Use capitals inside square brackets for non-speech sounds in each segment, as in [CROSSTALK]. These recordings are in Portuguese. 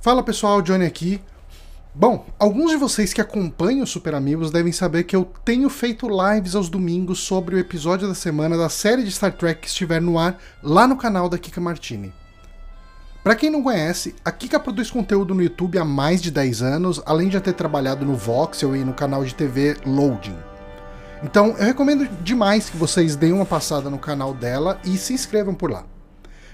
Fala pessoal, Johnny aqui. Bom, alguns de vocês que acompanham o Super Amigos devem saber que eu tenho feito lives aos domingos sobre o episódio da semana da série de Star Trek que estiver no ar lá no canal da Kika Martini. Para quem não conhece, a Kika produz conteúdo no YouTube há mais de 10 anos, além de já ter trabalhado no Voxel e no canal de TV Loading. Então, eu recomendo demais que vocês deem uma passada no canal dela e se inscrevam por lá.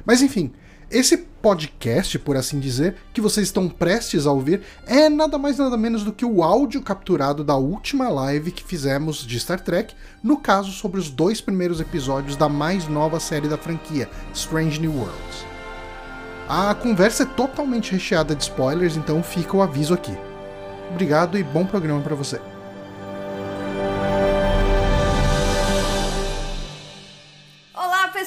Mas enfim, esse podcast, por assim dizer, que vocês estão prestes a ouvir, é nada mais nada menos do que o áudio capturado da última live que fizemos de Star Trek, no caso sobre os dois primeiros episódios da mais nova série da franquia, Strange New Worlds. A conversa é totalmente recheada de spoilers, então fica o aviso aqui. Obrigado e bom programa para você.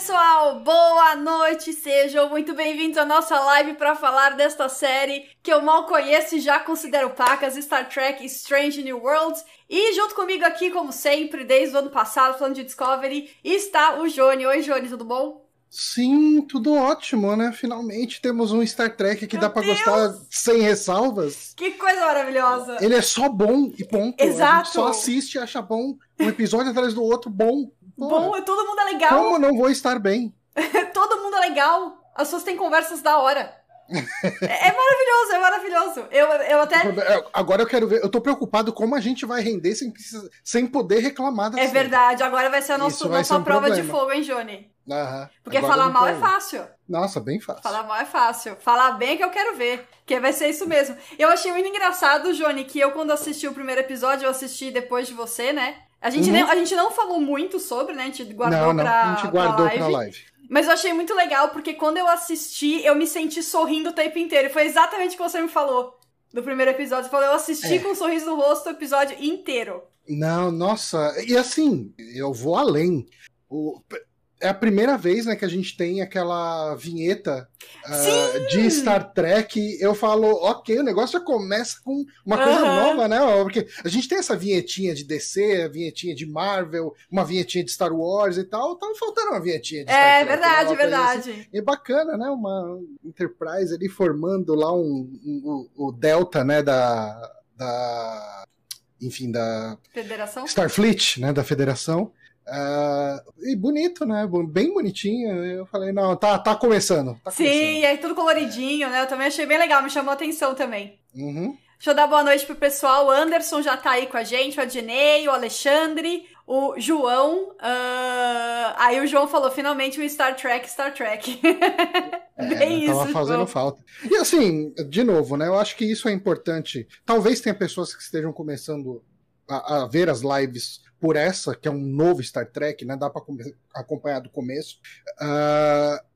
Pessoal, boa noite, sejam muito bem-vindos à nossa live para falar desta série que eu mal conheço e já considero pacas, Star Trek Strange New Worlds. E junto comigo aqui, como sempre, desde o ano passado, falando de Discovery, está o Johnny. Oi, Johnny, tudo bom? Sim, tudo ótimo, né? Finalmente temos um Star Trek que Meu dá para gostar sem ressalvas. Que coisa maravilhosa! Ele é só bom e ponto. Exato. Só assiste e acha bom. Um episódio atrás do outro, bom. Bom, todo mundo é legal. Como não vou estar bem? [LAUGHS] todo mundo é legal. As pessoas têm conversas da hora. [LAUGHS] é, é maravilhoso, é maravilhoso. Eu, eu até. É, agora eu quero ver. Eu tô preocupado como a gente vai render sem, sem poder reclamar da É verdade, agora vai ser a nossa, nossa um prova problema. de fogo, hein, Johnny? Aham. Porque agora falar mal é fácil. Nossa, bem fácil. Falar mal é fácil. Falar bem é que eu quero ver. Que vai ser isso mesmo. Eu achei muito engraçado, Johnny, que eu, quando assisti o primeiro episódio, eu assisti depois de você, né? A gente, uhum. nem, a gente não falou muito sobre, né? A gente guardou não, não. pra. A gente guardou pra live. Pra live. Mas eu achei muito legal, porque quando eu assisti, eu me senti sorrindo o tempo inteiro. Foi exatamente o que você me falou do primeiro episódio. Você falou, eu assisti é. com um sorriso no rosto o episódio inteiro. Não, nossa. E assim, eu vou além. O, é a primeira vez né, que a gente tem aquela vinheta uh, de Star Trek. Eu falo, ok, o negócio já começa com uma coisa uhum. nova, né? Porque a gente tem essa vinhetinha de DC, a vinhetinha de Marvel, uma vinhetinha de Star Wars e tal. Tava faltando uma vinhetinha de Star é, Trek. É verdade, verdade. Assim. E bacana, né? Uma Enterprise ali formando lá um, um, o Delta, né? Da. da enfim, da Federação? Starfleet, né, da Federação. Uh, e bonito, né? Bem bonitinho. Eu falei, não, tá, tá começando. Tá Sim, começando. é tudo coloridinho, né? Eu também achei bem legal, me chamou a atenção também. Uhum. Deixa eu dar boa noite pro pessoal. O Anderson já tá aí com a gente, o Adnei, o Alexandre, o João. Uh... Aí o João falou, finalmente um Star Trek, Star Trek. [LAUGHS] É, [LAUGHS] Bem tava isso, fazendo João. falta. E assim, de novo, né? Eu acho que isso é importante. Talvez tenha pessoas que estejam começando a, a ver as lives por essa, que é um novo Star Trek, né? Dá para acompanhar do começo. Uh,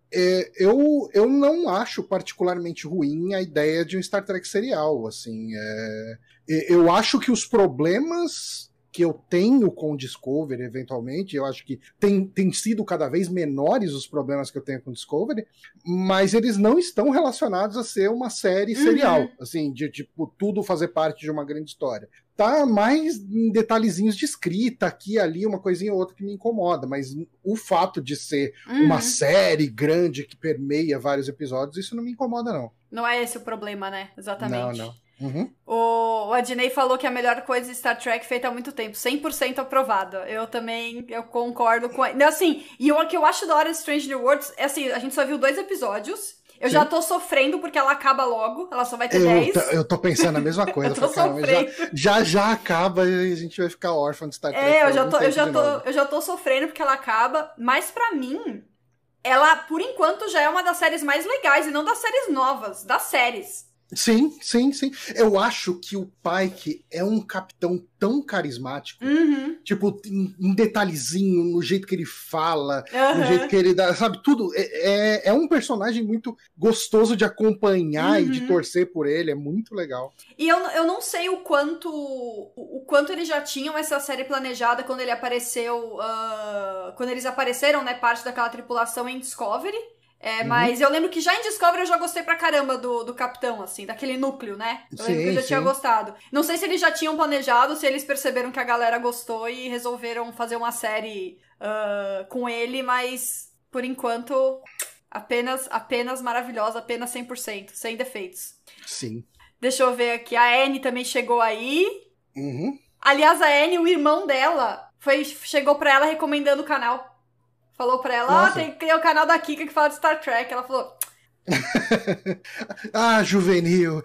eu, eu não acho particularmente ruim a ideia de um Star Trek serial. Assim, é, eu acho que os problemas que eu tenho com o Discovery, eventualmente, eu acho que tem, tem sido cada vez menores os problemas que eu tenho com o Discovery, mas eles não estão relacionados a ser uma série uhum. serial, assim, de tipo, tudo fazer parte de uma grande história tá mais em detalhezinhos de escrita, aqui ali, uma coisinha ou outra que me incomoda, mas o fato de ser uhum. uma série grande que permeia vários episódios, isso não me incomoda, não. Não é esse o problema, né? Exatamente. Não, não. Uhum. O, o Adnei falou que a melhor coisa de Star Trek feita há muito tempo, 100% aprovado. Eu também eu concordo com. Assim, e o que eu acho da hora de Strange New Worlds é assim: a gente só viu dois episódios. Eu Sim. já tô sofrendo porque ela acaba logo, ela só vai ter eu, 10. Eu tô pensando a mesma [LAUGHS] coisa. eu tô sofrendo. Já, já, já acaba e a gente vai ficar órfão de Star Trek. É, eu já, tô, eu, já tô, eu já tô sofrendo porque ela acaba, mas para mim, ela, por enquanto, já é uma das séries mais legais, e não das séries novas, das séries. Sim, sim, sim. Eu acho que o Pike é um capitão tão carismático. Uhum. Tipo, em, detalhezinho, no jeito que ele fala, uhum. no jeito que ele dá, sabe? Tudo. É, é, é um personagem muito gostoso de acompanhar uhum. e de uhum. torcer por ele. É muito legal. E eu, eu não sei o quanto o, o quanto eles já tinham essa série planejada quando ele apareceu. Uh, quando eles apareceram, né? Parte daquela tripulação em Discovery. É, uhum. mas eu lembro que já em Discovery eu já gostei pra caramba do, do capitão, assim, daquele núcleo, né? Eu sim, lembro que eu já sim. tinha gostado. Não sei se eles já tinham planejado, se eles perceberam que a galera gostou e resolveram fazer uma série uh, com ele, mas por enquanto Apenas, apenas maravilhosa, apenas 100%, sem defeitos. Sim. Deixa eu ver aqui. A Anne também chegou aí. Uhum. Aliás, a Anne, o irmão dela, foi, chegou pra ela recomendando o canal. Falou pra ela, ó, oh, tem, tem o canal da Kika que fala de Star Trek. Ela falou... [LAUGHS] ah, juvenil.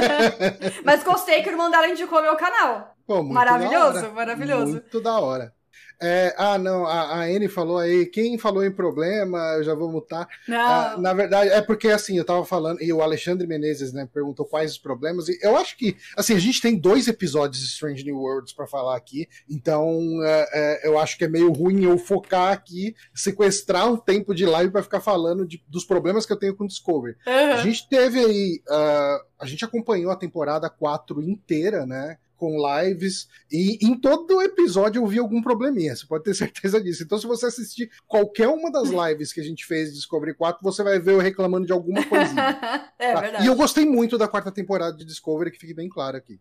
[LAUGHS] Mas gostei que o irmão dela indicou meu canal. Pô, maravilhoso, maravilhoso. Muito da hora. É, ah, não, a, a Anne falou aí, quem falou em problema, eu já vou mutar. Ah, na verdade, é porque assim, eu tava falando, e o Alexandre Menezes, né, perguntou quais os problemas, e eu acho que, assim, a gente tem dois episódios de Strange New Worlds para falar aqui, então é, é, eu acho que é meio ruim eu focar aqui, sequestrar um tempo de live para ficar falando de, dos problemas que eu tenho com Discovery. Uhum. A gente teve aí, uh, a gente acompanhou a temporada 4 inteira, né? Com lives, e em todo episódio eu vi algum probleminha, você pode ter [LAUGHS] certeza disso. Então, se você assistir qualquer uma das [LAUGHS] lives que a gente fez de Discovery 4, você vai ver eu reclamando de alguma coisinha. [LAUGHS] é tá? verdade. E eu gostei muito da quarta temporada de Discovery, que fique bem claro aqui.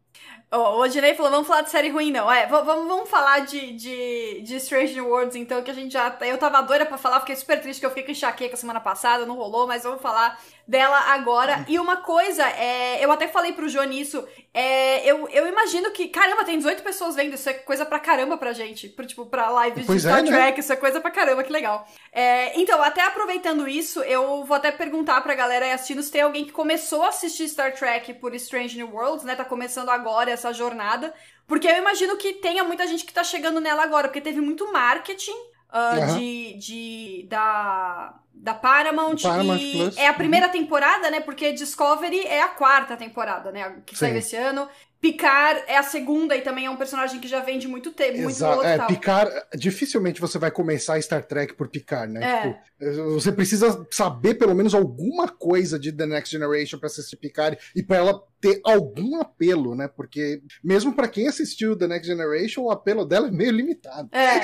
Oh, o Direi falou, vamos falar de série ruim, não. É, vamos, vamos falar de, de, de Strange Worlds, então, que a gente já... Eu tava doida pra falar, fiquei super triste que eu fiquei com enxaqueca semana passada, não rolou, mas vamos falar dela agora. Uhum. E uma coisa, é, eu até falei pro João isso, é, eu, eu imagino que, caramba, tem 18 pessoas vendo, isso é coisa pra caramba pra gente. Pro, tipo, pra live de pois é, Star é, Trek, né? isso é coisa pra caramba, que legal. É, então, até aproveitando isso, eu vou até perguntar pra galera assistindo se tem alguém que começou a assistir Star Trek por Strange New Worlds, né? Tá começando agora essa jornada. Porque eu imagino que tenha muita gente que tá chegando nela agora, porque teve muito marketing uh, uhum. de, de, da, da Paramount. Paramount e Plus. é a primeira uhum. temporada, né? Porque Discovery é a quarta temporada, né? Que saiu esse ano. Picard é a segunda e também é um personagem que já vem de muito tempo, muito outro é, Picard, dificilmente você vai começar Star Trek por Picard, né? É. Tipo, você precisa saber pelo menos alguma coisa de The Next Generation para assistir Picard e para ela ter algum apelo, né? Porque mesmo para quem assistiu The Next Generation, o apelo dela é meio limitado. É.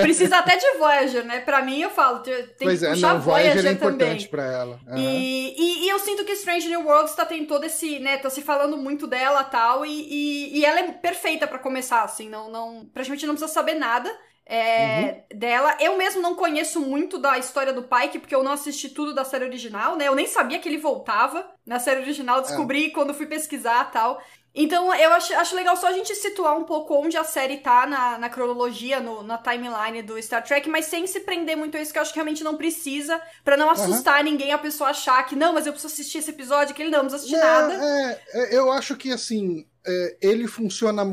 Precisa até de Voyager, né? Para mim, eu falo, tem pois que é, puxar não, Voyager, Voyager é importante para ela. Uhum. E, e, e, eu sinto que Strange New Worlds está tendo todo esse, né? Tá se falando muito dela tal, e, e, e ela é perfeita para começar, assim, não, não, praticamente não precisa saber nada é, uhum. dela. Eu mesmo não conheço muito da história do Pike, porque eu não assisti tudo da série original, né? Eu nem sabia que ele voltava na série original, descobri é. quando fui pesquisar tal. Então, eu acho, acho legal só a gente situar um pouco onde a série tá na, na cronologia, no, na timeline do Star Trek, mas sem se prender muito a isso, que eu acho que realmente não precisa, para não assustar uhum. ninguém, a pessoa achar que, não, mas eu preciso assistir esse episódio, que ele não, não precisa assistir é, nada. É, é, eu acho que, assim, é, ele funciona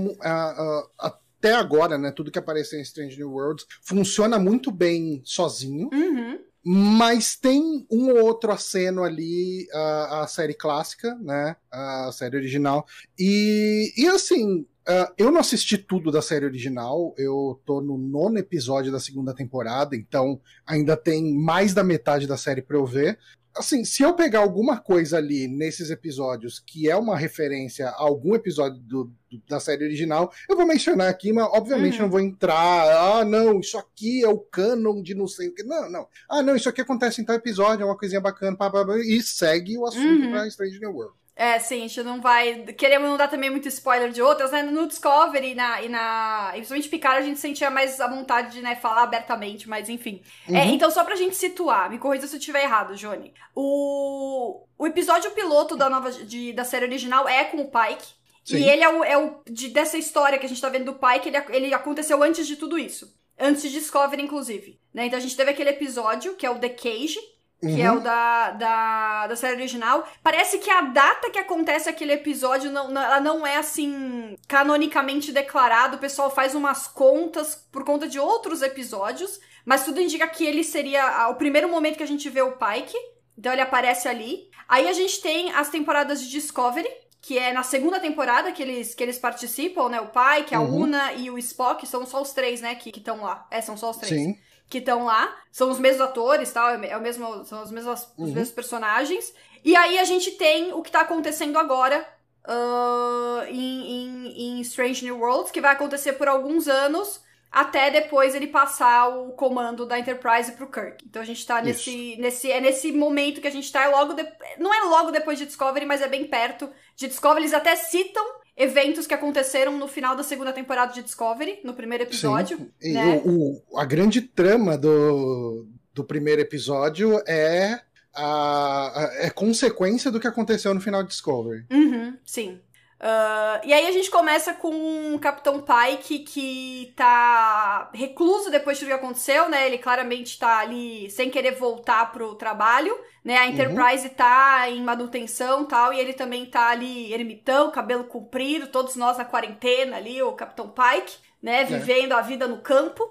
até agora, né? Tudo que apareceu em Strange New Worlds funciona muito bem sozinho. Uhum. Mas tem um ou outro aceno ali, a, a série clássica, né? A série original. E, e assim, Uh, eu não assisti tudo da série original, eu tô no nono episódio da segunda temporada, então ainda tem mais da metade da série pra eu ver assim, se eu pegar alguma coisa ali nesses episódios que é uma referência a algum episódio do, do, da série original, eu vou mencionar aqui, mas obviamente uhum. não vou entrar. Ah, não, isso aqui é o canon de não sei o que. Não, não. Ah, não, isso aqui acontece em tal episódio, é uma coisinha bacana, pá, pá, pá, e segue o assunto uhum. pra Strange New World. É, sim, a gente não vai. Queremos não dar também muito spoiler de outras, né? No Discovery e na, e na. E principalmente Picard a gente sentia mais a vontade de né, falar abertamente, mas enfim. É, uhum. É, então, só pra gente situar, me corrija se eu estiver errado, Johnny. O, o episódio piloto da nova de, da série original é com o Pike. Sim. E ele é o, é o. De, dessa história que a gente tá vendo do Pike, ele, ele aconteceu antes de tudo isso. Antes de Discovery, inclusive. Né? Então a gente teve aquele episódio, que é o The Cage, que uhum. é o uhum. da, da, da série original. Parece que a data que acontece aquele episódio não, não, ela não é assim canonicamente declarado. O pessoal faz umas contas por conta de outros episódios, mas tudo indica que ele seria o primeiro momento que a gente vê o Pike. Então ele aparece ali. Aí a gente tem as temporadas de Discovery, que é na segunda temporada que eles, que eles participam, né? O Pike, a uhum. Una e o Spock, são só os três, né, que estão lá. É, são só os três. Sim que estão lá. São os mesmos atores, tal, é o mesmo, são os mesmos, uhum. os mesmos personagens. E aí a gente tem o que tá acontecendo agora uh, em, em, em Strange New Worlds, que vai acontecer por alguns anos até depois ele passar o comando da Enterprise pro Kirk. Então a gente tá nesse, nesse é nesse momento que a gente tá é logo de, não é logo depois de Discovery, mas é bem perto de Discovery. Eles até citam eventos que aconteceram no final da segunda temporada de Discovery, no primeiro episódio. Sim. Né? O, o, a grande trama do, do primeiro episódio é a, a, é consequência do que aconteceu no final de Discovery. Uhum, sim. Uh, e aí a gente começa com o Capitão Pike que tá recluso depois de tudo que aconteceu, né? Ele claramente tá ali sem querer voltar pro trabalho, né? A Enterprise uhum. tá em manutenção tal, e ele também tá ali ermitão, cabelo comprido, todos nós na quarentena ali, o Capitão Pike, né? É. Vivendo é. a vida no campo.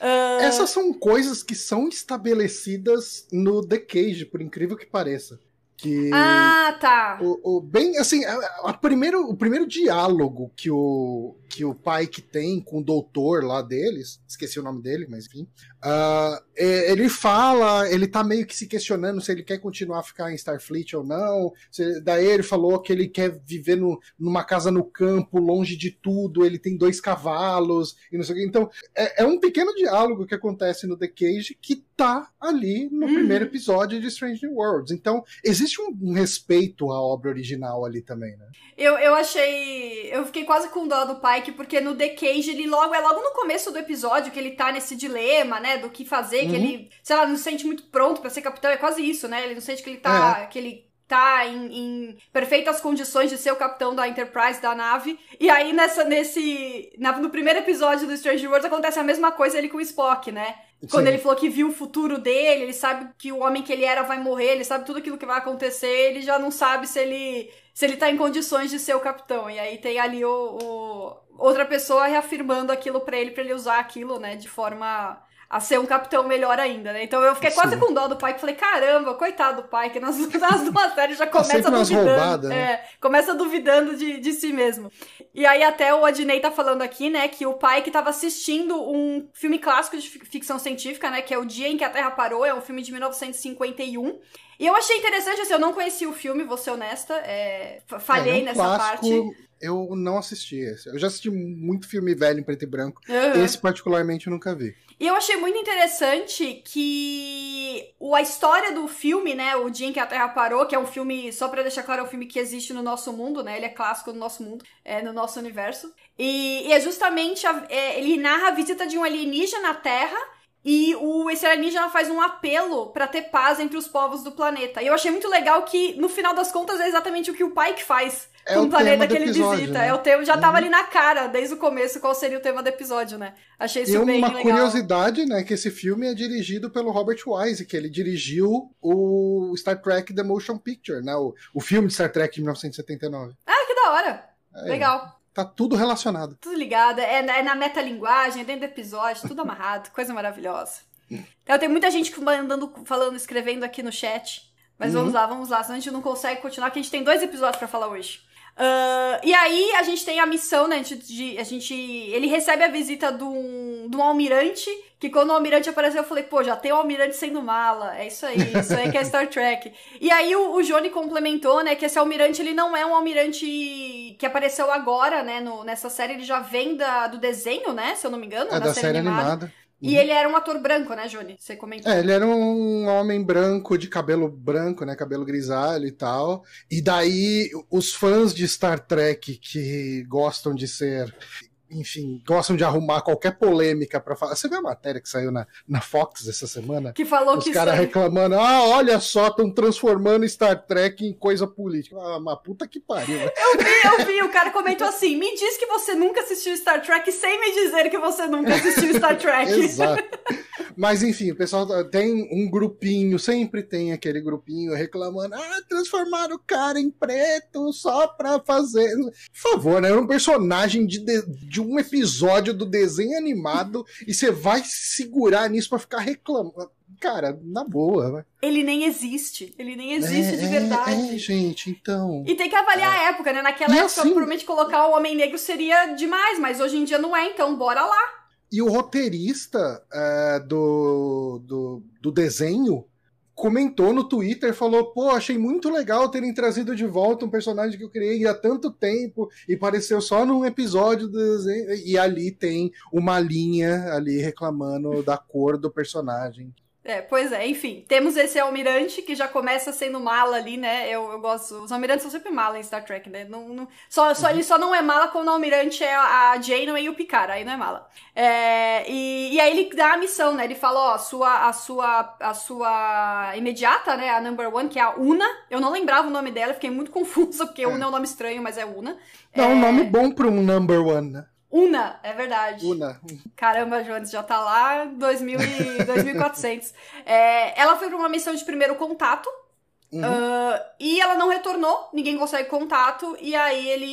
Uh... Essas são coisas que são estabelecidas no The Cage, por incrível que pareça. Que ah, tá. O, o bem, assim, a, a, primeiro, o primeiro diálogo que o, que o pai que tem com o doutor lá deles, esqueci o nome dele, mas enfim, uh, ele fala, ele tá meio que se questionando se ele quer continuar a ficar em Starfleet ou não. Daí ele falou que ele quer viver no, numa casa no campo, longe de tudo, ele tem dois cavalos e não sei o que. Então, é, é um pequeno diálogo que acontece no The Cage que tá ali no uhum. primeiro episódio de Strange New Worlds. Então, existe um, um, respeito à obra original ali também, né? Eu, eu achei. Eu fiquei quase com dó do Pike, porque no The Cage ele logo. É logo no começo do episódio que ele tá nesse dilema, né? Do que fazer, uhum. que ele, sei lá, não se sente muito pronto para ser capitão. É quase isso, né? Ele não sente que ele tá. É. que ele tá em, em, perfeitas condições de ser o capitão da Enterprise, da nave. E aí, nessa, nesse. Na, no primeiro episódio do Strange Worlds acontece a mesma coisa ele com o Spock, né? Quando Sim. ele falou que viu o futuro dele, ele sabe que o homem que ele era vai morrer, ele sabe tudo aquilo que vai acontecer, ele já não sabe se ele se ele tá em condições de ser o capitão. E aí tem ali o, o outra pessoa reafirmando aquilo para ele, para ele usar aquilo, né, de forma a ser um capitão melhor ainda, né? Então eu fiquei Sim. quase com dó do pai, que falei, caramba, coitado do pai, que nas, nas [LAUGHS] duas séries já tá começa duvidando. Roubada, né? é, começa duvidando de, de si mesmo. E aí até o Adnei tá falando aqui, né, que o pai que tava assistindo um filme clássico de ficção científica, né, que é O Dia em que a Terra Parou, é um filme de 1951. E eu achei interessante, assim, eu não conheci o filme, vou ser honesta, é, falhei é, um nessa parte eu não assisti esse. Eu já assisti muito filme velho em preto e branco. Uhum. Esse, particularmente, eu nunca vi. E eu achei muito interessante que a história do filme, né, O Dia em que a Terra Parou, que é um filme, só pra deixar claro, é um filme que existe no nosso mundo, né, ele é clássico no nosso mundo, é, no nosso universo. E, e é justamente, a, é, ele narra a visita de um alienígena à Terra e o esse alienígena faz um apelo para ter paz entre os povos do planeta. E eu achei muito legal que, no final das contas, é exatamente o que o Pike faz é com o planeta que ele episódio, visita. Né? É o tema, já tava uhum. ali na cara, desde o começo, qual seria o tema do episódio, né? Achei isso e bem uma legal. curiosidade, né, que esse filme é dirigido pelo Robert Wise, que ele dirigiu o Star Trek The Motion Picture, né? O, o filme de Star Trek de 1979. Ah, que da hora! É. Legal. Tá tudo relacionado. Tudo ligado. É, é na metalinguagem, é dentro do episódio, tudo amarrado. [LAUGHS] Coisa maravilhosa. Então, tem muita gente mandando, falando, escrevendo aqui no chat. Mas uhum. vamos lá, vamos lá. Senão a gente não consegue continuar, que a gente tem dois episódios para falar hoje. Uh, e aí a gente tem a missão, né? De, de, a gente. Ele recebe a visita de um, de um almirante. Que quando o almirante apareceu, eu falei, pô, já tem o um almirante sendo mala. É isso aí, isso aí que é Star Trek. E aí o, o Johnny complementou, né, que esse almirante ele não é um almirante que apareceu agora, né? No, nessa série, ele já vem da, do desenho, né? Se eu não me engano, é da, série, série animada. animada. E ele era um ator branco, né, Johnny? Você comentou. É, ele era um homem branco, de cabelo branco, né? Cabelo grisalho e tal. E daí, os fãs de Star Trek que gostam de ser enfim, gostam de arrumar qualquer polêmica para falar. Você viu a matéria que saiu na, na Fox essa semana? Que falou Os que. Os caras reclamando, ah, olha só, estão transformando Star Trek em coisa política. Ah, uma puta que pariu. Né? Eu vi, eu vi, o cara [LAUGHS] comentou assim: me diz que você nunca assistiu Star Trek sem me dizer que você nunca assistiu Star Trek. [LAUGHS] Exato. Mas enfim, o pessoal tem um grupinho, sempre tem aquele grupinho reclamando, ah, transformaram o cara em preto só pra fazer. Por favor, né? Era um personagem de, de um episódio do desenho animado e você vai segurar nisso para ficar reclamando. Cara, na boa, né? Ele nem existe. Ele nem existe é, de verdade. É, é, gente, então. E tem que avaliar é. a época, né? Naquela e época, assim... provavelmente colocar o Homem Negro seria demais, mas hoje em dia não é, então bora lá. E o roteirista é, do, do, do desenho comentou no Twitter, falou: pô, achei muito legal terem trazido de volta um personagem que eu criei há tanto tempo e apareceu só num episódio do desenho. E ali tem uma linha ali reclamando da cor do personagem. É, pois é, enfim. Temos esse almirante que já começa sendo mala ali, né? Eu, eu gosto. Os almirantes são sempre mala em Star Trek, né? Não, não, só, só, uhum. Ele só não é mala quando o almirante é a Janeway e o Picard, aí não é mala. É, e, e aí ele dá a missão, né? Ele fala, ó, a sua, a sua, a sua imediata, né? A number one, que é a Una. Eu não lembrava o nome dela, fiquei muito [LAUGHS] confusa, porque é. Una é um nome estranho, mas é Una. Não, é um nome bom para um number one, né? Una, é verdade. Una. Caramba, Jones já tá lá 2000 e 2400. é, ela foi pra uma missão de primeiro contato. Uhum. Uh, e ela não retornou, ninguém consegue contato. E aí ele.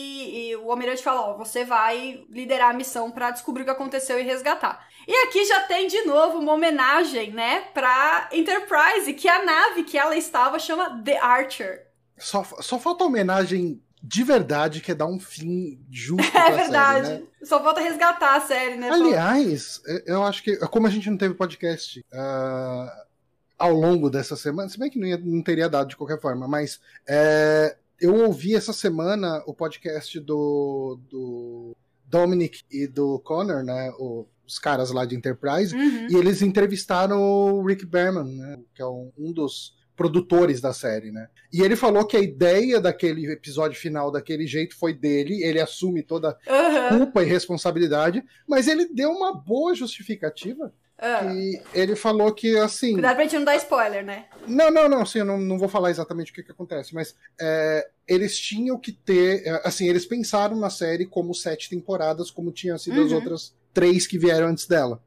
E o almirante fala: Ó, você vai liderar a missão para descobrir o que aconteceu e resgatar. E aqui já tem de novo uma homenagem, né, pra Enterprise, que a nave que ela estava chama The Archer. Só, só falta homenagem de verdade quer dar um fim justo [LAUGHS] é verdade. série, né? Só falta resgatar a série, né? Aliás, eu acho que, como a gente não teve podcast uh, ao longo dessa semana, se bem que não, ia, não teria dado de qualquer forma, mas é, eu ouvi essa semana o podcast do, do Dominic e do Connor, né? O, os caras lá de Enterprise, uhum. e eles entrevistaram o Rick Berman, né? Que é um dos produtores da série, né? E ele falou que a ideia daquele episódio final daquele jeito foi dele, ele assume toda uhum. culpa e responsabilidade, mas ele deu uma boa justificativa. Uhum. E ele falou que assim. Cuidado pra gente não dar spoiler, né? Não, não, não, sim, eu não, não vou falar exatamente o que, que acontece, mas é, eles tinham que ter. É, assim, eles pensaram na série como sete temporadas, como tinham sido uhum. as outras três que vieram antes dela.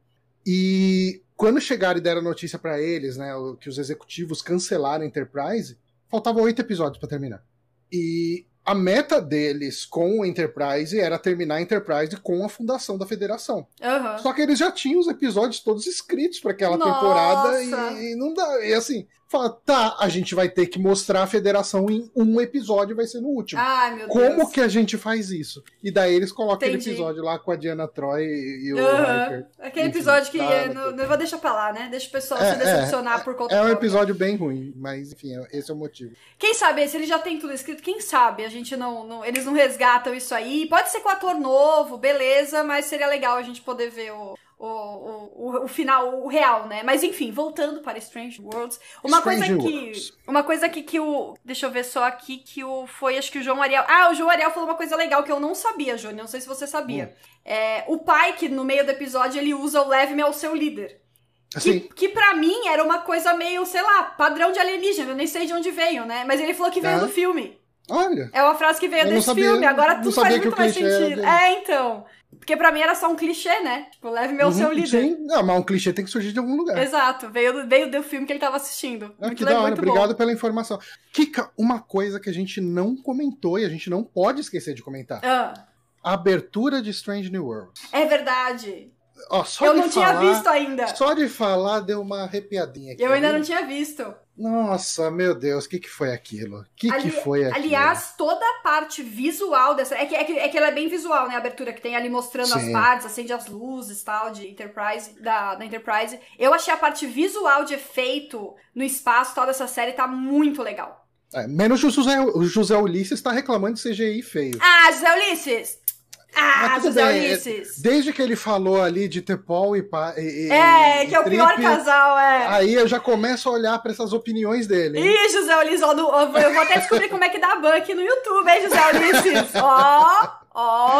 E quando chegaram e deram a notícia para eles, né, que os executivos cancelaram a Enterprise, faltavam oito episódios para terminar. E a meta deles com o Enterprise era terminar a Enterprise com a fundação da Federação. Uhum. Só que eles já tinham os episódios todos escritos para aquela Nossa. temporada e, e, não dá. E assim, fala, tá, a gente vai ter que mostrar a federação em um episódio, vai ser no último. Ai, meu Como Deus. que a gente faz isso? E daí eles colocam Entendi. aquele episódio lá com a Diana Troy e o uhum. Aquele Enfim, episódio que tá, é, não, não vou deixar pra lá, né? Deixa o pessoal é, se decepcionar é, por conta É um episódio bem ruim, mas enfim, é, esse é o motivo. Quem sabe, se ele já tem tudo escrito, quem sabe a gente não, não eles não resgatam isso aí. Pode ser com ator novo, beleza, mas seria legal a gente poder ver o, o, o, o, final, o real, né? Mas enfim, voltando para Strange Worlds. Uma Strange coisa que. Worlds. Uma coisa que, que o. Deixa eu ver só aqui que o. Foi, acho que o João Ariel. Ah, o João Ariel falou uma coisa legal que eu não sabia, Júnior. Não sei se você sabia. Hum. É, o pai, que no meio do episódio, ele usa o leve-me ao seu líder. Assim. Que, que pra mim era uma coisa meio, sei lá, padrão de alienígena. Eu nem sei de onde veio, né? Mas ele falou que veio é. do filme. Olha. É uma frase que veio desse sabia, filme. Agora tudo faz muito mais sentido. É, então. Porque pra mim era só um clichê, né? Tipo, leve meu uhum, seu líder. Sim, não, mas um clichê tem que surgir de algum lugar. Exato, veio, veio do filme que ele tava assistindo. Ah, que da hora, obrigado bom. pela informação. Kika, uma coisa que a gente não comentou e a gente não pode esquecer de comentar. Ah. A abertura de Strange New Worlds. É verdade. Ó, eu não falar, tinha visto ainda. Só de falar deu uma arrepiadinha aqui. Eu ainda não tinha visto. Nossa, meu Deus, o que, que foi aquilo? O que, Ali, que foi aquilo? Aliás, toda a parte visual dessa. É que, é, que, é que ela é bem visual, né? A abertura que tem ali mostrando Sim. as partes, acende as luzes tal, de Enterprise, da, da Enterprise. Eu achei a parte visual de efeito no espaço tal dessa série tá muito legal. É, menos o José, o José Ulisses tá reclamando de CGI feio. Ah, José Ulisses! Ah, José bem, Ulisses. Desde que ele falou ali de Tepol e, e É, que é o Trip, pior casal, é. Aí eu já começo a olhar para essas opiniões dele. Hein? Ih, José Ulisses, ó, eu vou até descobrir como é que dá ban aqui no YouTube, hein, José Ulisses? Ó, ó.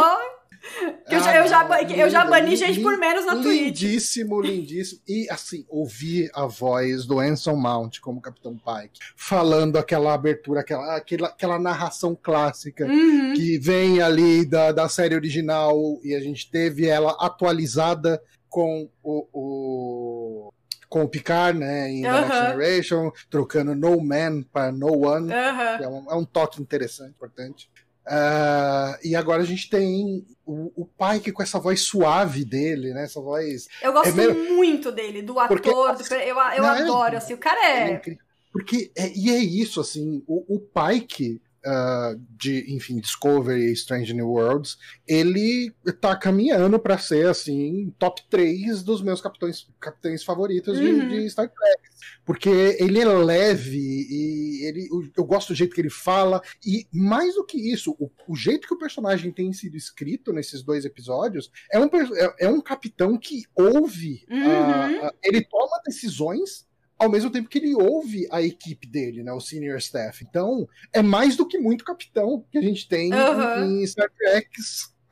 Que eu, já, bani gente por menos na Twitch. Lindíssimo, lindíssimo. E assim, ouvir a voz do Anson Mount como Capitão Pike, falando aquela abertura, aquela, aquela, aquela narração clássica uhum. que vem ali da, da série original e a gente teve ela atualizada com o, o com o Picard, né, em The Next Generation, trocando No Man para No One, é, um, é um toque interessante, importante. Uh, e agora a gente tem o, o Pike com essa voz suave dele, né? Essa voz. Eu gosto é muito dele, do ator. Porque, do, eu eu não, é adoro, é, assim, o cara é. é porque, é, e é isso, assim, o, o Pike, uh, de, enfim, Discovery e Strange New Worlds, ele tá caminhando para ser, assim, top 3 dos meus capitães, capitães favoritos uhum. de, de, Star Trek. Porque ele é leve e ele, eu gosto do jeito que ele fala. E mais do que isso, o, o jeito que o personagem tem sido escrito nesses dois episódios é um, é, é um capitão que ouve, uhum. uh, uh, ele toma decisões ao mesmo tempo que ele ouve a equipe dele, né? O senior staff. Então, é mais do que muito capitão que a gente tem Aham. em Star Trek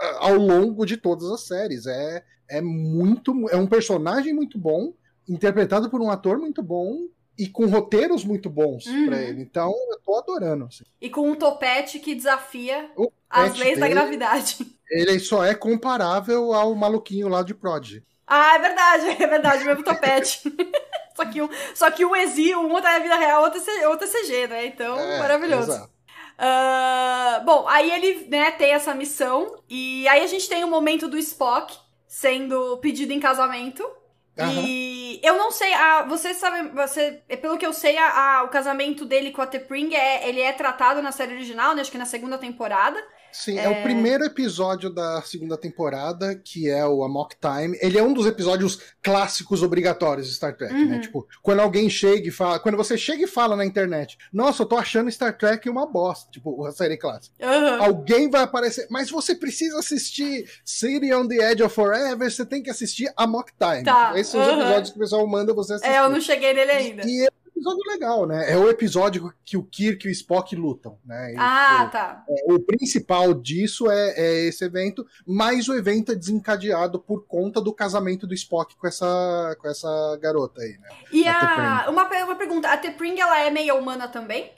ah, ao longo de todas as séries. É, é muito. É um personagem muito bom, interpretado por um ator muito bom e com roteiros muito bons Uhum. pra ele. Então, eu tô adorando. assim. E com um topete que desafia O as leis da dele, gravidade. Ele só é comparável ao maluquinho lá de Prod. Ah, é verdade, [LAUGHS] é verdade, o mesmo topete. [LAUGHS] só, que um, só que um exi, um tá na vida real, outro é é CG, né? Então, É, maravilhoso. exato. Ah, bom, aí ele, né, tem essa missão. E aí a gente tem o momento do Spock sendo pedido em casamento. Aham. E eu não sei, a, você sabe, você, pelo que eu sei, a, a- o casamento dele com a T'Pring é, ele é tratado na série original, né, acho que na segunda temporada. Sim, é... o primeiro episódio da segunda temporada, que é o Amok Time. Ele é um dos episódios clássicos obrigatórios de Star Trek, né? Uhum. Tipo, quando alguém chega e fala. Quando você chega e fala na internet, nossa, eu tô achando Star Trek uma bosta, tipo, a série clássica. Aham. Alguém vai aparecer, mas você precisa assistir City on the Edge of Forever, você tem que assistir Amok Time. Tá, Esses são os episódios que o pessoal manda você assistir. É, eu não cheguei nele ainda. E é um episódio legal, né? É o episódio que o Kirk e o Spock lutam, né? E, Ah, tipo, tá. o principal disso é, é esse evento, mas o evento é desencadeado por conta do casamento do Spock com essa, com essa garota aí, né? E A a, uma, uma pergunta, a T'Pring, ela é meio humana também?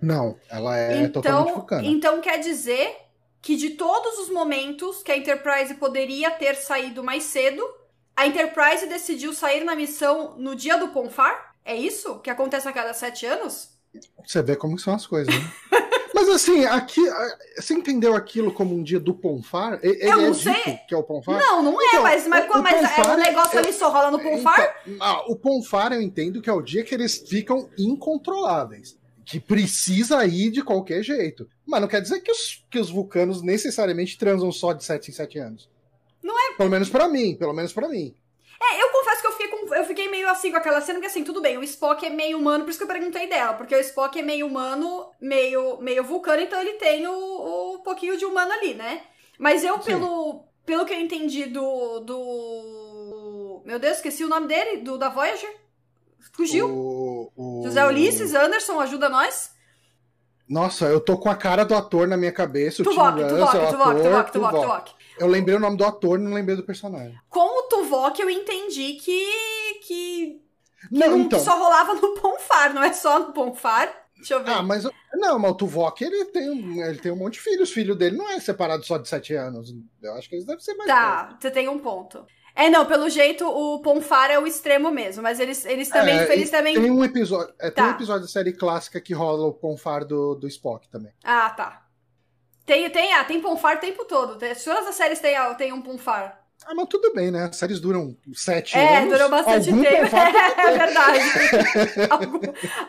Não, ela é totalmente então, vulcana. então quer dizer que de todos os momentos que a Enterprise poderia ter saído mais cedo, a Enterprise decidiu sair na missão no dia do Ponfar? É isso? Que acontece a cada sete anos? Você vê como são as coisas, né? [LAUGHS] Mas assim, aqui, você entendeu aquilo como um dia do Ponfar? Ele Eu é não dito sei. que é o Ponfar? Não, não é, Então, mas, mas, o- o mas é, Ponfar o é- negócio é- ali só rola no Ponfar? Então, ah, o Ponfar eu entendo que é o dia que eles ficam incontroláveis. Que precisa ir de qualquer jeito. Mas não quer dizer que os, que os vulcanos necessariamente transam só de 7 em 7 anos. Não é? Pelo menos pra mim, pelo menos pra mim. É, eu eu fiquei, meio assim com aquela cena, porque assim, tudo bem, o Spock é meio humano, por isso que eu perguntei dela, porque o Spock é meio humano, meio, meio vulcano, então ele tem o, o pouquinho de humano ali, né? Mas eu, Sim. pelo, pelo que eu entendi do, do... Meu Deus, esqueci o nome dele, do da Voyager. Fugiu. O, o- José Ulisses, Anderson, ajuda nós. Nossa, eu tô com a cara do ator na minha cabeça. O Tuvok, Tuvok, Tuvok, Tuvok, Tuvok, Tuvok. Eu lembrei o nome do ator, não lembrei do personagem. Com o Tuvok eu entendi que, que, que Não, não- então. só rolava no Ponfar, não é só no Ponfar. Deixa eu ver. Ah, mas não, mas o Tuvok ele tem, um- ele tem um monte de filhos. O filho dele não é separado só de 7 anos. Eu acho que eles devem ser mais velhos. Tá, você tem um ponto. É, não, pelo jeito o Ponfar é o extremo mesmo, mas eles, eles também. É, eles também... Tem um episódio, é, tem Tá. um episódio da série clássica que rola o Ponfar do, do Spock também. Ah, tá. Tem, tem, ah, tem Ponfar o tempo todo. Todas as séries têm, têm um Ponfar. Ah, mas tudo bem, né? As séries duram 7 É, anos. durou bastante algum tempo. Ponfar [LAUGHS] É verdade. [LAUGHS] algum,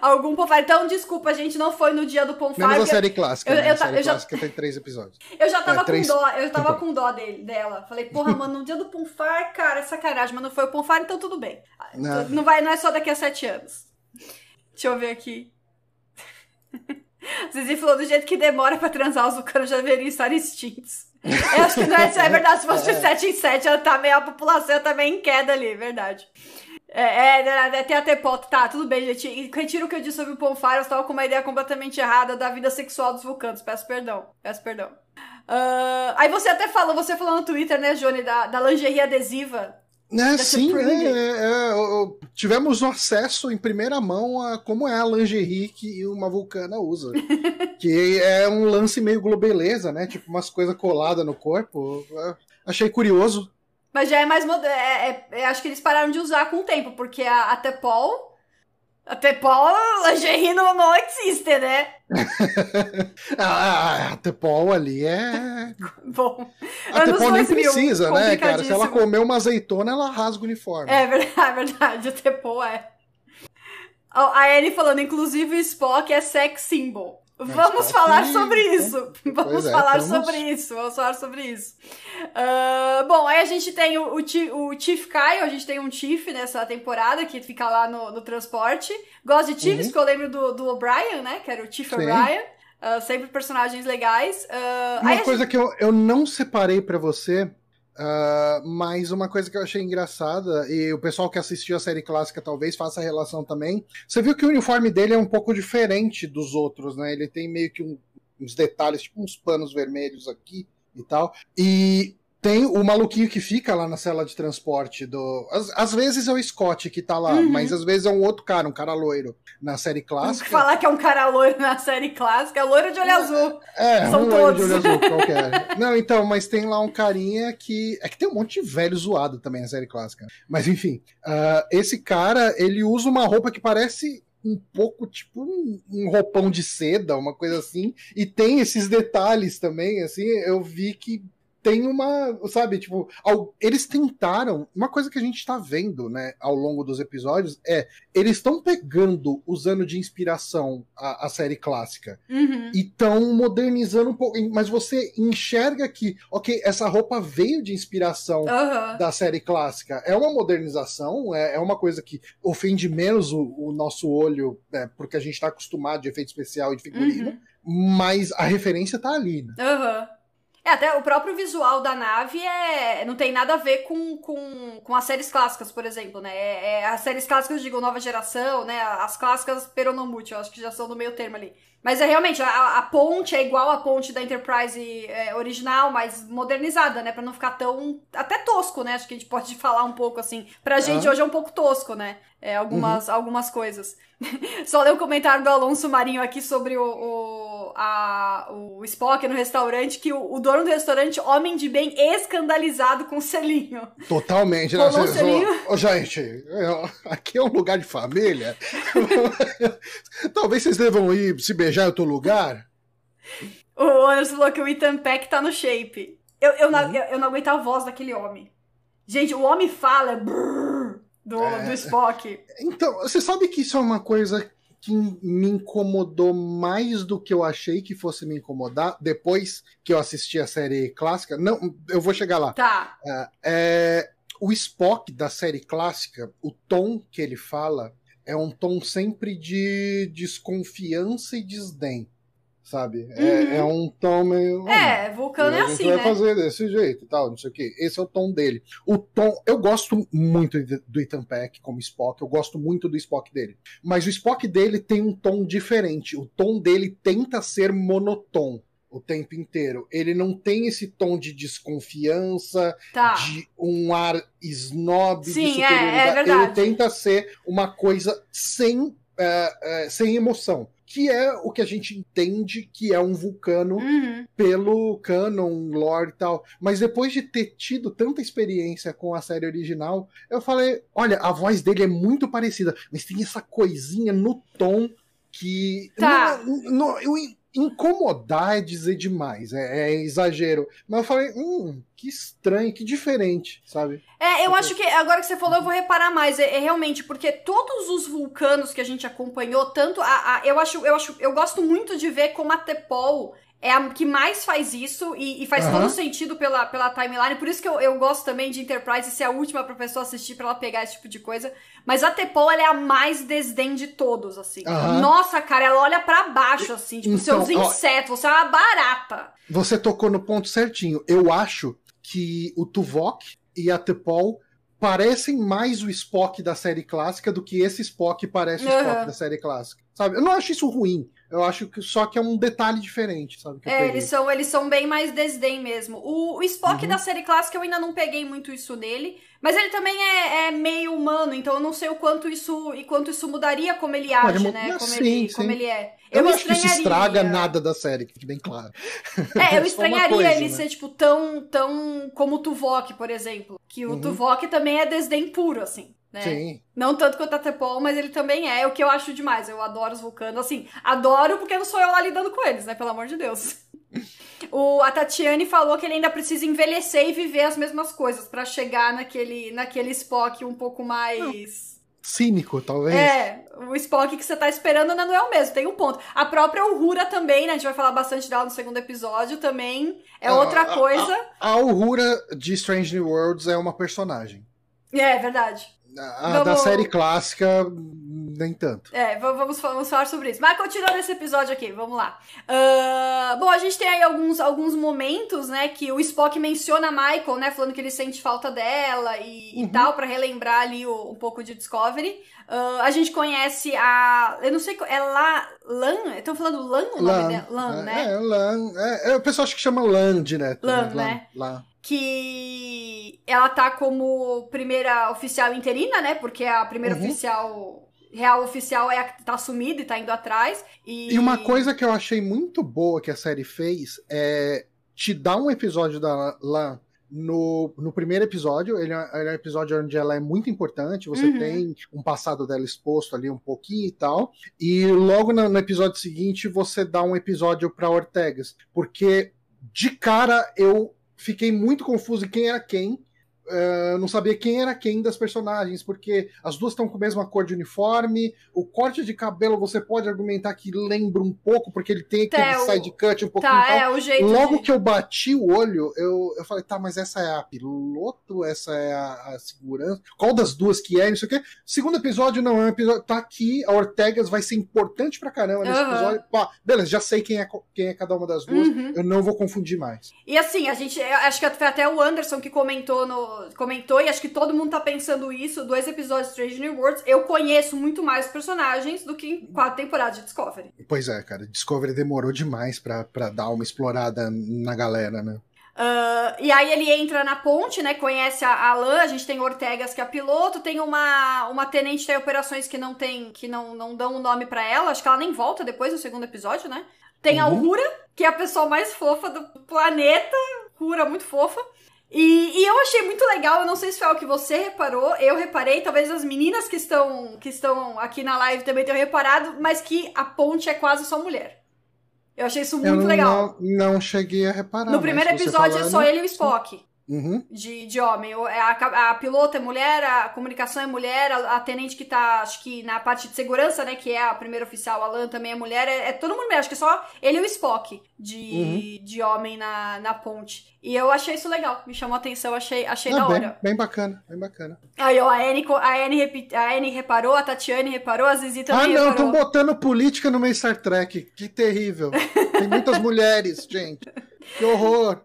algum Ponfar. Então, desculpa, a gente não foi no dia do Ponfar. Menos a porque série clássica. eu- né? eu a série eu já- clássica tem três episódios. Eu já tava É, três- com dó, eu tava com dó dele, dela. Falei, porra, mano, no dia do Ponfar, cara, é sacanagem, mas não foi o Ponfar, então tudo bem. Não. Não, vai, não é só daqui a sete anos. Deixa eu ver aqui. [LAUGHS] Zizi falou do jeito que demora pra transar, os vulcanos já deveriam estar extintos. Eu acho que não é, é verdade, se fosse de 7 em 7, ela tá meio, a população tá meio em queda ali, verdade. É, é, é, tem até foto, tá, tudo bem, gente. E retiro o que eu disse sobre o Ponfar, eu estava com uma ideia completamente errada da vida sexual dos vulcanos. Peço perdão, peço perdão. Ah, aí você até falou, você falou no Twitter, né, Johnny, da, da lingerie adesiva. É, sim, Supreme. é, é, tivemos acesso em primeira mão a como é a lingerie que uma vulcana usa. [LAUGHS] que é um lance meio globeleza, né? Tipo, umas coisas coladas no corpo. É, Achei curioso. Mas já é mais moderno. É- é- acho que eles pararam de usar com o tempo, porque a, a Tepol. A Tepol, lingerie não, não existe, né? [LAUGHS] Ah, a Tepol ali é. [LAUGHS] Bom. A Tepol nem 2000, precisa, né, cara? Se ela comer uma azeitona, ela rasga o uniforme. É verdade, [LAUGHS] é verdade. A Tepol é. A Anne falando, inclusive o Spock é sex symbol. Vamos Spock- falar sobre isso. [LAUGHS] Vamos é, falar sobre isso. Vamos falar sobre isso. Ah, bom, aí a gente tem o, o, o Chief Kyle, a gente tem um Chief nessa temporada que fica lá no, no transporte. Gosto de Chiefs, Uhum. porque eu lembro do, do O'Brien, né? Que era o Chief. O'Brien. Ah, sempre personagens legais. Aí Uma coisa que eu, eu não separei pra você Uh, mas uma coisa que eu achei engraçada, e o pessoal que assistiu a série clássica talvez faça relação também. Você viu que o uniforme dele é um pouco diferente dos outros, né? Ele tem meio que um, uns detalhes, tipo uns panos vermelhos aqui e tal. E tem o maluquinho que fica lá na cela de transporte do. Às, às vezes é o Scott que tá lá, uhum. mas às vezes é um outro cara, um cara loiro na série clássica. Falar que é um cara loiro na série clássica, é loiro de olho azul. É, São um todos. loiro de olho azul qualquer. [LAUGHS] Não, então, mas tem lá um carinha que. É que tem um monte de velho zoado também na série clássica. Mas enfim, uh, esse cara, ele usa uma roupa que parece um pouco tipo um, um, roupão de seda, uma coisa assim, e tem esses detalhes também, assim, eu vi que tem uma, sabe, tipo, ao, eles tentaram, uma coisa que a gente tá vendo, né, ao longo dos episódios é, eles estão pegando, usando de inspiração a, a série clássica uhum. e estão modernizando um pouco, mas você enxerga que, ok, essa roupa veio de inspiração uhum. da série clássica, é uma modernização, é, é uma coisa que ofende menos o, o nosso olho, né, porque a gente tá acostumado de efeito especial e de figurino, uhum. mas a referência tá ali, né? Aham. É, até o próprio visual da nave é, não tem nada a ver com, com, com as séries clássicas, por exemplo, né? É, é, as séries clássicas, digo, nova geração, né? As clássicas peronomute, eu acho que já são no meio termo ali. Mas é realmente, a, a ponte é igual a ponte da Enterprise é, original, mas modernizada, né? Pra não ficar tão. Até tosco, né? Acho que a gente pode [LAUGHS] falar um pouco assim. Pra gente hoje é um pouco tosco, né? É, algumas, uhum. algumas coisas. [LAUGHS] Só ler o comentário do Alonso Marinho aqui sobre o, o, a, o Spock no restaurante, que o, o, dono do restaurante, homem de bem, escandalizado com o selinho. Totalmente, né? Vocês, selinho... gente, aqui é um lugar de família. [LAUGHS] Talvez vocês devam ir se beijar em outro lugar. O Anderson falou que o Ethan Peck tá no shape. Eu, eu, uhum. não, eu, eu, não aguento a voz daquele homem. Gente, o homem fala brrr, do, é, do Spock. Então, você sabe que isso é uma coisa que me incomodou mais do que eu achei que fosse me incomodar depois que eu assisti a série clássica. Não, eu vou chegar lá. Tá. É, é, o Spock da série clássica, o tom que ele fala é um tom sempre de desconfiança e desdém sabe? É, uhum. É, um tom meio. É, Vulcano é assim, vai né? fazer desse jeito e tal, não sei o que. Esse é o tom dele. O tom. Eu gosto muito do Ethan Peck como Spock, eu gosto muito do Spock dele. Mas o Spock dele tem um tom diferente. O tom dele tenta ser monotom o tempo inteiro. Ele não tem esse tom de desconfiança, tá. de um ar snob Sim, de superioridade. É, é verdade. Ele tenta ser uma coisa sem, uh, uh, sem emoção que é o que a gente entende que é um vulcano uhum. pelo canon, lore e tal. Mas depois de ter tido tanta experiência com a série original, eu falei: olha, a voz dele é muito parecida, mas tem essa coisinha no tom que. Tá. Não, não, eu, incomodar é dizer demais, é, é, exagero. Mas eu falei, hum, que estranho, que diferente, sabe? É, eu acho que agora que você falou, eu vou reparar mais. É, é realmente, porque todos os vulcanos que a gente acompanhou, tanto a, a, eu acho, eu acho, eu gosto muito de ver como a Tepol é a que mais faz isso e, e faz uhum. todo sentido pela, pela timeline. Por isso que eu, eu gosto também de Enterprise ser a última pra pessoa assistir pra ela pegar esse tipo de coisa. Mas a Tepol, ela é a mais desdém de todos, assim. Uhum. Nossa, cara, ela olha para baixo, assim. Tipo, então, seus insetos, ó, você é uma barata. Você tocou no ponto certinho. Eu acho que o Tuvok e a Tepol parecem mais o Spock da série clássica do que esse Spock parece o Spock da série clássica. Sabe? Eu não acho isso ruim. Eu acho que só que é um detalhe diferente, sabe? é, eles são, eles são bem mais desdém mesmo. O, o Spock uhum. da série clássica eu ainda não peguei muito isso nele. Mas ele também é, é, meio humano, então eu não sei o quanto isso e quanto isso mudaria como ele age, Pode, né? Como, sim, ele, sim. como ele é. Eu, eu não acho que isso estraga nada da série, que fique bem claro. É, eu [LAUGHS] estranharia coisa, ele né? ser, tipo, tão, tão como o Tuvok, por exemplo. Que o uhum. Tuvok também é desdém puro, assim. Né? Sim. Não tanto quanto a Tepol, mas ele também é, o que eu acho demais. Eu adoro os vulcanos, assim, adoro porque não sou eu lá lidando com eles, né? Pelo amor de Deus. [LAUGHS] O, a Tatiane falou que ele ainda precisa envelhecer e viver as mesmas coisas para chegar naquele, naquele Spock um pouco mais. Cínico, talvez. É, o Spock que você tá esperando ainda não é o mesmo, tem um ponto. A própria Uhura também, né? A gente vai falar bastante dela no segundo episódio também. É ah, outra coisa. A, a, a Uhura de Strange New Worlds é uma personagem. É, é verdade. A, vamos... da série clássica, nem tanto. É, vamos, vamos falar sobre isso. Mas continuando esse episódio aqui, vamos lá. Uh, bom, a gente tem aí alguns, alguns momentos, né, que o Spock menciona a Michael, né, falando que ele sente falta dela e, uhum. e tal, para relembrar ali o, um pouco de Discovery. Uh, a gente conhece a. Eu não sei. É lá. Lan? Estão falando Lan o nome dela? Lan, é, né? É, Lan. É, é, o pessoal acha que chama Lan direto. Lan, né? né? Lan. Que ela tá como primeira oficial interina, né? Porque a primeira uhum. oficial. Real oficial é a que tá sumida e tá indo atrás. E... e uma coisa que eu achei muito boa que a série fez é te dar um episódio da Lan no, no primeiro episódio, ele é, ele é, um episódio onde ela é muito importante, você uhum. tem um passado dela exposto ali um pouquinho e tal, e logo no, no episódio seguinte você dá um episódio para Ortegas, porque de cara eu fiquei muito confuso em quem era quem, Uh, não sabia quem era quem das personagens, porque as duas estão com a mesma cor de uniforme. O corte de cabelo você pode argumentar que lembra um pouco, porque ele tem aquele tá, side cut um pouquinho. Tá, é, o jeito Logo de... que eu bati o olho, eu, eu falei, tá, mas essa é a piloto, essa é a, a segurança. Qual das duas que é? Não sei o quê. Segundo episódio, não, é um episódio. Tá aqui, a Ortegas vai ser importante pra caramba nesse uhum. episódio. Pá, beleza, já sei quem é, quem é cada uma das duas. Uhum. Eu não vou confundir mais. E assim, a gente. Acho que foi até o Anderson que comentou no comentou, e acho que todo mundo tá pensando isso, dois episódios de Strange New Worlds, eu conheço muito mais personagens do que em quatro temporadas de Discovery. Pois é, cara, Discovery demorou demais pra, dar uma explorada na galera, né? Uh, e aí ele entra na ponte, né? Conhece a Alan, a gente tem Ortegas, que é a piloto, tem uma, uma tenente de operações que não tem, que não, não dão o um nome para ela, acho que ela nem volta depois do segundo episódio, né? Tem uhum. a Uhura, que é a pessoa mais fofa do planeta, Uhura muito fofa. E, e, eu achei muito legal, eu não sei se foi algo que você reparou, eu reparei, talvez as meninas que estão, que estão aqui na live também tenham reparado, mas que a ponte é quase só mulher. Eu achei isso muito eu legal. Não, não cheguei a reparar. No primeiro episódio falando, é só ele e o Spock. Uhum. De, de homem. É a, a pilota é mulher, a comunicação é mulher, a, a, tenente que tá, acho que na parte de segurança, né, que é a primeira oficial, a Lan também é mulher, é, é todo mundo mulher, acho que é só ele e o Spock de, uhum. de homem na, na ponte. E eu achei isso legal, me chamou a atenção, achei, achei ah, da bem, hora. Bem bacana, bem bacana. Aí, ó, a Anne, a, Anne, a Anne reparou, a Tatiane reparou, a Zizi também Ah, não, estão botando política no meio Star Trek, que terrível. [LAUGHS] Tem muitas mulheres, gente. Que horror.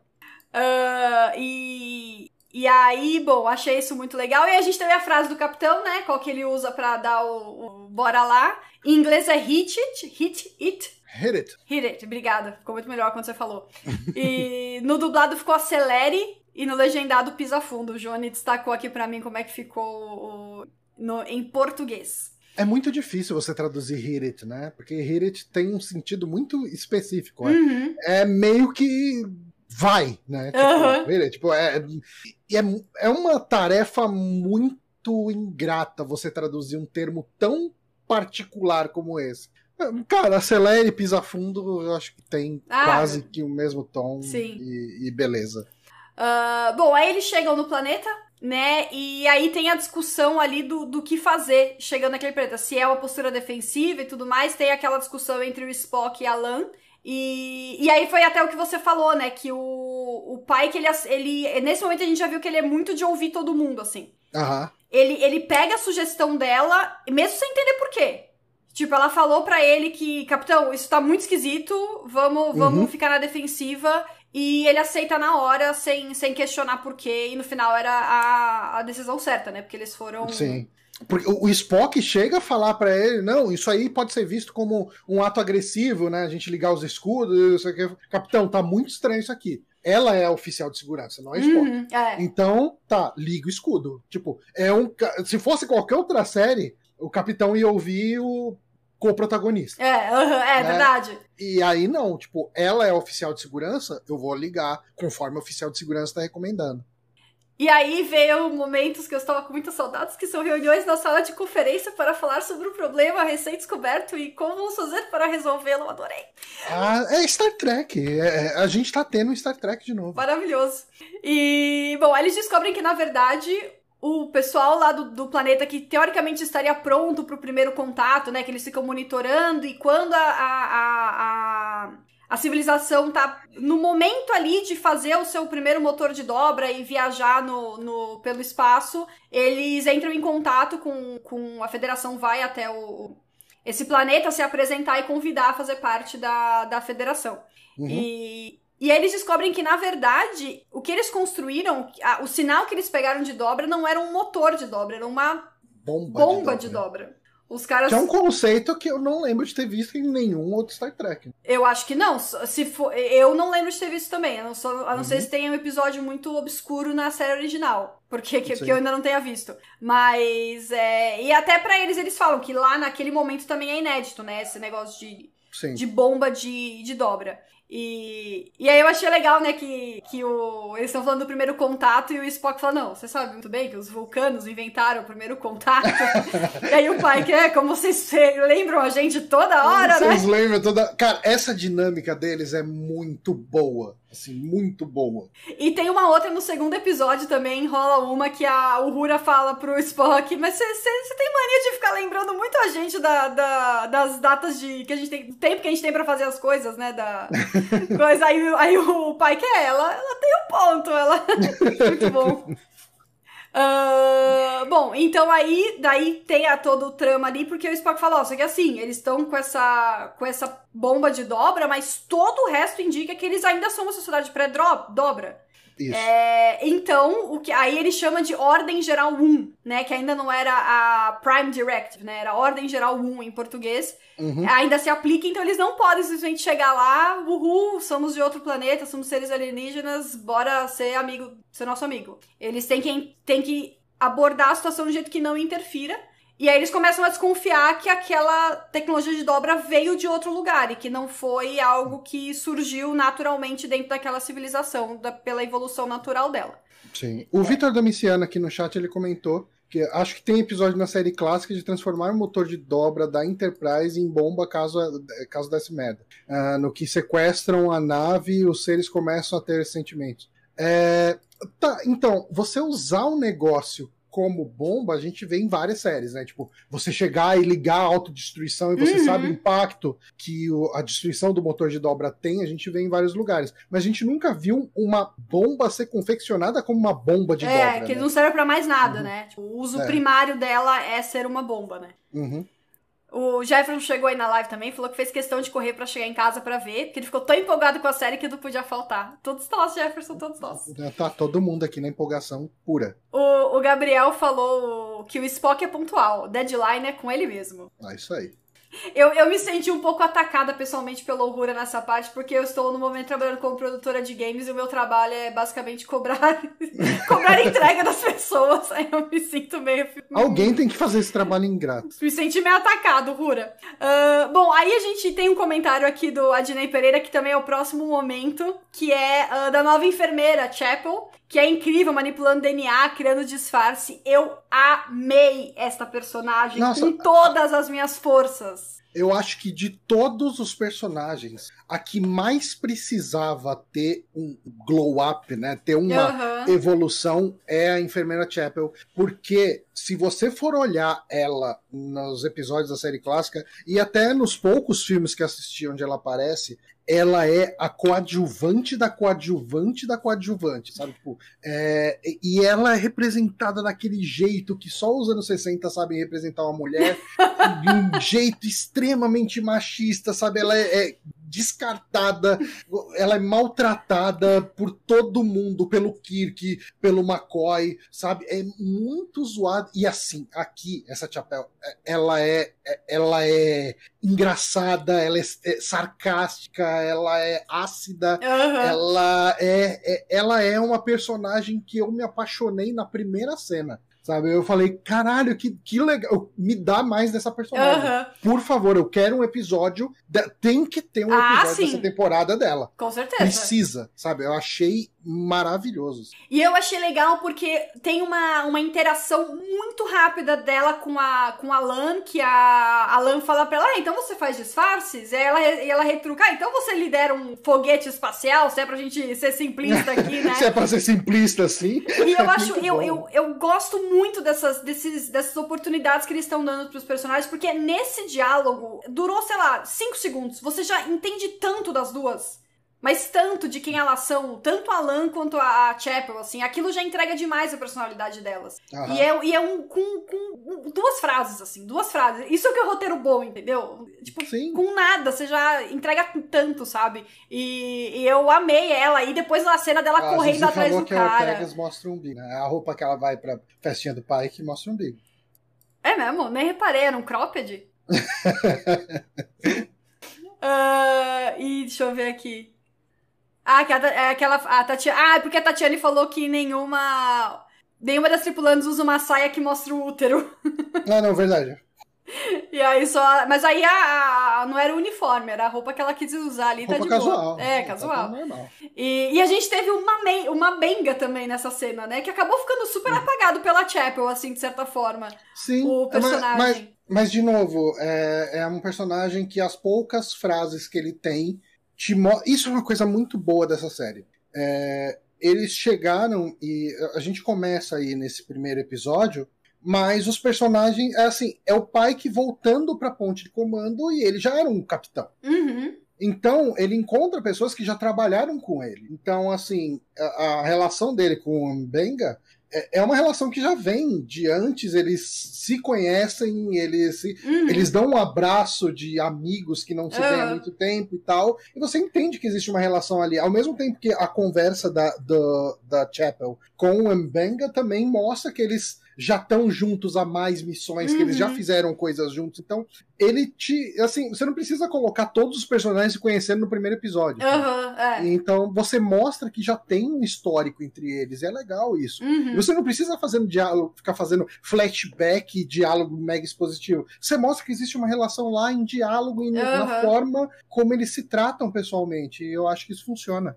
Uh, e, e aí, bom, achei isso muito legal. E a gente teve a frase do capitão, né? Qual que ele usa para dar o, o, bora lá. Em inglês é hit it, hit it. Hit it. Hit it, obrigada. Ficou muito melhor quando você falou. E [LAUGHS] no dublado ficou acelere e no legendado pisa fundo. O Johnny destacou aqui para mim como é que ficou o, no, em português. É muito difícil você traduzir hit it, né? Porque hit it tem um sentido muito específico. Uhum. É, é meio que vai, né? Tipo, uhum. tipo é, é, é uma tarefa muito ingrata você traduzir um termo tão particular como esse. Cara, acelere pisa fundo, eu acho que tem ah, quase que o mesmo tom sim. E, e beleza. Uh, bom, aí eles chegam no planeta, né? E aí tem a discussão ali do, do que fazer chegando naquele planeta. Se é uma postura defensiva e tudo mais, tem aquela discussão entre o Spock e a Lan. E, e aí foi até o que você falou, né? Que o, o pai, que ele, ele. Nesse momento a gente já viu que ele é muito de ouvir todo mundo, assim. Aham. Ele, ele pega a sugestão dela, mesmo sem entender por quê. Tipo, ela falou para ele que, capitão, isso tá muito esquisito, vamos, vamos uhum. ficar na defensiva. E ele aceita na hora, sem, sem questionar por quê. E no final era a, a decisão certa, né? Porque eles foram. Sim. Porque o Spock chega a falar para ele, não, isso aí pode ser visto como um ato agressivo, né? A gente ligar os escudos. Capitão, tá muito estranho isso aqui. Ela é a oficial de segurança, não é Spock. Uhum, é. Então, tá, liga o escudo. Tipo, é um. Se fosse qualquer outra série, o capitão ia ouvir o co-protagonista. É, uhum, é né? verdade. E aí não, tipo, ela é oficial de segurança, eu vou ligar conforme o oficial de segurança está recomendando. E aí veio momentos que eu estava com muitas saudades, que são reuniões na sala de conferência para falar sobre o problema recém-descoberto e como vamos fazer para resolvê-lo. Adorei. Ah, é Star Trek. É, é a gente está tendo Star Trek de novo. Maravilhoso. E, bom, eles descobrem que, na verdade, o pessoal lá do, do, planeta que teoricamente estaria pronto para o primeiro contato, né? Que eles ficam monitorando e quando a, a, a, a civilização tá no momento ali de fazer o seu primeiro motor de dobra e viajar no, no, pelo espaço, eles entram em contato com, com a federação, vai até o, esse planeta se apresentar e convidar a fazer parte da, da federação. Uhum. E, e eles descobrem que, na verdade, o que eles construíram, a, o sinal que eles pegaram de dobra não era um motor de dobra, era uma bomba, bomba de, dobra. de dobra. Os caras... Que é um conceito que eu não lembro de ter visto em nenhum outro Star Trek. Eu acho que não. Se for, eu não lembro de ter visto também. A não, a não uhum. ser se tem um episódio muito obscuro na série original. Porque que, que eu ainda não tenha visto. Mas. É, e até para eles, eles falam que lá naquele momento também é inédito, né? Esse negócio de, de bomba de, de dobra. E, e aí eu achei legal, né, que, que o, eles estão falando do primeiro contato e o Spock fala, não, você sabe muito bem que os vulcanos inventaram o primeiro contato. [LAUGHS] e aí o pai, que é, como vocês lembram a gente toda hora, né? Vocês lembram toda... Cara, essa dinâmica deles é muito boa. Assim, muito boa. E tem uma outra no segundo episódio também, rola uma que a Uhura fala pro Spock, mas você tem mania de ficar lembrando muito a gente da, da, das datas de que a gente tem, tempo que a gente tem para fazer as coisas, né? Da [LAUGHS] coisa. Aí, aí o pai quer é ela, ela tem um ponto, ela. [LAUGHS] muito bom. Uh, bom, então aí daí tem a todo o trama ali, porque o Spock fala, ó, só que assim, eles estão com essa com essa bomba de dobra, mas todo o resto indica que eles ainda são uma sociedade pré-dobra. Isso. É, então, o que aí ele chama de Ordem Geral 1, né? Que ainda não era a Prime Directive, né? Era Ordem Geral 1 em português. Uhum. Ainda se aplica, então eles não podem simplesmente chegar lá, uhul, somos de outro planeta, somos seres alienígenas, bora ser amigo, ser nosso amigo. Eles têm que, têm que abordar a situação de um jeito que não interfira. E aí eles começam a desconfiar que aquela tecnologia de dobra veio de outro lugar e que não foi algo que surgiu naturalmente dentro daquela civilização, da, pela evolução natural dela. Sim. O é. Vitor Domiciano aqui no chat ele comentou que acho que tem episódio na série clássica de transformar o motor de dobra da Enterprise em bomba caso, caso desse merda. Uh, no que sequestram a nave os seres começam a ter sentimentos. É, tá, então, você usar um negócio como bomba, a gente vê em várias séries, né? Tipo, você chegar e ligar a autodestruição e você uhum. sabe o impacto que o, a destruição do motor de dobra tem, a gente vê em vários lugares. Mas a gente nunca viu uma bomba ser confeccionada como uma bomba de é, dobra. É, que né? não serve para mais nada, uhum. né? Tipo, o uso é. primário dela é ser uma bomba, né? Uhum. O Jefferson chegou aí na live também, falou que fez questão de correr para chegar em casa para ver, porque ele ficou tão empolgado com a série que não podia faltar. Todos nós, Jefferson, todos nós. Tá todo mundo aqui na empolgação pura. O, o Gabriel falou que o Spock é pontual, deadline é com ele mesmo. Ah, isso aí. Eu, eu me senti um pouco atacada pessoalmente pela Uhura nessa parte, porque eu estou no momento trabalhando como produtora de games e o meu trabalho é basicamente cobrar [LAUGHS] cobrar entrega das pessoas. Aí eu me sinto meio. Alguém tem que fazer esse trabalho ingrato. Me senti meio atacado, Uhura. Uh, bom, aí a gente tem um comentário aqui do Adnei Pereira, que também é o próximo momento, que é uh, da nova enfermeira, Chapel, que é incrível, manipulando DNA, criando disfarce. Eu amei esta personagem Nossa, com todas as minhas forças. Eu acho que de todos os personagens, a que mais precisava ter um glow up, né? Ter uma uhum. evolução é a enfermeira Chapel, porque se você for olhar ela nos episódios da série clássica e até nos poucos filmes que assisti onde ela aparece, ela é a coadjuvante da coadjuvante da coadjuvante, sabe? Tipo, é, e ela é representada daquele jeito que só os anos 60 sabem representar uma mulher, [LAUGHS] de um jeito extremamente machista, sabe? Ela é, é descartada, ela é maltratada por todo mundo, pelo Kirk, pelo McCoy, sabe? É muito zoado. E assim, aqui, essa chapéu, ela é, ela é engraçada, ela é, é sarcástica, ela é ácida, uhum. ela, é, é, ela é uma personagem que eu me apaixonei na primeira cena. Sabe? Eu falei, caralho, que, que legal. Me dá mais dessa personagem. Uhum. Por favor, eu quero um episódio. De... Tem que ter um ah, episódio dessa temporada dela. Com certeza. Precisa, sabe? Eu achei maravilhoso. E eu achei legal porque tem uma, uma interação muito rápida dela com a, com a Lan, que a, a Lan fala pra ela, ah, então você faz disfarces? E ela, e ela retruca, ah, então você lidera um foguete espacial, se é pra gente ser simplista aqui, [LAUGHS] né? se é pra ser simplista, assim. E eu [LAUGHS] acho, eu, eu, eu gosto muito dessas, desses, dessas oportunidades que eles estão dando pros personagens, porque nesse diálogo durou, sei lá, cinco segundos. Você já entende tanto das duas mas tanto de quem elas são, tanto a Lan quanto a Chapel, assim, aquilo já entrega demais a personalidade delas. Uhum. E, é, e é um com, com duas frases, assim, duas frases. Isso é que é o roteiro bom, entendeu? Tipo, Sim. com nada, você já entrega tanto, sabe? E, e eu amei ela, e depois a cena dela ah, correndo atrás do que cara. A mostra um umbigo, né? A roupa que ela vai pra festinha do pai que mostra um umbigo. É mesmo? Nem reparei, era um cropped? uh, [LAUGHS] e deixa eu ver aqui. Ah, que a, é aquela. A Tatiana, ah, é porque a Tatiane falou que nenhuma. Nenhuma das tripulantes usa uma saia que mostra o útero. [LAUGHS] Ah, não, verdade. E aí só. Mas aí a, a, não era o uniforme, era a roupa que ela quis usar ali, tá roupa tá de casual. boa. É, casual. E, e a gente teve uma, uma benga também nessa cena, né? Que acabou ficando super apagado pela Chapel, assim, de certa forma. Sim. O personagem. Mas, mas, mas de novo, é, é um personagem que as poucas frases que ele tem. Isso é uma coisa muito boa dessa série. É, eles chegaram e a gente começa aí nesse primeiro episódio, mas os personagens é assim, é o pai que voltando para a ponte de comando e ele já era um capitão. Uhum. Então, ele encontra pessoas que já trabalharam com ele. Então, assim, a, a relação dele com o Benga é, é uma relação que já vem de antes, eles se conhecem, eles, se, uhum. eles dão um abraço de amigos que não se uhum. há muito tempo e tal, e você entende que existe uma relação ali. Ao mesmo tempo que a conversa da, da, da Chapel com o Mbenga também mostra que eles já estão juntos há mais missões, uhum. que eles já uhum. fizeram coisas juntos. Então, ele te. Assim, você não precisa colocar todos os personagens se conhecendo no primeiro episódio. Uhum, é. Então, você mostra que já tem um histórico entre eles. E é legal isso. Uhum. Você não precisa fazer diálogo, ficar fazendo flashback, diálogo mega expositivo. Você mostra que existe uma relação lá em diálogo e na forma como eles se tratam pessoalmente. E eu acho que isso funciona.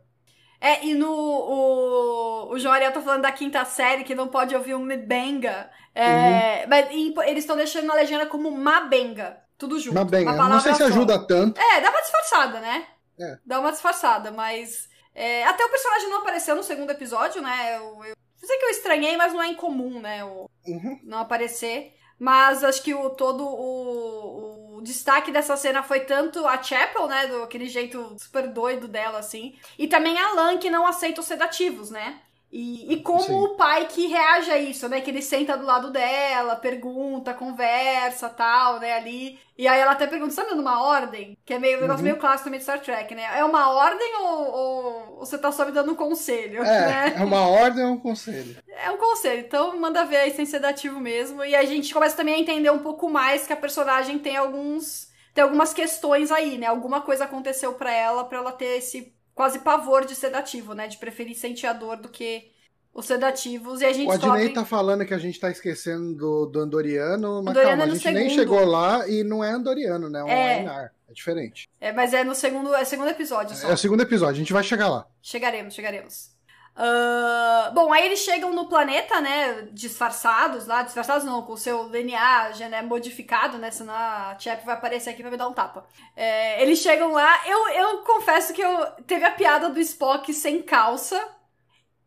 É, e no. O, o João Ariel tá falando da quinta série que não pode ouvir um Mbenga. É, uhum. Mas e, eles estão deixando na legenda como Mabenga. Tudo junto. Mabenga. Não sei se só. ajuda tanto. É, dá uma disfarçada, né? É. Dá uma disfarçada, mas. É, até o personagem não apareceu no segundo episódio, né? Eu, eu sei que eu estranhei, mas não é incomum, né? O, uhum. Não aparecer. Mas acho que o todo o, o, destaque dessa cena foi tanto a Chapel, né? Do aquele jeito super doido dela, assim. E também a Lan, que não aceita os sedativos, né? E, e como Sim. o pai que reage a isso, né? Que ele senta do lado dela, pergunta, conversa, tal, né? Ali. E aí ela até pergunta, você tá dando uma ordem? Que é meio um negócio uhum. meio clássico também de Star Trek, né? É uma ordem ou, ou, você tá só me dando um conselho? É, né? é uma ordem ou um conselho? [LAUGHS] É um conselho, então manda ver aí sem sedativo mesmo. E a gente começa também a entender um pouco mais que a personagem tem alguns. Tem algumas questões aí, né? Alguma coisa aconteceu para ela, para ela ter esse quase pavor de sedativo, né? De preferir sentir a dor do que os sedativos. E a gente O Adnei descobre... tá falando que a gente tá esquecendo do, do Andoriano, mas Andoriano calma, é a gente segundo. nem chegou lá e não é Andoriano, né? É um é... Ainar. É diferente. É, mas é no segundo, é segundo episódio só. É o segundo episódio, a gente vai chegar lá. Chegaremos, chegaremos. Uh, bom, aí eles chegam no planeta, né? Disfarçados lá, disfarçados não, com o seu DNA já né, modificado, né? Senão a Chap vai aparecer aqui pra me dar um tapa. É, eles chegam lá, eu, eu confesso que eu teve a piada do Spock sem calça.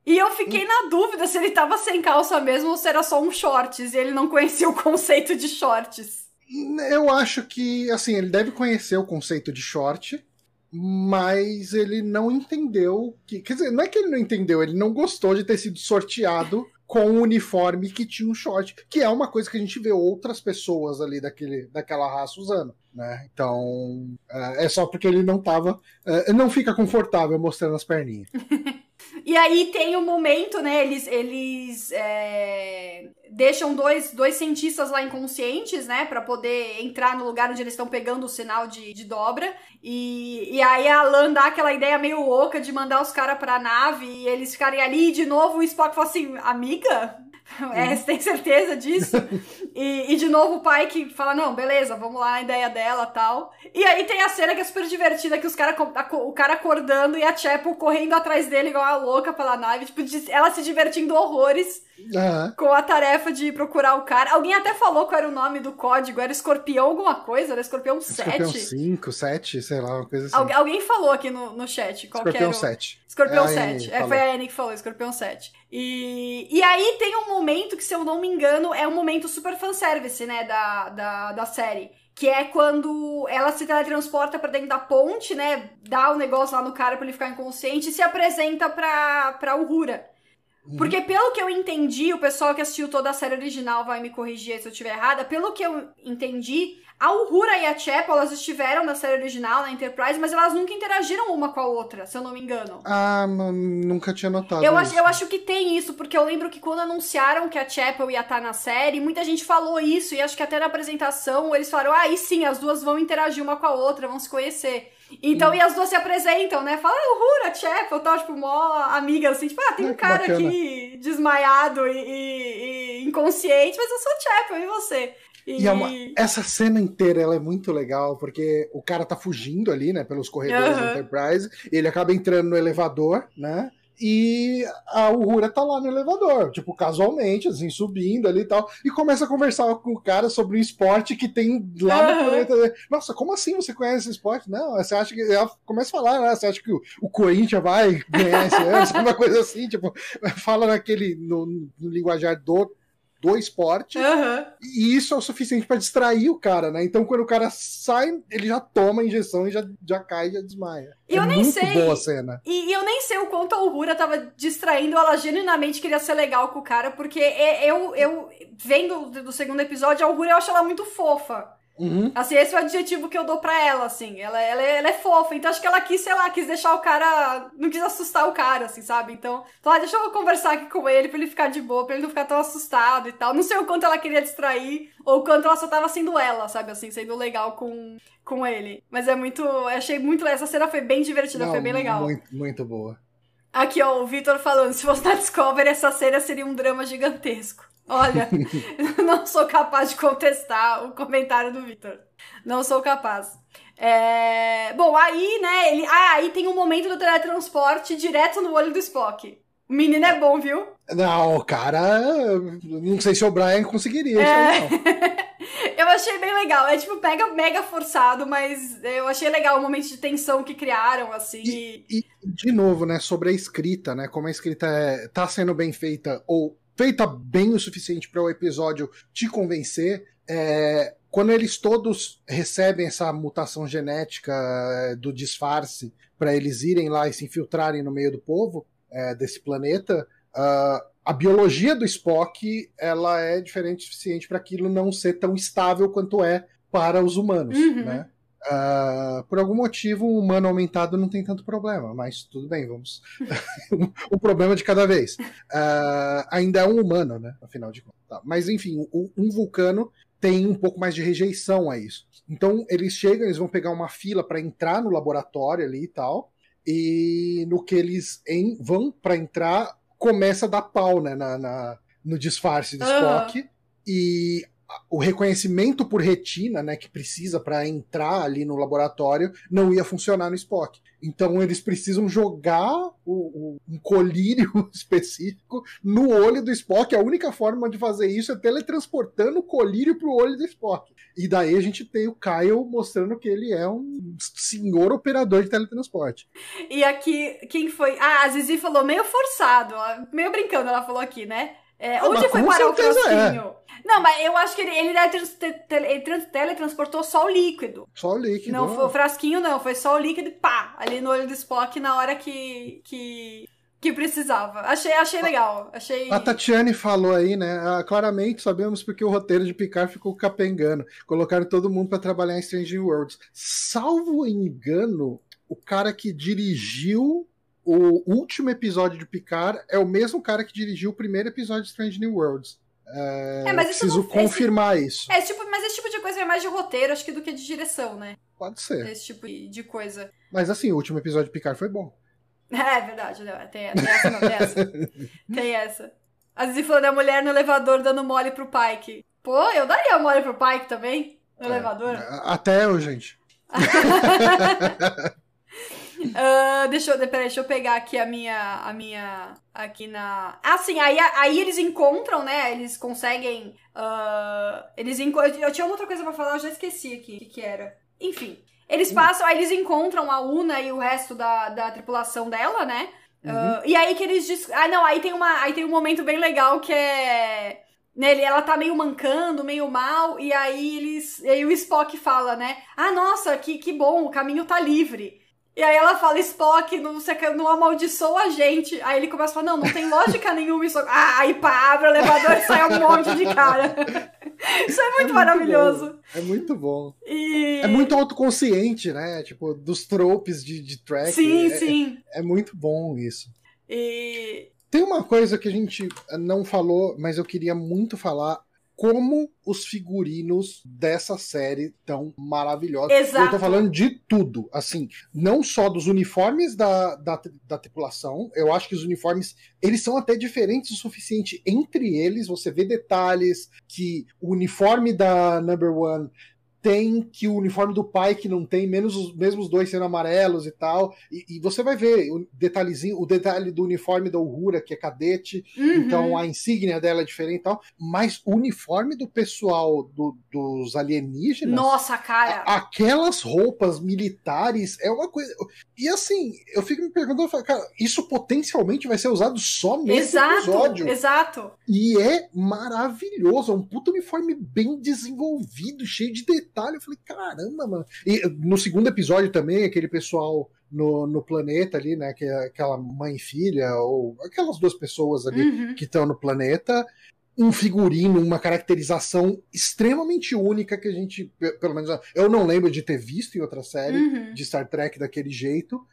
E eu fiquei hum. na dúvida se ele tava sem calça mesmo ou se era só um shorts e ele não conhecia o conceito de shorts. Eu acho que, assim, ele deve conhecer o conceito de short mas ele não entendeu que. Quer dizer, não é que ele não entendeu, ele não gostou de ter sido sorteado com um uniforme que tinha um short, que é uma coisa que a gente vê outras pessoas ali daquele, daquela raça usando, né? Então, é, é só porque ele não tava. É, não fica confortável mostrando as perninhas. [LAUGHS] E aí tem o um momento, né? Eles, eles é, deixam dois, dois cientistas lá inconscientes, né? Pra poder entrar no lugar onde eles estão pegando o sinal de, de dobra. E, e aí a Lan dá aquela ideia meio louca de mandar os caras pra nave e eles ficarem ali. E de novo o Spock fala assim: Amiga, [LAUGHS] é, você tem certeza disso? [LAUGHS] e, e, de novo o pai que fala, não, beleza, vamos lá, a ideia dela tal. E aí tem a cena que é super divertida, que os cara, o cara acordando e a Chapel correndo atrás dele igual uma louca pela nave, tipo, ela se divertindo horrores. Uhum. Com a tarefa de procurar o cara. Alguém até falou qual era o nome do código. Era escorpião alguma coisa? Era escorpião 7? Escorpião 5, 7, sei lá, uma coisa assim. Algu alguém falou aqui no, no chat. Qual escorpião era o... 7. Escorpião é 7. É, foi a Annie que falou, escorpião 7. E, e aí tem um momento que, se eu não me engano, é um momento super fanservice, né, da, da, da série. Que é quando ela se teletransporta para dentro da ponte, né? Dá o um negócio lá no cara pra ele ficar inconsciente e se apresenta pra, pra Uhura. Uhum. Porque pelo que eu entendi, o pessoal que assistiu toda a série original vai me corrigir se eu estiver errada. Pelo que eu entendi, a Uhura e a Chapel, elas estiveram na série original, na Enterprise, mas elas nunca interagiram uma com a outra, se eu não me engano. Ah, nunca tinha notado eu. Acho, eu acho que tem isso, porque eu lembro que quando anunciaram que a Chapel ia estar na série, muita gente falou isso, e acho que até na apresentação eles falaram, ah, e sim, as duas vão interagir uma com a outra, vão se conhecer. Então, e as duas se apresentam, né? Fala, ah, Uhura, Chapel, tal, tipo, mó amiga, assim, tipo, ah, tem um cara aqui desmaiado e, e, e, inconsciente, mas eu sou Chapel, e você? E, e é uma, essa cena inteira ela é muito legal, porque o cara tá fugindo ali, né, pelos corredores uhum. da Enterprise, ele acaba entrando no elevador, né? E a Uhura tá lá no elevador, tipo, casualmente, assim, subindo ali e tal, e começa a conversar com o cara sobre o esporte que tem lá no planeta. Nossa, como assim você conhece esse esporte? Não, você acha que. Ela começa a falar, né? Você acha que o, o Corinthians vai ganhar esse ano? [LAUGHS] uma coisa assim, tipo, fala naquele. no, no linguajar do do esporte. Uhum. E isso é o suficiente para distrair o cara, né? Então quando o cara sai, ele já toma a injeção e já, já cai e já desmaia. E é eu nem muito sei. boa a cena. E, e, eu nem sei o quanto a Uhura tava distraindo, ela genuinamente queria ser legal com o cara, porque eu, eu vendo do segundo episódio, a Uhura eu acho ela muito fofa. Uhum. Assim, esse é o adjetivo que eu dou pra ela, assim. Ela, ela, é, ela é fofa, então acho que ela quis, sei lá, quis deixar o cara. Não quis assustar o cara, assim, sabe? Então, então ah, deixa eu conversar aqui com ele pra ele ficar de boa, pra ele não ficar tão assustado e tal. Não sei o quanto ela queria distrair, ou o quanto ela só tava sendo ela, sabe? Assim, sendo legal com, com ele. Mas é muito. Eu achei muito. Essa cena foi bem divertida, não, foi bem legal. Muito, muito boa. Aqui, ó, o Vitor falando: se fosse na Discovery, essa cena seria um drama gigantesco. Olha, [LAUGHS] não sou capaz de contestar o comentário do Victor. Não sou capaz. É... Bom, aí, né, ele... Ah, aí tem um momento do teletransporte direto no olho do Spock. O menino é bom, viu? Não, o cara... Não sei se o Brian conseguiria é... isso aí, não. [LAUGHS] eu achei bem legal. É tipo, mega, mega forçado, mas eu achei legal o momento de tensão que criaram, assim. E, e de novo, né, sobre a escrita, né, como a escrita é, tá sendo bem feita ou feita bem o suficiente para o episódio te convencer. É, quando eles todos recebem essa mutação genética é, do disfarce para eles irem lá e se infiltrarem no meio do povo é, desse planeta, uh, a biologia do Spock ela é diferente o suficiente para aquilo não ser tão estável quanto é para os humanos, uhum. né? Uh, por algum motivo, um humano aumentado não tem tanto problema, mas tudo bem, vamos. [LAUGHS] um problema de cada vez. Uh, ainda é um humano, né? Afinal de contas. Tá. Mas enfim, um vulcano tem um pouco mais de rejeição a isso. Então eles chegam, eles vão pegar uma fila para entrar no laboratório ali e tal. E no que eles em, vão para entrar, começa a dar pau né, na, na no disfarce do Spock. Uhum. E o reconhecimento por retina, né, que precisa para entrar ali no laboratório, não ia funcionar no Spock. Então eles precisam jogar o, o, um colírio [LAUGHS] específico no olho do Spock. A única forma de fazer isso é teletransportando o colírio pro olho do Spock. E daí a gente tem o Kyle mostrando que ele é um senhor operador de teletransporte. E aqui, quem foi? Ah, a Zizi falou meio forçado, meio brincando, ela falou aqui, né? É, ah, onde foi parar o frasquinho? É. Não, mas eu acho que ele, ele, ele teletransportou só o líquido. Só o líquido. Não, foi o frasquinho não, foi só o líquido e pá, ali no olho do Spock na hora que, que, que precisava. Achei, achei legal. Achei... A Tatiane falou aí, né? Ah, claramente sabemos porque o roteiro de Picard ficou capengando. Colocaram todo mundo para trabalhar em Strange Worlds. Salvo engano, o cara que dirigiu o último episódio de Picard é o mesmo cara que dirigiu o primeiro episódio de Strange New Worlds. É, é, mas preciso não, confirmar esse, isso. É, tipo, mas esse tipo de coisa é mais de roteiro, acho que do que de direção, né? Pode ser. Esse tipo de coisa. Mas assim, o último episódio de Picard foi bom. [LAUGHS] É, verdade, não, tem, tem essa, não, tem essa. [LAUGHS] tem essa. A Zizi falou da mulher no elevador dando mole pro Pike. Pô, eu daria mole pro Pike também, no é, elevador. Até eu, gente. [LAUGHS] Uh, deixa eu, peraí, deixa eu pegar aqui a minha, a minha, aqui na... Ah, sim, aí, aí eles encontram, né, eles conseguem, uh, eles enco... Eu tinha outra coisa pra falar, eu já esqueci aqui o que que era. Enfim, eles passam, aí eles encontram a Una e o resto da, da tripulação dela, né, uhum. uh, e aí que eles... Diz... Ah, não, aí tem, uma, aí tem um momento bem legal que é... Nele, ela tá meio mancando, meio mal, e aí eles. E aí o Spock fala, né? Ah, nossa, que, que bom, o caminho tá livre. E aí ela fala, Spock, não, você não amaldiçoa a gente. Aí ele começa a falar, não, não tem lógica nenhuma isso. Ah, aí pá, abre o elevador e sai um monte de cara. [LAUGHS] Isso é muito, é muito maravilhoso. Bom. É muito bom. E... É muito autoconsciente, né? Tipo, dos tropes de, de track. Sim, é, sim. É, é muito bom isso. E... Tem uma coisa que a gente não falou, mas eu queria muito falar como os figurinos dessa série tão maravilhosos. Exato. Eu tô falando de tudo, assim, não só dos uniformes da, da, da, tripulação, eu acho que os uniformes, eles são até diferentes o suficiente entre eles, você vê detalhes que o uniforme da Number One tem que o uniforme do pai que não tem, menos os mesmos dois sendo amarelos e tal. E, e, você vai ver o detalhezinho, o detalhe do uniforme da Uhura, que é cadete, uhum. então a insígnia dela é diferente e tal. Mas o uniforme do pessoal do, dos alienígenas. Nossa, cara! A, aquelas roupas militares é uma coisa. E assim, eu fico me perguntando, cara, isso potencialmente vai ser usado só nesse exato, episódio. Exato. E é maravilhoso, é um puto uniforme bem desenvolvido, cheio de detalhes detalhe. Eu falei, caramba, mano. E no segundo episódio também, aquele pessoal no, no planeta ali, né? Que é aquela mãe e filha, ou aquelas duas pessoas ali uhum. que estão no planeta. Um figurino, uma caracterização extremamente única que a gente, pelo menos, eu não lembro de ter visto em outra série uhum. de Star Trek daquele jeito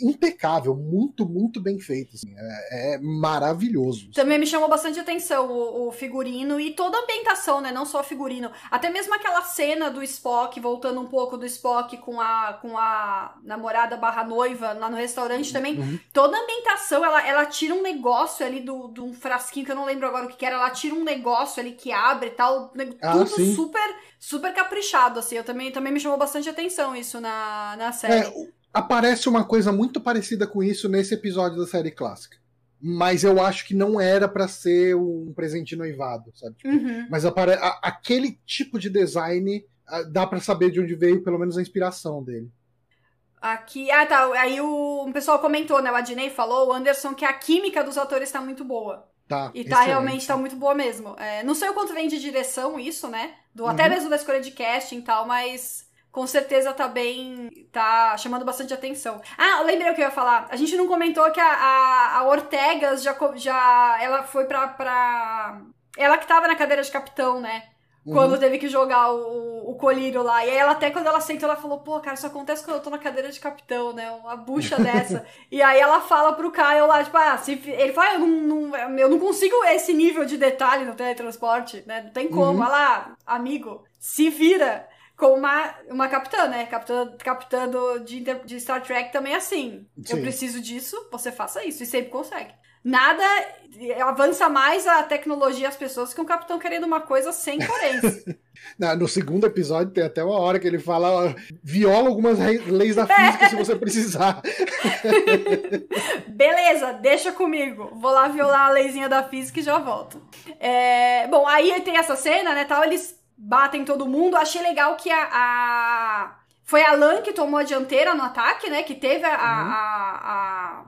impecável, muito, muito bem feito. Assim, é, é, maravilhoso. Também me chamou bastante atenção o, o, figurino e toda a ambientação, né? Não só o figurino. Até mesmo aquela cena do Spock, voltando um pouco do Spock com a, com a namorada barra noiva lá no restaurante também. Uhum. Toda a ambientação, ela, ela tira um negócio ali do, do um frasquinho que eu não lembro agora o que, que era. Ela tira um negócio ali que abre e tal. Ah, tudo sim. super, super caprichado, assim. Eu também, também me chamou bastante atenção isso na, na série. É, aparece uma coisa muito parecida com isso nesse episódio da série clássica. Mas eu acho que não era para ser um presente noivado, sabe? Tipo, uhum. Mas a, aquele tipo de design dá para saber de onde veio pelo menos a inspiração dele. Aqui, ah tá, aí o, o pessoal comentou, né, o Adnei falou, o Anderson, que a química dos atores tá muito boa. Tá, e tá realmente tá muito boa mesmo. É, não sei o quanto vem de direção isso, né, do, uhum. até mesmo da escolha de casting e tal, mas com certeza tá bem. tá chamando bastante atenção. Ah, lembrei o que eu ia falar. A gente não comentou que a, a, a Ortegas já, já. Ela foi pra, pra. Ela que tava na cadeira de capitão, né? Uhum. Quando teve que jogar o, o colírio lá. E aí ela até quando ela sentou, ela falou, pô, cara, isso acontece quando eu tô na cadeira de capitão, né? Uma bucha [LAUGHS] dessa. e aí ela fala pro Caio lá, tipo, ah, se, ele fala, ah, eu não, não, eu não consigo esse nível de detalhe no teletransporte, né? Não tem como. Uhum. Olha lá, amigo, se vira com uma, uma capitã, né? Capitã, capitã do, de, de Star Trek também é assim. Sim. Eu preciso disso, você faça isso. E sempre consegue. Nada avança mais a tecnologia e as pessoas que um capitão querendo uma coisa sem [LAUGHS] poréns. no segundo episódio tem até uma hora que ele fala viola algumas leis da física se você precisar. [LAUGHS] Beleza, deixa comigo. Vou lá violar a leizinha da física e já volto. É, bom, aí tem essa cena, né, tal, eles batem todo mundo. Achei legal que a, a... Foi a Lan que tomou a dianteira no ataque, né? Que teve a, uhum. a, a,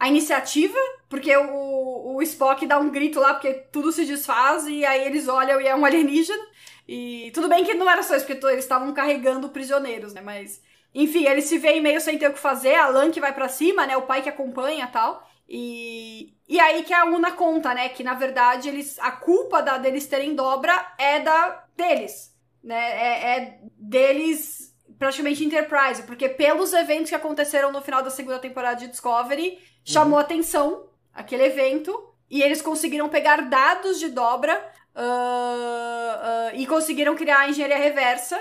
a, iniciativa, porque o, o Spock dá um grito lá, porque tudo se desfaz, e aí eles olham e é um alienígena. E tudo bem que não era só isso, porque eles estavam carregando prisioneiros, né? Mas, enfim, eles se veem meio sem ter o que fazer. A Lan que vai para cima, né? O pai que acompanha tal. E, e aí que a Una conta, né? Que na verdade eles a culpa da, deles terem dobra é da deles, né? É, é deles praticamente Enterprise, porque pelos eventos que aconteceram no final da segunda temporada de Discovery, chamou uhum. atenção aquele evento e eles conseguiram pegar dados de dobra uh, uh, e conseguiram criar a engenharia reversa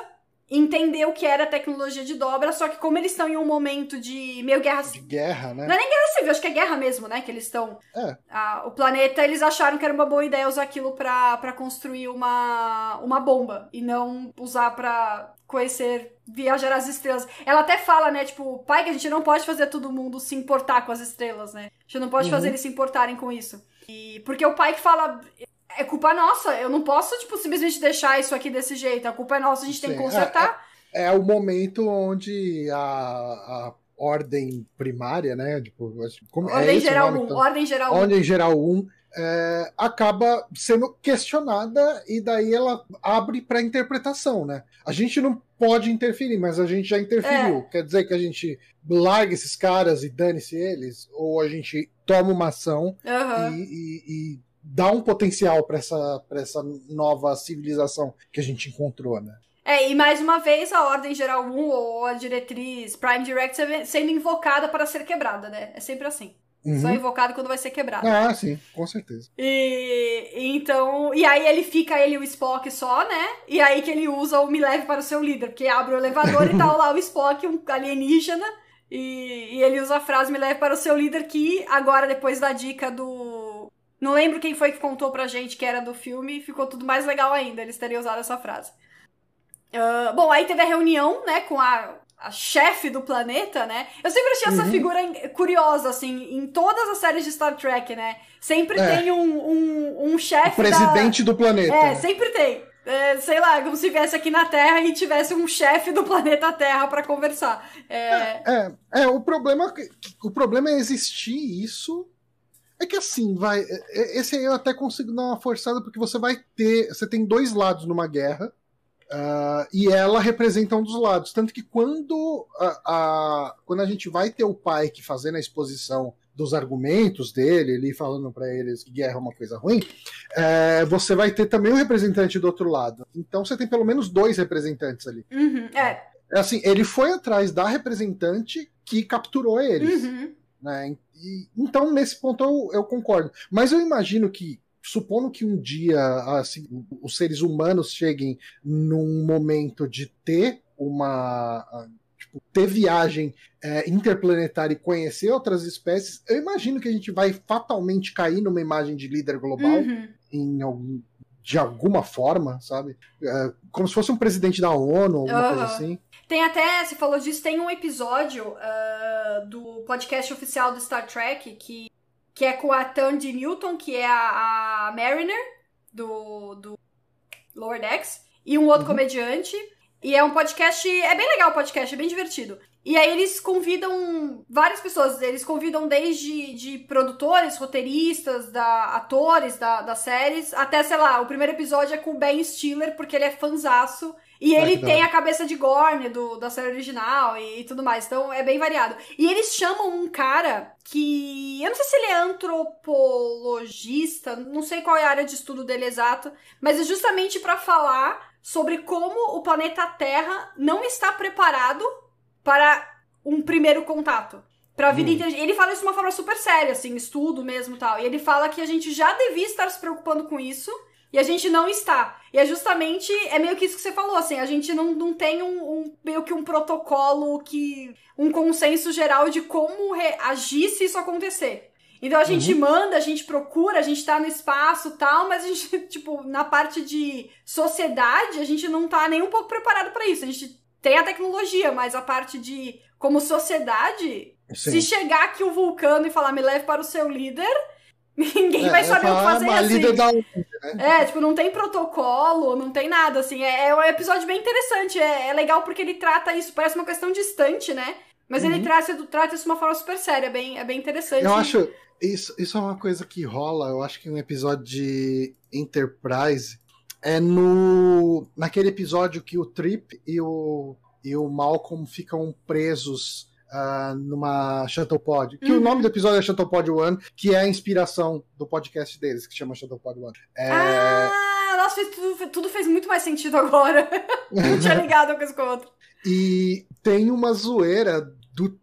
entender o que era tecnologia de dobra, só que como eles estão em um momento de meio guerra... De guerra, né? Não é nem guerra civil, acho que é guerra mesmo, né? Que eles estão... É. Ah, o planeta, eles acharam que era uma boa ideia usar aquilo pra, pra construir uma, uma bomba, e não usar pra conhecer viajar às estrelas. Ela até fala, né, tipo, pai, que a gente não pode fazer todo mundo se importar com as estrelas, né? A gente não pode uhum. fazer eles se importarem com isso. E porque o pai que fala, é culpa nossa, eu não posso, tipo, simplesmente deixar isso aqui desse jeito. A culpa é nossa, a gente Sim. tem que consertar. É, é, é, o momento onde a, a ordem primária, né? Tipo, como, é ordem, é geral 1, então, ordem geral 1. Ordem geral 1 é, acaba sendo questionada e daí ela abre para interpretação, né? A gente não pode interferir, mas a gente já interferiu. É. Quer dizer que a gente larga esses caras e dane-se eles? Ou a gente toma uma ação uhum. e, e, e, dá um potencial para essa, essa nova civilização que a gente encontrou, né? É, e mais uma vez a Ordem Geral 1 ou a diretriz Prime Direct sendo invocada para ser quebrada, né? É sempre assim. Uhum. Só invocado quando vai ser quebrado. Ah, sim, com certeza. E, então. E aí ele fica, ele o Spock só, né? E aí que ele usa o Me Leve para o seu líder, porque abre o elevador e tá lá o Spock, um alienígena. E, e ele usa a frase Me Leve para o seu líder, que agora, depois da dica do. Não lembro quem foi que contou pra gente que era do filme, ficou tudo mais legal ainda, eles terem usado essa frase. Uh, bom, aí teve a reunião, né, com a a chefe do planeta, né? Eu sempre achei essa uhum. figura curiosa, assim, em todas as séries de Star Trek, né? Sempre é. tem um, um, um chefe. Presidente da... do planeta. É, sempre tem. É, sei lá, como se viesse aqui na Terra e tivesse um chefe do planeta Terra para conversar. É... é... É, é, o problema o problema é existir isso. É que assim, vai. É, é, esse aí eu até consigo dar uma forçada, porque você vai ter. Você tem dois lados numa guerra. Uh, e ela representa um dos lados. Tanto que quando a, a, quando a gente vai ter o pai que fazendo a exposição dos argumentos dele, ele falando para eles que guerra é uma coisa ruim, é, você vai ter também um representante do outro lado. Então você tem pelo menos dois representantes ali. Uhum, é. é. Assim, ele foi atrás da representante que capturou eles. Uhum. Né? E, então, nesse ponto, eu, eu concordo. Mas eu imagino que supondo que um dia assim, os seres humanos cheguem num momento de ter uma tipo, ter viagem é, interplanetária e conhecer outras espécies, eu imagino que a gente vai fatalmente cair numa imagem de líder global uhum. em algum, de alguma forma, sabe? É, como se fosse um presidente da ONU, alguma uhum. coisa assim. Tem até, você falou disso, tem um episódio uh, do podcast oficial do Star Trek que que é com a Tandy Newton, que é a, a Mariner, do, do Lower Decks, e um outro uhum. comediante. E é um podcast. É bem legal o podcast, é bem divertido. E aí eles convidam várias pessoas. Eles convidam desde de produtores, roteiristas, da, atores da, das séries, até, sei lá, o primeiro episódio é com o Ben Stiller, porque ele é fanzaço e ele tem a cabeça de Gorn do, da série original e, e, tudo mais. Então é bem variado. E eles chamam um cara que. Eu não sei se ele é antropologista, não sei qual é a área de estudo dele exato, mas é justamente para falar sobre como o planeta Terra não está preparado para um primeiro contato. Pra vida hum. inteligente. Ele fala isso de uma forma super séria, assim, estudo mesmo tal. E ele fala que a gente já devia estar se preocupando com isso e a gente não está. E é justamente, é meio que isso que você falou, assim, a gente não, não tem um, um meio que um protocolo que. um consenso geral de como agir se isso acontecer. Então a gente uhum. manda, a gente procura, a gente tá no espaço tal, mas a gente, [LAUGHS] tipo, na parte de sociedade, a gente não tá nem um pouco preparado para isso. A gente tem a tecnologia, mas a parte de como sociedade, Sim. se chegar aqui o vulcano e falar me leve para o seu líder, [LAUGHS] Ninguém é, vai saber o que fazer assim. Da né? É, tipo, não tem protocolo, não tem nada, assim. É, é um episódio bem interessante. É, é, legal porque ele trata isso, parece uma questão distante, né? Mas uhum. ele trata, trata isso de uma forma super séria, é bem, é bem interessante. Eu acho. Isso, isso é uma coisa que rola, eu acho que um episódio de Enterprise é no. naquele episódio que o Trip e o, e o Malcolm ficam presos uh, numa Shuttlepod. Que uhum. o nome do episódio é Shuttlepod One, que é a inspiração do podcast deles, que chama Shuttlepod One. É... Ah, nossa, fez tudo, tudo, fez muito mais sentido agora. [LAUGHS] Não tinha [LAUGHS] ligado uma coisa com a outra. E tem uma zoeira do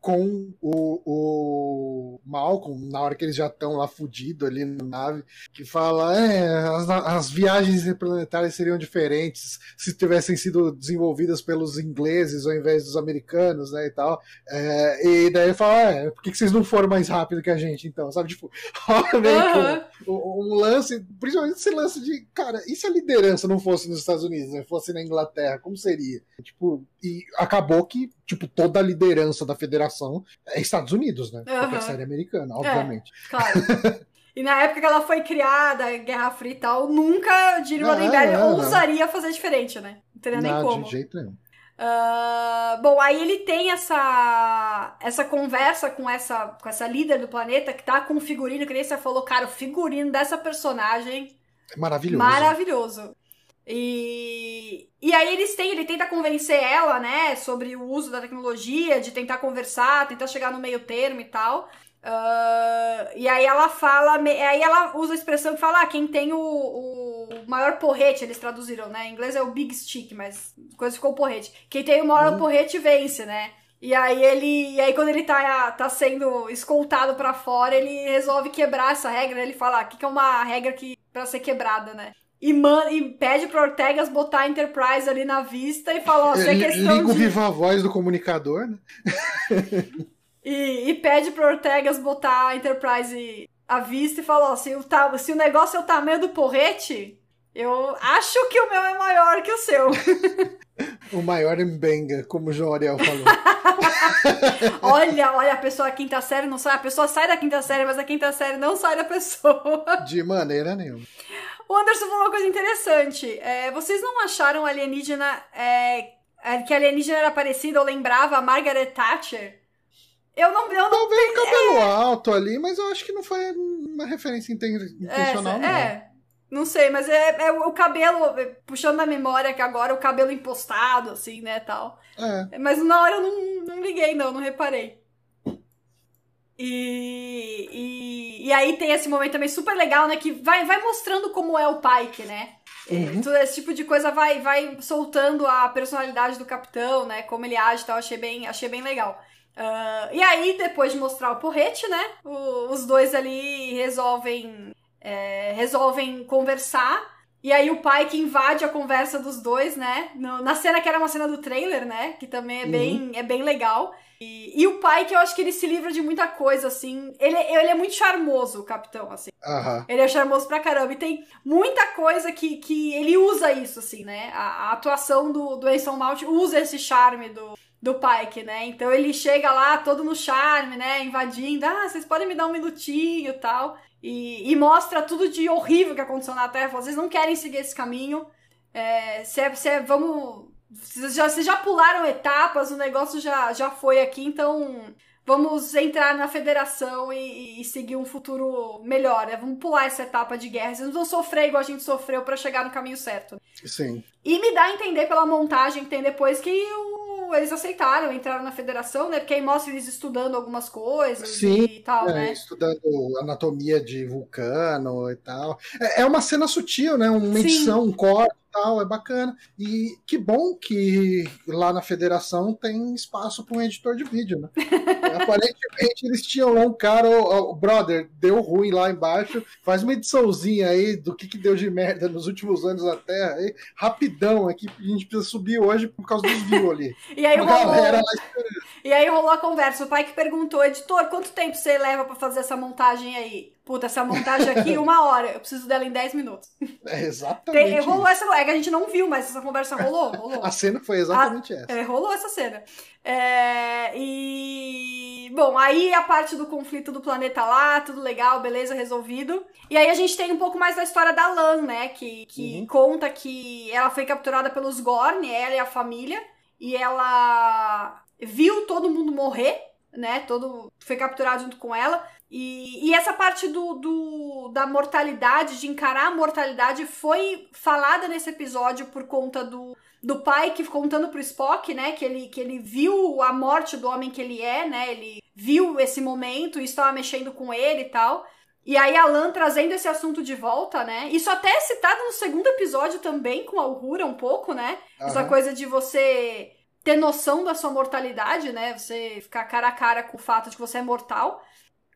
com o, o Malcolm, na hora que eles já estão lá fudidos ali na nave, que fala: é, as, as viagens interplanetárias seriam diferentes se tivessem sido desenvolvidas pelos ingleses ao invés dos americanos, né? E tal. É, e daí ele fala: é, por que, vocês não foram mais rápido que a gente, então? Sabe? Tipo, [LAUGHS] que um, um, lance, principalmente esse lance de, cara, e se a liderança não fosse nos Estados Unidos, né? Fosse na Inglaterra, como seria? Tipo, e acabou que, tipo, toda a liderança da federação é Estados Unidos, né? Uhum. Porque a série americana, obviamente. É, claro. [LAUGHS] E na época que ela foi criada, Guerra Fria e tal, nunca Gillian Roddenberry é, ousaria fazer diferente, né? Não teria nem como. de jeito nenhum. Uh, bom, aí ele tem essa essa conversa com essa com essa líder do planeta que tá com o figurino, que nem você falou, cara, o figurino dessa personagem é maravilhoso. Maravilhoso. E, e aí eles têm, ele tenta convencer ela, né, sobre o uso da tecnologia, de tentar conversar, tentar chegar no meio termo e tal. Uh, e aí ela fala, aí ela usa a expressão que fala, ah, quem tem o, o maior porrete, eles traduziram, né? Em inglês é o big stick, mas coisa ficou porrete. Quem tem o maior uhum. porrete vence, né? E aí ele, e aí quando ele tá, tá sendo escoltado para fora, ele resolve quebrar essa regra, ele fala, ah, que, que é uma regra que para ser quebrada, né? E, man, e pede pro Ortegas botar a Enterprise ali na vista e fala, ó, se é questão Liga o viva a voz do comunicador, né? e, e pede pro Ortegas botar a Enterprise à vista e fala, ó, se o, se o negócio é o tamanho do porrete, eu acho que o meu é maior que o seu. [LAUGHS] o maior Mbenga, como o João Ariel falou. [LAUGHS] olha, olha, a pessoa da quinta série não sai. A pessoa sai da quinta série, mas a quinta série não sai da pessoa. De maneira nenhuma. O Anderson falou uma coisa interessante. É, vocês não acharam alienígena é, é, que alienígena era parecida ou lembrava a Margaret Thatcher? Eu não. Eu não Talvez o cabelo é... alto ali, mas eu acho que não foi uma referência intencional. É, é. Não sei, mas é, é o cabelo, puxando na memória que agora o cabelo impostado, assim, né, tal. É. Mas na hora eu não, não liguei, não, não reparei. E, e, e, aí tem esse momento também super legal, né? Que vai, vai mostrando como é o Pike, né? Uhum. Todo esse tipo de coisa vai, vai soltando a personalidade do capitão, né? Como ele age e tal. Achei bem, achei bem legal. Uh, e aí, depois de mostrar o porrete, né? O, os dois ali resolvem, é, resolvem conversar. E aí o pai que invade a conversa dos dois, né? No, na cena que era uma cena do trailer, né? Que também é, uhum. bem, é bem legal. E, e, o pai, que eu acho que ele se livra de muita coisa, assim. Ele, ele é muito charmoso, o capitão, assim. Uhum. Ele é charmoso pra caramba. E tem muita coisa que, que ele usa isso, assim, né? A, a atuação do, do Anson Mount usa esse charme do, do Pike, né? Então ele chega lá todo no charme, né? Invadindo. Ah, vocês podem me dar um minutinho e tal. E, e mostra tudo de horrível que aconteceu na Terra. Vocês não querem seguir esse caminho. É, cê, cê, vamos vocês já, vocês já pularam etapas, o negócio já, já foi aqui, então vamos entrar na federação e, e, seguir um futuro melhor, né? Vamos pular essa etapa de guerra. Vocês não vão sofrer igual a gente sofreu para chegar no caminho certo. Sim. E me dá a entender pela montagem que tem depois que o, eles aceitaram, entraram na federação, né? Porque aí mostra eles estudando algumas coisas Sim, e tal, é, né? Estudando anatomia de vulcano e tal. É, é uma cena sutil, né? Uma edição, um corte tal, é bacana. E que bom que lá na federação tem espaço para um editor de vídeo, né? [LAUGHS] Aparentemente eles tinham lá um cara, o, brother, deu ruim lá embaixo, faz uma ediçãozinha aí do que, que deu de merda nos últimos anos na Terra, aí, rapidão aqui, a gente precisa subir hoje por causa dos views ali. [LAUGHS] e aí rolou... E aí rolou a conversa, o pai que perguntou, editor, quanto tempo você leva para fazer essa montagem aí? Puta, essa montagem aqui, [LAUGHS] uma hora. Eu preciso dela em 10 minutos. É exatamente. Tem, rolou essa. É que a gente não viu, mas essa conversa rolou. rolou. A cena foi exatamente a, essa. É, rolou essa cena. É, e. Bom, aí a parte do conflito do planeta lá, tudo legal, beleza, resolvido. E aí a gente tem um pouco mais da história da Lan, né? Que, que uhum. conta que ela foi capturada pelos Gorn, ela e a família. E ela viu todo mundo morrer, né? Todo foi capturado junto com ela. E, e essa parte do, do, da mortalidade, de encarar a mortalidade, foi falada nesse episódio por conta do, do pai que contando pro Spock, né? Que ele, que ele viu a morte do homem que ele é, né? Ele viu esse momento e estava mexendo com ele e tal. E aí a Lan trazendo esse assunto de volta, né? Isso até é citado no segundo episódio também com a Uhura um pouco, né? Uhum. Essa coisa de você ter noção da sua mortalidade, né? Você ficar cara a cara com o fato de que você é mortal.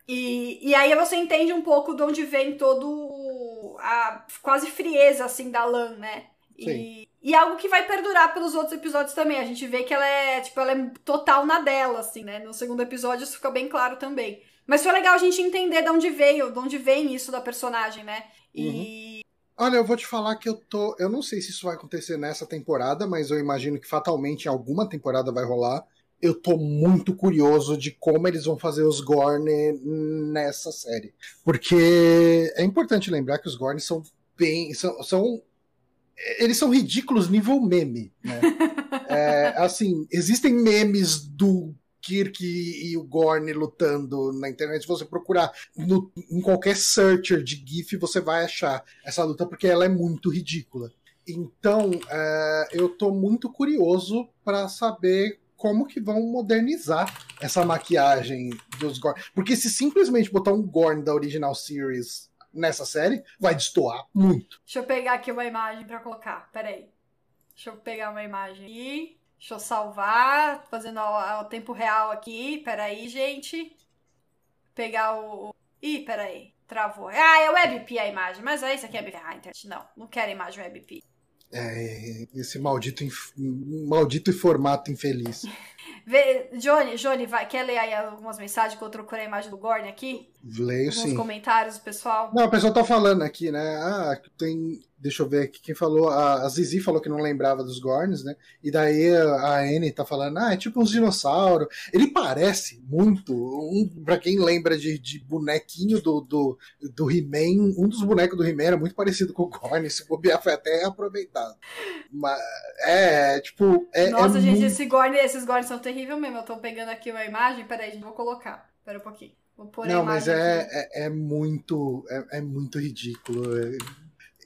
E, e aí você entende um pouco de onde vem todo a quase frieza, assim, da Lan, né? E, e algo que vai perdurar pelos outros episódios também. A gente vê que ela é, tipo, ela é total na dela, assim, né? No segundo episódio isso fica bem claro também. Mas foi legal a gente entender de onde veio, de onde vem isso da personagem, né? E, uhum. Olha, eu vou te falar que eu tô. Eu não sei se isso vai acontecer nessa temporada, mas eu imagino que fatalmente em alguma temporada vai rolar. Eu tô muito curioso de como eles vão fazer os Gorn nessa série. Porque é importante lembrar que os Gorn são bem. são, são eles são ridículos nível meme, né? [LAUGHS] é, assim, existem memes do Kirk e o Gorn lutando na internet. Se você procurar no, em qualquer searcher de GIF, você vai achar essa luta, porque ela é muito ridícula. Então, é, eu tô muito curioso para saber como que vão modernizar essa maquiagem dos Gorn. Porque se simplesmente botar um Gorn da original series nessa série, vai destoar muito. Deixa eu pegar aqui uma imagem para colocar. Peraí. Deixa eu pegar uma imagem aqui. Deixa eu salvar, fazendo ao, ao tempo real aqui. Peraí, gente. Pegar o. Ih, peraí. Travou. Ah, é WebP a imagem. Mas é isso aqui é ah, internet. Não, não quero imagem WebP. É, esse maldito, maldito formato infeliz. [LAUGHS] Vê, Johnny, Johnny vai, quer ler aí algumas mensagens que eu procurei a imagem do Gorn aqui? Leio Alguns sim. comentários do pessoal. Não, o pessoal tá falando aqui, né? Ah, tem Deixa eu ver aqui quem falou. A, a Zizi falou que não lembrava dos Gorns, né? E daí a Anne tá falando, ah, é tipo uns dinossauros. Ele parece muito. Um, pra quem lembra de, de bonequinho do, do, do He-Man, um dos bonecos do He-Man era muito parecido com o Gorn. Se bobear foi até aproveitado. Mas é, tipo. É, Nossa, é gente, muito... esse Gorn, esses Gorns são terríveis mesmo. Eu tô pegando aqui uma imagem. Peraí, gente, vou colocar. Pera um pouquinho. Vou pôr não, mas é, é, é, muito. É, é muito ridículo. É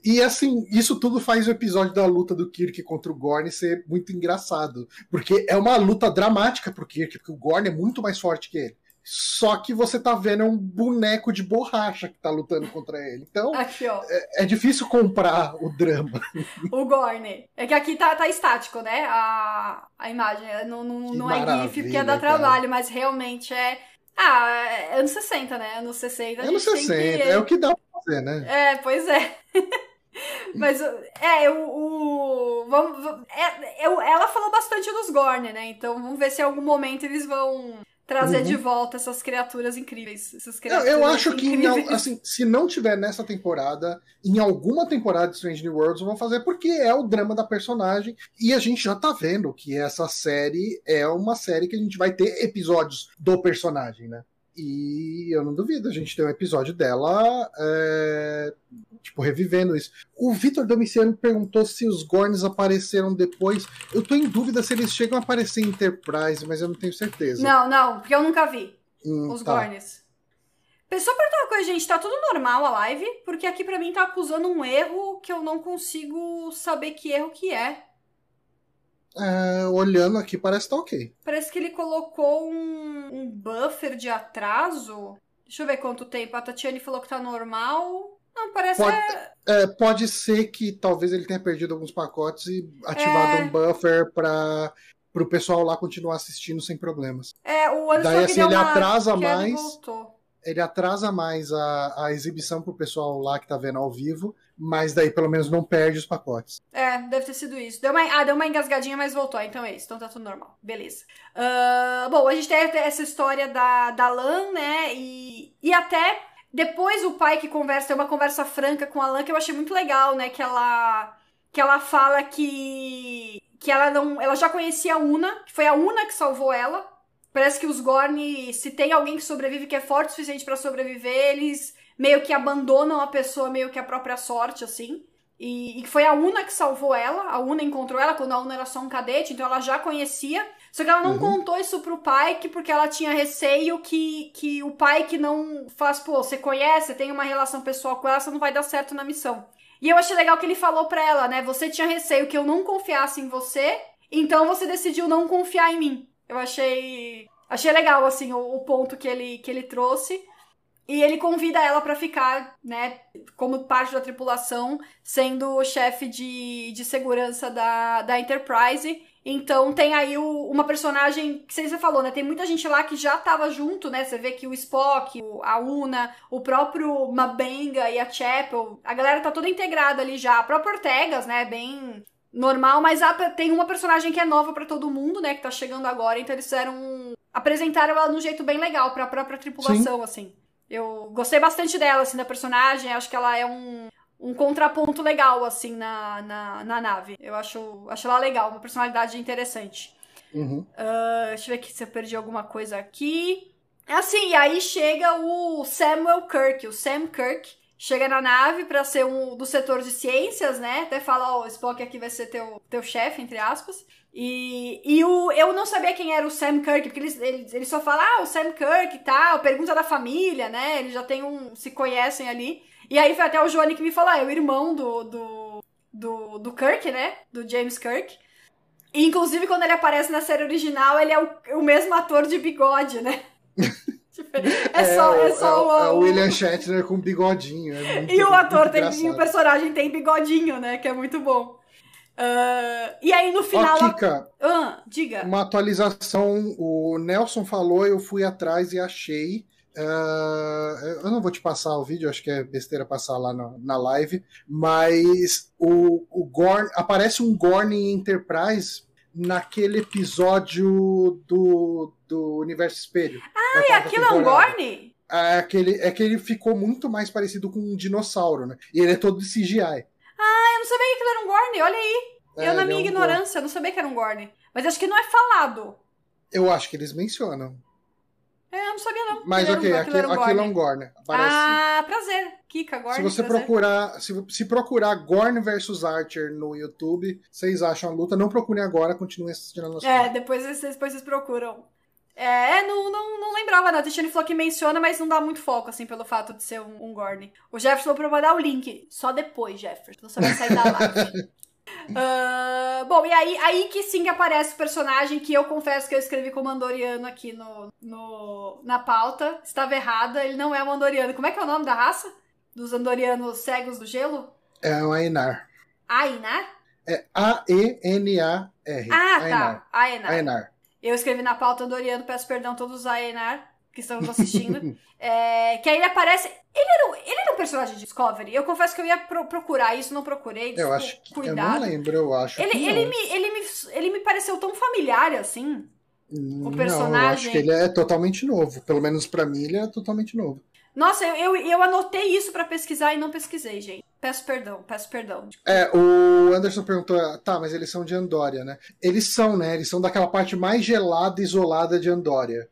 e assim, isso tudo faz o episódio da luta do Kirk contra o Gorn ser muito engraçado. Porque é uma luta dramática pro Kirk, porque o Gorn é muito mais forte que ele. Só que você tá vendo é um boneco de borracha que tá lutando contra ele. Então, aqui, é, é, difícil comprar o drama. [LAUGHS] O Gorn. É que aqui tá, tá estático, né? A, a imagem. Não, não, não é GIF porque é dar trabalho, mas realmente é. Ah, é anos 60, né? Anos 60. Anos 60, que... é o que dá pra fazer, né? É, pois é. [LAUGHS] Mas, é, o. o vamos, é, eu, ela falou bastante dos Gorn, né? Então vamos ver se em algum momento eles vão trazer uhum. de volta essas criaturas incríveis. Essas criaturas eu, eu acho incríveis. que, assim, se não tiver nessa temporada, em alguma temporada de Strange New Worlds vão fazer, porque é o drama da personagem. E a gente já tá vendo que essa série é uma série que a gente vai ter episódios do personagem, né? E eu não duvido a gente ter um episódio dela, é, tipo, revivendo isso. O Vitor Domiciano perguntou se os Gorns apareceram depois. Eu tô em dúvida se eles chegam a aparecer em Enterprise, mas eu não tenho certeza. Não, não, porque eu nunca vi hum, os tá. Gorns. Pessoa perguntar uma coisa, gente, tá tudo normal a live? Porque aqui para mim tá acusando um erro que eu não consigo saber que erro que é. É, olhando aqui, parece que tá ok. Parece que ele colocou um, um buffer de atraso. Deixa eu ver quanto tempo. A Tatiane falou que tá normal. Não, parece. Pode, é... É, pode ser que talvez ele tenha perdido alguns pacotes e ativado é... um buffer para o pessoal lá continuar assistindo sem problemas. É, o Anderson Daí assim, ele atrasa mais. Ele atrasa mais a, a exibição pro pessoal lá que tá vendo ao vivo mas daí pelo menos não perde os pacotes. É, deve ter sido isso. Deu uma, ah, deu uma engasgadinha, mas voltou. Então é isso. Então tá tudo normal. Beleza. Uh, bom, a gente tem essa história da, da Lan, né? E, e até depois o pai que conversa, tem uma conversa franca com a Lan que eu achei muito legal, né? Que ela, que ela fala que, que ela não. Ela já conhecia a Una, que foi a Una que salvou ela. Parece que os Gorn, se tem alguém que sobrevive que é forte o suficiente para sobreviver, eles meio que abandonam a pessoa meio que a própria sorte, assim. E, e, foi a Una que salvou ela. A Una encontrou ela quando a Una era só um cadete, então ela já conhecia. Só que ela não uhum. contou isso pro pai, que porque ela tinha receio que, que o pai que não faz, pô, você conhece, tem uma relação pessoal com ela, você não vai dar certo na missão. E eu achei legal que ele falou pra ela, né? Você tinha receio que eu não confiasse em você, então você decidiu não confiar em mim. Eu achei. Achei legal, assim, o, o ponto que ele, que ele trouxe. E ele convida ela para ficar, né, como parte da tripulação, sendo o chefe de, de segurança da, da Enterprise. Então tem aí o, uma personagem que você falou, né? Tem muita gente lá que já tava junto, né? Você vê que o Spock, a Una, o próprio Mabenga e a Chapel, a galera tá toda integrada ali já. A própria Ortegas, né? Bem normal, mas tem uma personagem que é nova para todo mundo, né? Que tá chegando agora, então eles fizeram. apresentaram ela de um jeito bem legal para a própria tripulação, Sim. assim. Eu gostei bastante dela, assim, da personagem. Acho que ela é um, um contraponto legal, assim, na, na, na nave. Eu acho, acho ela legal, uma personalidade interessante. Uhum. Uh, deixa eu ver aqui se eu perdi alguma coisa aqui. Assim, e aí chega o Samuel Kirk, o Sam Kirk, chega na nave para ser um do setor de ciências, né? Até fala, ó, oh, o Spock aqui vai ser teu, teu chefe, entre aspas. E, e o, eu não sabia quem era o Sam Kirk, porque eles, eles, eles só falam, ah, o Sam Kirk e tal, pergunta da família, né? Eles já tem um. se conhecem ali. E aí foi até o Johnny que me falou, ah, é o irmão do, do, do, do Kirk, né? Do James Kirk. E, inclusive, quando ele aparece na série original, ele é o, o mesmo ator de bigode, né? é, [LAUGHS] só, é, só é, o, é o William Shatner com bigodinho. É e o ator tem, e o personagem tem bigodinho, né? Que é muito bom. Uh, e aí no final. Ó, Kika, ah, diga. Uma atualização. O Nelson falou, eu fui atrás e achei. Uh, eu não vou te passar o vídeo, acho que é besteira passar lá na, na live, mas o, o Gorn aparece um Gorn Enterprise naquele episódio do, do Universo Espelho. Ah, e aquilo é um Gorn? É, aquele, é que ele ficou muito mais parecido com um dinossauro, né? E ele é todo de CGI. Ah, eu não sabia que aquilo era um Gorn, olha aí. É, eu, na minha é um ignorância, Gorn. não sabia que era um Gorn. Mas acho que não é falado. Eu acho que eles mencionam. É, eu não sabia não. Mas ok, um, aquilo, aquilo, aquilo, é um Gorn. Parece... Ah, prazer. Kika, Gorn. Se você prazer. procurar, se, se procurar Gorn versus Archer no YouTube, vocês acham a luta. Não procurem agora, continuem assistindo a nossa É, depois vocês, depois vocês procuram. É, não, não, não lembrava, não. A Tichane falou que menciona, mas não dá muito foco, assim, pelo fato de ser um, um Gorn. O Jefferson falou pra mandar o link. Só depois, Jefferson. Você vai sair da live. [LAUGHS] Uh, [LAUGHS] bom, e aí, aí que sim que aparece o personagem que eu confesso que eu escrevi como Andoriano aqui no, no, na pauta. Estava errada, ele não é um Andoriano. Como é que é o nome da raça? Dos Andorianos cegos do gelo? É o Ainar. Ainar? É A-E-N-A-R. Ah, Ainar. tá. Ainar. Ainar. Eu escrevi na pauta Andoriano, peço perdão a todos os Ainar que estamos assistindo. [LAUGHS] é, que aí ele aparece. Ele era, ele era um personagem de Discovery. Eu confesso que eu ia pro, procurar isso, não procurei. Eu acho que. Cuidado. Eu não lembro, eu acho. Ele, ele, me, ele, me, ele me pareceu tão familiar assim. O personagem. Não, eu acho que ele é totalmente novo. Pelo menos para mim, ele é totalmente novo. Nossa, eu, eu, eu anotei isso para pesquisar e não pesquisei, gente. Peço perdão, peço perdão. É, o Anderson perguntou, tá, mas eles são de Andória, né? Eles são, né? Eles são daquela parte mais gelada e isolada de Andória.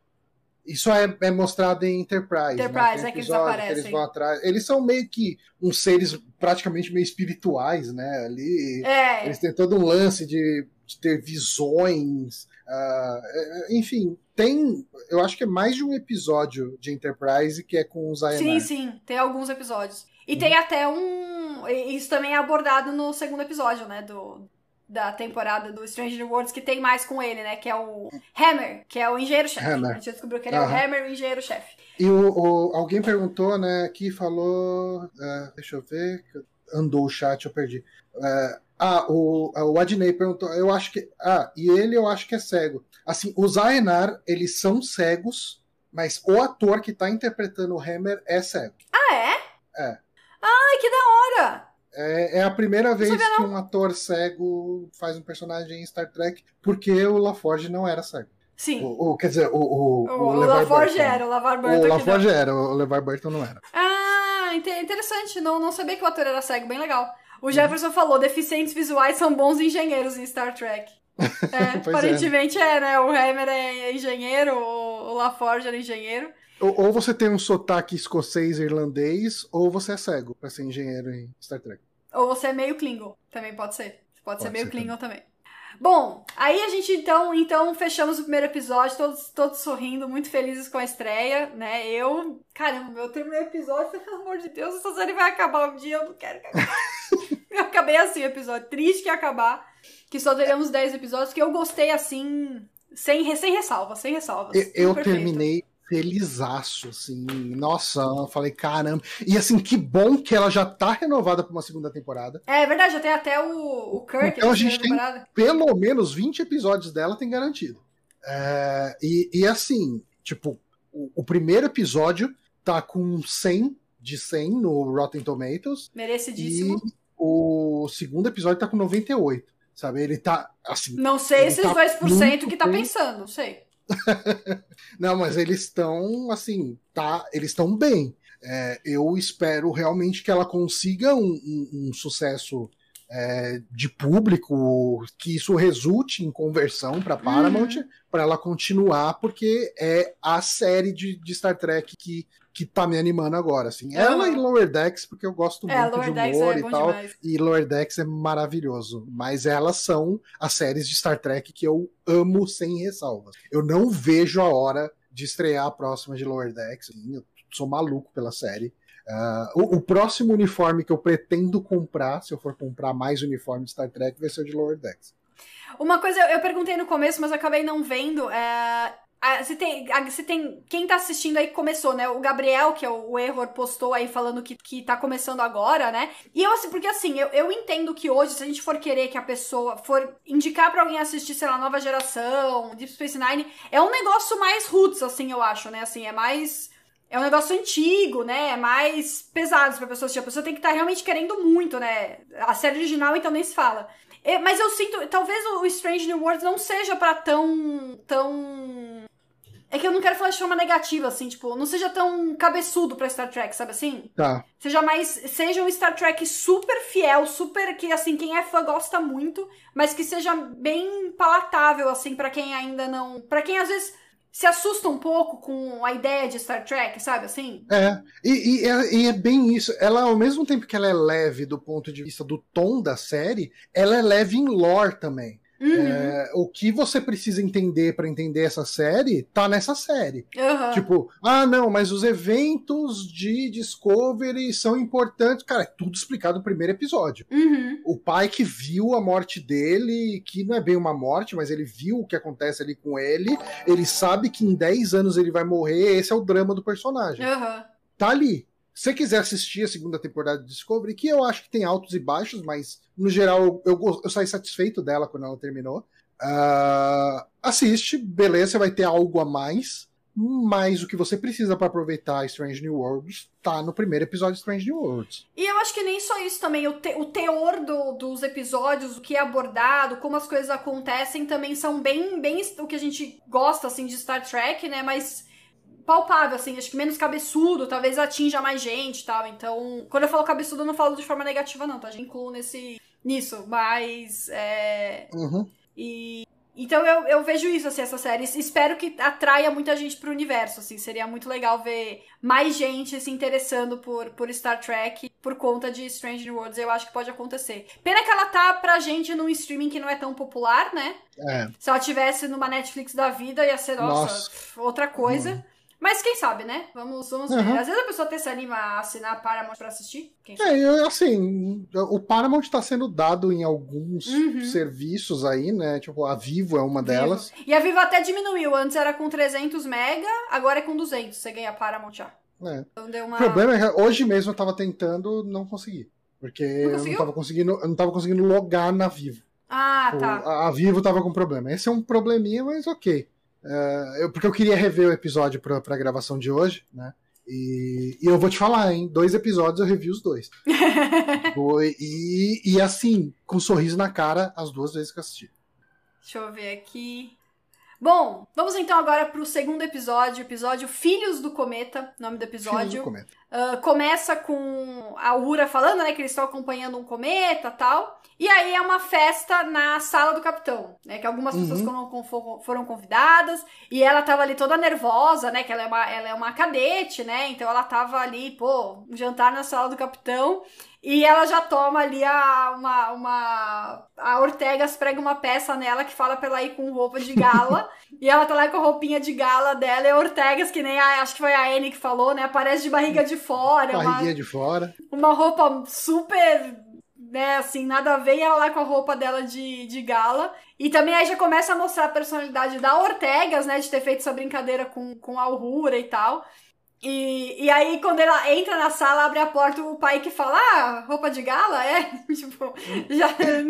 Isso é, é, mostrado em Enterprise. Né? Enterprise, né? é que eles aparecem. Que eles vão atrás. Eles são meio que uns seres praticamente meio espirituais, né? Ali. É. Eles têm todo um lance de, de ter visões. Uh, enfim, tem. Eu acho que é mais de um episódio de Enterprise que é com os Aenar. Sim, sim, tem alguns episódios. E uhum. tem até um. Isso também é abordado no segundo episódio, né? Do, da temporada do Stranger Worlds que tem mais com ele, né? Que é o Hammer, que é o engenheiro-chefe. A gente descobriu que ele é o Hammer, o engenheiro-chefe. E o, o, alguém perguntou, né, que falou. Uh, deixa eu ver. Andou o chat, eu perdi. Uh, ah, o, o Adnei perguntou. Eu acho que. Ah, e ele eu acho que é cego. Assim, os Aenar, eles são cegos, mas o ator que tá interpretando o Hammer é cego. Ah, é? É. Ai, que da hora! É, é a primeira vez que um ator cego faz um personagem em Star Trek, porque o LaForge não era cego. Sim. O, o, quer dizer, o. O, o, o LaForge era, o LaVar Burton. O LaForge era, o LeVar Burton não era. Ah, interessante. Não, não sabia que o ator era cego, bem legal. O Jefferson uhum. falou: deficientes visuais são bons engenheiros em Star Trek. [LAUGHS] É, aparentemente é. é. né? O Hammer é engenheiro, o LaForge era engenheiro. Ou, você tem um sotaque escocês irlandês, ou você é cego para ser engenheiro em Star Trek. Ou você é meio Klingon, também pode ser. Pode, pode ser meio ser Klingon também. também. Bom, aí a gente então, então fechamos o primeiro episódio, todos, todos sorrindo, muito felizes com a estreia, né? Eu, caramba, eu terminei o episódio, pelo amor de Deus, essa série vai acabar um dia, eu não quero que acabe. [LAUGHS] eu acabei assim o episódio, triste que acabar, que só teremos 10 episódios, que eu gostei assim, sem, sem ressalva, sem ressalvas. Eu, eu terminei felizaço, assim. Nossa, eu falei, caramba. E assim, que bom que ela já tá renovada pra uma segunda temporada. É verdade, já tem até o, o Kirk. Então a gente tem temporada. pelo menos 20 episódios dela, tem garantido. É, e, e assim, tipo, o, o, primeiro episódio tá com 100 de 100 no Rotten Tomatoes. Merecidíssimo. E o segundo episódio tá com 98. Sabe? Ele tá assim. Não sei esses tá 2% que tá pensando, não sei. [LAUGHS] Não, mas eles estão, assim, tá, eles estão bem. É, eu espero realmente que ela consiga um, um, um sucesso é, de público, que isso resulte em conversão para Paramount, uhum. para ela continuar, porque é a série de, de, Star Trek que, que tá me animando agora. Assim. Ela e Lower Decks, porque eu gosto é, muito Lower de humor é e tal. Demais. E Lower Decks é maravilhoso. Mas elas são as séries de Star Trek que eu amo sem ressalvas. Eu não vejo a hora de estrear a próxima de Lower Decks. Assim, eu sou maluco pela série. Uh, o, o, próximo uniforme que eu pretendo comprar, se eu for comprar mais uniforme de Star Trek, vai ser o de Lower Decks. Uma coisa eu perguntei no começo, mas acabei não vendo. É... Você tem, você tem. Quem tá assistindo aí começou, né? O Gabriel, que é o, o Error, postou aí falando que, que tá começando agora, né? E eu, assim, porque assim, eu, eu entendo que hoje, se a gente for querer que a pessoa for indicar para alguém assistir, sei lá, nova geração, Deep Space Nine, é um negócio mais roots, assim, eu acho, né? Assim, é mais é um negócio antigo, né? É mais pesado pra pessoa assistir. A pessoa tem que estar tá realmente querendo muito, né? A série original, então, nem se fala. É, mas eu sinto, talvez o Strange New Worlds não seja para tão. tão. É que eu não quero falar de forma negativa, assim, tipo, não seja tão cabeçudo pra Star Trek, sabe assim? Tá. Seja mais. Seja um Star Trek super fiel, super. que, assim, quem é fã gosta muito, mas que seja bem palatável, assim, para quem ainda não. para quem às vezes se assusta um pouco com a ideia de Star Trek, sabe assim? É, e, e, é, e, é, bem isso. Ela, ao mesmo tempo que ela é leve do ponto de vista do tom da série, ela é leve em lore também. Uhum. É, o que você precisa entender para entender essa série tá nessa série. Uhum. Tipo, ah, não, mas os eventos de Discovery são importantes. Cara, é tudo explicado no primeiro episódio. Uhum. O pai que viu a morte dele, que não é bem uma morte, mas ele viu o que acontece ali com ele, ele sabe que em 10 anos ele vai morrer, esse é o drama do personagem. Tá ali. Se você quiser assistir a segunda temporada de Discovery, que eu acho que tem altos e baixos, mas no geral eu, eu, saí satisfeito dela quando ela terminou. Uh, assiste, beleza, vai ter algo a mais. Mas o que você precisa para aproveitar Strange New Worlds tá no primeiro episódio de Strange New Worlds. E eu acho que nem só isso também, o, te, o teor do, dos episódios, o que é abordado, como as coisas acontecem, também são bem, bem o que a gente gosta, assim, de Star Trek, né? Mas palpável, assim, acho que menos cabeçudo, talvez atinja mais gente e tal. Então, quando eu falo cabeçudo, eu não falo de forma negativa, não, tá? Já incluo nesse, nisso, mas. É... Uhum. E. Então eu, eu vejo isso, assim, essa série. Espero que atraia muita gente pro universo, assim. Seria muito legal ver mais gente se interessando por, por Star Trek por conta de Strange New Worlds. Eu acho que pode acontecer. Pena que ela tá pra gente num streaming que não é tão popular, né? É. Se ela tivesse numa Netflix da vida, ia ser, nossa, nossa. outra coisa. Uhum. Mas quem sabe, né? Vamos, vamos ver. Às vezes a pessoa até se anima a assinar a Paramount pra assistir. é, assim, o Paramount tá sendo dado em alguns uhum. serviços aí, né? Tipo, a Vivo é uma Vivo. delas. E a Vivo até diminuiu. Antes era com 300 mega, agora é com 200. Você ganha a Paramount já. É. Então uma... O problema é que hoje mesmo eu tava tentando, não consegui. Porque não eu não tava conseguindo, eu não tava conseguindo logar na Vivo. Ah, tá. A, a Vivo tava com problema. Esse é um probleminha, mas ok. Uh, eu, porque eu queria rever o episódio pra, pra gravação de hoje, né? E, e eu vou te falar, em dois episódios eu revi os dois. [LAUGHS] E, e assim, com um sorriso na cara, as duas vezes que eu assisti. Deixa eu ver aqui. Bom, vamos então agora pro segundo episódio, episódio Filhos do Cometa, nome do episódio. Filhos do Cometa. Uh, começa com a Ura falando, né, que eles estão acompanhando um cometa tal. E aí é uma festa na sala do capitão, né, que algumas uhum. pessoas foram, foram convidadas. E ela tava ali toda nervosa, né, que ela é, uma, ela é uma cadete, né, então ela tava ali, pô, um jantar na sala do capitão. E ela já toma ali a, uma, uma. A Ortegas prega uma peça nela que fala pra ela ir com roupa de gala. [LAUGHS] e ela tá lá com a roupinha de gala dela. E a Ortegas, que nem a, acho que foi a Anne que falou, né? Aparece de barriga de fora. Barriguinha uma, de fora. Uma roupa super. Né, assim, nada a ver, ela lá com a roupa dela de, de gala. E também aí já começa a mostrar a personalidade da Ortegas, né, de ter feito essa brincadeira com, com a Aurora e tal. E, e aí, quando ela entra na sala, abre a porta, o pai que fala, ah, roupa de gala? É? [LAUGHS] tipo, já,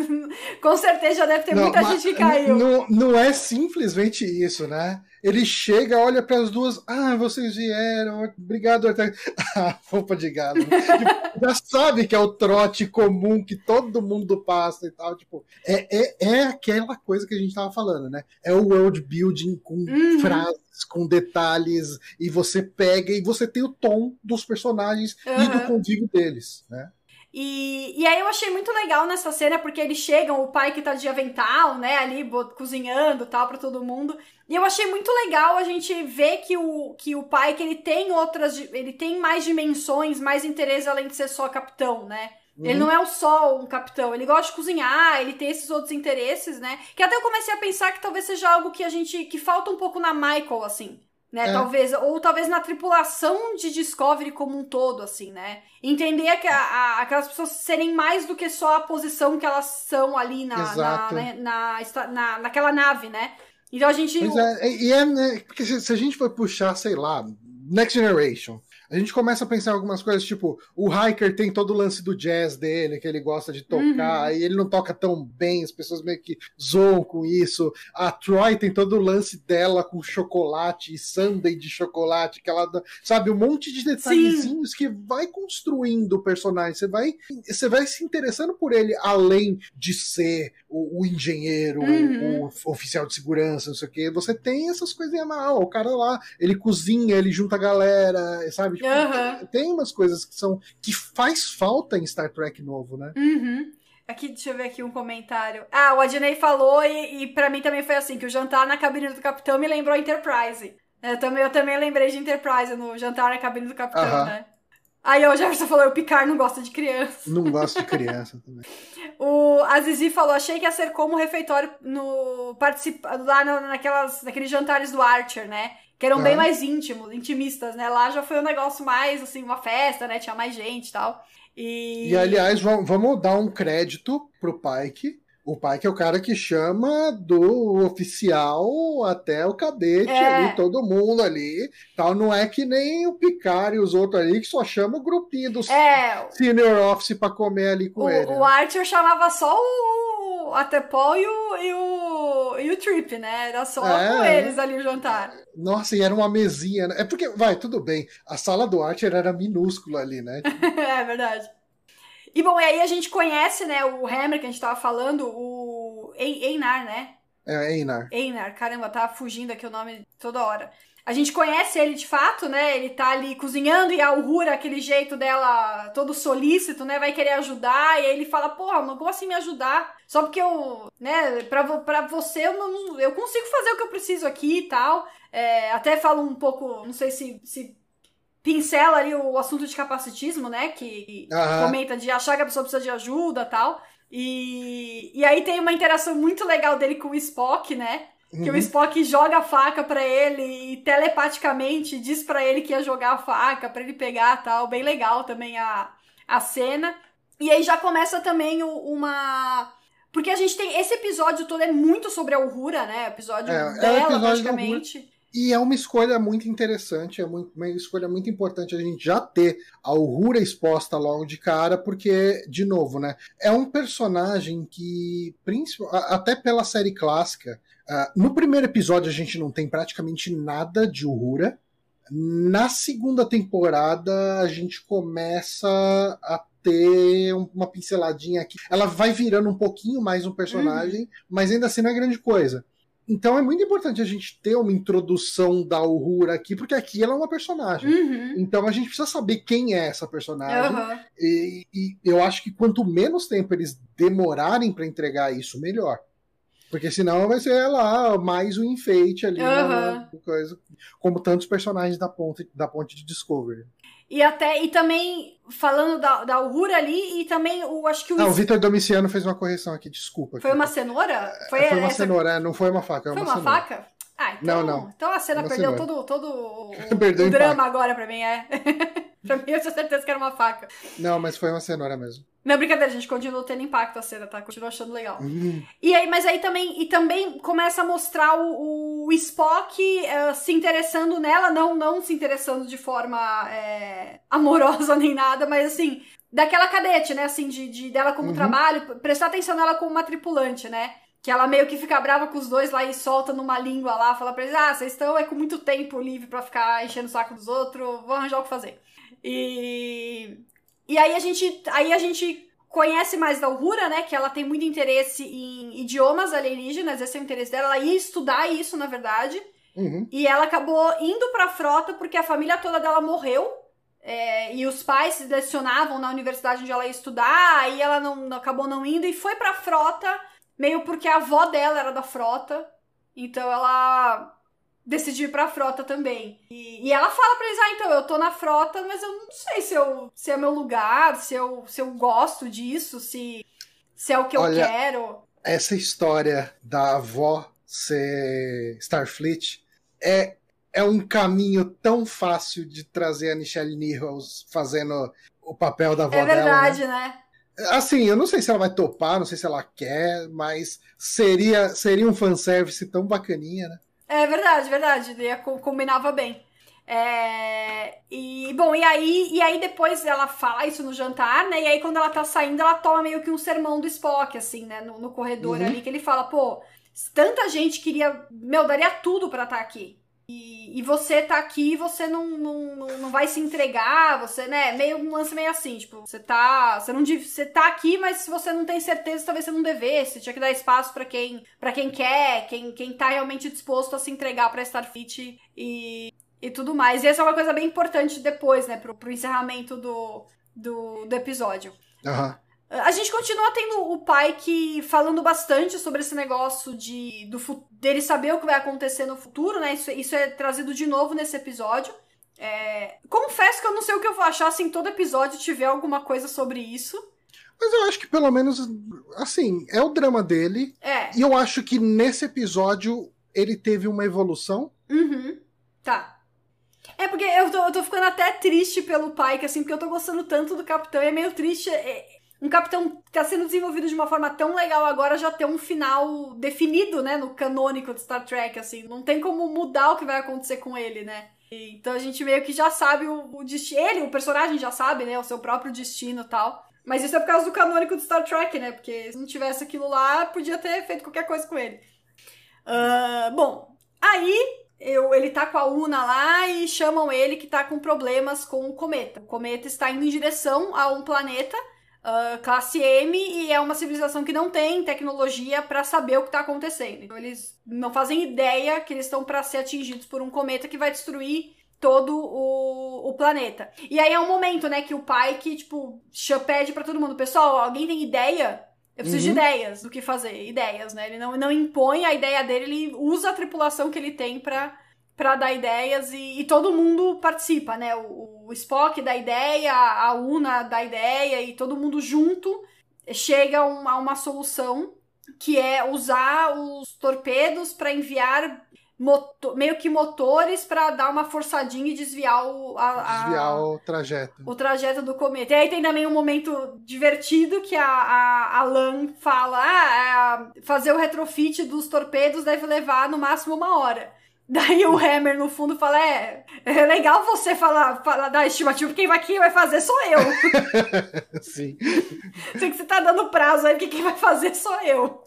[LAUGHS] com certeza já deve ter não, muita gente que caiu. Não, não é simplesmente isso, né? Ele chega, olha para as duas, ah, vocês vieram, obrigado, ah, [LAUGHS] roupa de galo. tipo, já sabe que é o trote comum que todo mundo passa e tal. Tipo, é, é, é aquela coisa que a gente tava falando, né? É o world building com uhum. frases, com detalhes, e você pega e você tem o tom dos personagens uhum. e do convívio deles, né? E, e aí eu achei muito legal nessa cena, porque eles chegam, o pai que tá de avental, né, ali cozinhando tal para todo mundo. E eu achei muito legal a gente ver que o, que o pai, que ele tem outras, ele tem mais dimensões, mais interesse além de ser só capitão, né? Uhum. Ele não é só um capitão, ele gosta de cozinhar, ele tem esses outros interesses, né? Que até eu comecei a pensar que talvez seja algo que a gente. que falta um pouco na Michael, assim né? É. Talvez, ou talvez na tripulação de Discovery como um todo, assim, né? Entender que a, a, aquelas pessoas serem mais do que só a posição que elas são ali na, na, né, na, na, naquela nave, né? Então a gente. Pois é, e é, né, porque se, se a gente for puxar, sei lá, Next Generation, a gente começa a pensar em algumas coisas, tipo, o Hiker tem todo o lance do jazz dele, que ele gosta de tocar, uhum. e ele não toca tão bem, as pessoas meio que zoam com isso. A Troy tem todo o lance dela com chocolate e sundae de chocolate, que ela sabe, um monte de detalhezinhos Sim. que vai construindo o personagem. Você vai, você vai se interessando por ele, além de ser o, o engenheiro, uhum. o, o, oficial de segurança, não sei o quê. Você tem essas coisinhas mal. O cara lá, ele cozinha, ele junta a galera, sabe? Tipo, uhum. Tem umas coisas que são. que faz falta em Star Trek novo, né? Uhum. Aqui, deixa eu ver aqui um comentário. Ah, o Adnei falou, e, e para mim também foi assim, que o jantar na cabine do capitão me lembrou Enterprise. Eu também, eu também lembrei de Enterprise no jantar na cabine do capitão, né? Aí o Jefferson falou, o Picard não gosta de criança. Não gosta de criança também. [LAUGHS] o Azizi falou, achei que ia ser como o refeitório no participa, lá no, naquelas, naqueles jantares do Archer, né? Que eram bem mais íntimos, intimistas, né? Lá já foi um negócio mais, assim, uma festa, né? Tinha mais gente e tal. E... e aliás, vamos dar um crédito pro Pike, o pai que é o cara que chama do oficial até o cadete é. ali, todo mundo ali. Tal. Não é que nem o Picard e os outros ali que só chama o grupinho dos é. senior office para comer ali com o, ele. O Archer chamava só o Atepol e o, e o, e o Trip, né? Era só é. com eles ali o jantar. Nossa, e era uma mesinha. Né? É porque, vai, tudo bem. A sala do Archer era minúscula ali, né? [LAUGHS] é verdade. E bom, e aí a gente conhece, né, o Hammer que a gente tava falando, o Einar, né? É, Einar. Einar, caramba, tá fugindo aqui o nome toda hora. A gente conhece ele de fato, né? Ele tá ali cozinhando e a Uhura, aquele jeito dela todo solícito, né? Vai querer ajudar. E aí ele fala: Porra, não como assim me ajudar? Só porque eu, né? Pra, pra você, eu, não, eu consigo fazer o que eu preciso aqui e tal. É, até falo um pouco, não sei se, se pincela ali o assunto de capacitismo, né? Que uhum. comenta de achar que a pessoa precisa de ajuda tal. E, e aí tem uma interação muito legal dele com o Spock, né? Uhum. Que o uhum. Spock joga a faca para ele e telepaticamente diz para ele que ia jogar a faca para ele pegar tal. Bem legal também a, a cena. E aí já começa também uma. Porque a gente tem. Esse episódio todo é muito sobre a Uhura, né? O episódio é, dela, é praticamente. E é uma escolha muito interessante, é uma escolha muito importante a gente já ter a Uhura exposta logo de cara, porque, de novo, né? É um personagem que, até pela série clássica, uh, no primeiro episódio a gente não tem praticamente nada de Uhura. Na segunda temporada a gente começa a ter uma pinceladinha aqui. Ela vai virando um pouquinho mais um personagem, uhum. mas ainda assim não é grande coisa. Então é muito importante a gente ter uma introdução da Uhura aqui, porque aqui ela é uma personagem. Uhum. Então a gente precisa saber quem é essa personagem. Uhum. E, e, eu acho que quanto menos tempo eles demorarem para entregar isso, melhor. Porque senão vai ser lá mais um enfeite ali, uhum. na, coisa, como tantos personagens da ponte, da ponte de Discovery. E até e também falando da, da Uhura ali e também o acho que o Não, o Vitor Domiciano fez uma correção aqui, desculpa. Foi uma cenoura? Foi, foi uma essa... cenoura, é, não foi uma faca, foi uma, uma faca. Ah, então, não, não. Então a cena uma perdeu todo, todo o, [LAUGHS] o drama agora pra mim, é. [LAUGHS] pra mim eu tinha certeza que era uma faca. Não, mas foi uma cenoura mesmo. Não, brincadeira, gente, continua tendo impacto a cena, tá? Continua achando legal. Uhum. E aí, mas aí também, e também começa a mostrar o, o o Spock uh, se interessando nela, não, não se interessando de forma é, amorosa nem nada, mas assim, daquela cadete, né? Assim, de, de dela como uhum. trabalho, prestar atenção nela como uma tripulante, né? Que ela meio que fica brava com os dois lá e solta numa língua lá, fala pra eles: ah, vocês estão é com muito tempo livre para ficar enchendo o saco dos outros, vou arranjar o que fazer. E. E aí a gente. Aí a gente conhece mais da Uhura, né? Que ela tem muito interesse em idiomas alienígenas, esse é o interesse dela. Ela ia estudar isso, na verdade. Uhum. E ela acabou indo pra frota porque a família toda dela morreu. É, e os pais se selecionavam na universidade onde ela ia estudar, aí ela não, acabou não indo e foi pra frota meio porque a avó dela era da frota, então ela decidiu ir pra frota também. E, e ela fala pra eles: ah, então, eu tô na frota, mas eu não sei se, eu, se é meu lugar, se eu, se eu gosto disso, se, se é o que Olha, eu quero. Essa história da avó ser Starfleet é, é um caminho tão fácil de trazer a Michelle Nichols fazendo o papel da avó dela. É verdade, dela, né? né? Assim, eu não sei se ela vai topar, não sei se ela quer, mas seria, seria um fanservice tão bacaninha, né? É verdade, verdade. Combinava bem. É... E, bom, e aí, e aí depois ela fala isso no jantar, né? E aí quando ela tá saindo, ela toma meio que um sermão do Spock, assim, né? No, no corredor uhum. ali, que ele fala, pô, tanta gente queria. Meu, daria tudo para estar tá aqui. E, e você tá aqui e você não, não, não vai se entregar, você, né? Meio um lance meio assim, tipo, você tá. Você não você tá aqui, mas se você não tem certeza, talvez você não devesse. Tinha que dar espaço para quem para quem quer, quem, quem tá realmente disposto a se entregar pra Starfleet e, e tudo mais. E essa é uma coisa bem importante depois, né? Pro, pro encerramento do, do, do episódio. Aham. Uhum. A gente continua tendo o pai que falando bastante sobre esse negócio de do, dele saber o que vai acontecer no futuro, né? Isso, isso é trazido de novo nesse episódio. É, confesso que eu não sei o que eu vou achar se em todo episódio tiver alguma coisa sobre isso. Mas eu acho que pelo menos, assim, é o drama dele. É. E eu acho que nesse episódio ele teve uma evolução. Uhum. Tá. É porque eu tô, eu tô ficando até triste pelo pai, que assim, porque eu tô gostando tanto do capitão e é meio triste. É, um capitão que está sendo desenvolvido de uma forma tão legal agora já ter um final definido, né, no canônico de Star Trek, assim. Não tem como mudar o que vai acontecer com ele, né? Então a gente meio que já sabe o, o destino. Ele, o personagem já sabe, né? O seu próprio destino e tal. Mas isso é por causa do canônico de Star Trek, né? Porque se não tivesse aquilo lá, podia ter feito qualquer coisa com ele. Uh, bom, aí eu, ele tá com a Una lá e chamam ele que tá com problemas com o cometa. O cometa está indo em direção a um planeta uh, classe M e é uma civilização que não tem tecnologia para saber o que está acontecendo. Então eles não fazem ideia que eles estão para ser atingidos por um cometa que vai destruir todo o, o planeta. E aí é um momento, né, que o pai que, tipo, pede para todo mundo, pessoal, alguém tem ideia? Eu preciso uhum. de ideias do que fazer, ideias, né? Ele não, não impõe a ideia dele, ele usa a tripulação que ele tem para para dar ideias e, e, todo mundo participa, né? O, o, Spock dá ideia, a Una dá ideia e todo mundo junto chega a uma, uma solução que é usar os torpedos para enviar meio que motores para dar uma forçadinha e desviar o a, desviar o trajeto. o trajeto do cometa. E aí tem também um momento divertido que a, a, a Lan fala ah, é, fazer o retrofit dos torpedos deve levar no máximo uma hora [LAUGHS] Daí o Hammer no fundo fala: É, é legal você falar, falar da estimativa, quem vai, quem vai fazer sou eu. [LAUGHS] Sim. [LAUGHS] Sei que você tá dando prazo aí, porque quem vai fazer sou eu.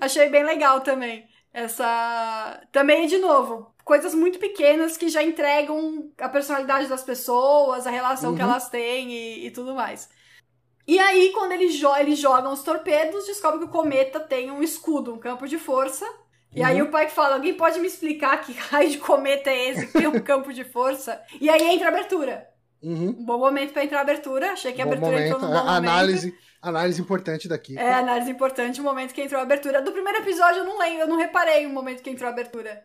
Achei bem legal também. Essa. Também, de novo, coisas muito pequenas que já entregam a personalidade das pessoas, a relação uhum. que elas têm e, e, tudo mais. E aí, quando eles, jo eles jogam os torpedos, descobre que o cometa tem um escudo, um campo de força e uhum. aí o pai que fala, alguém pode me explicar que [LAUGHS] raio de cometa é esse que tem um [LAUGHS] campo de força? E aí entra a abertura. Uhum. Um bom momento para entrar a abertura. Achei que a abertura momento. entrou no bom análise, momento. Análise importante daqui. É, análise importante, o momento que entrou a abertura. Do primeiro episódio eu não lembro, eu não reparei o momento que entrou a abertura.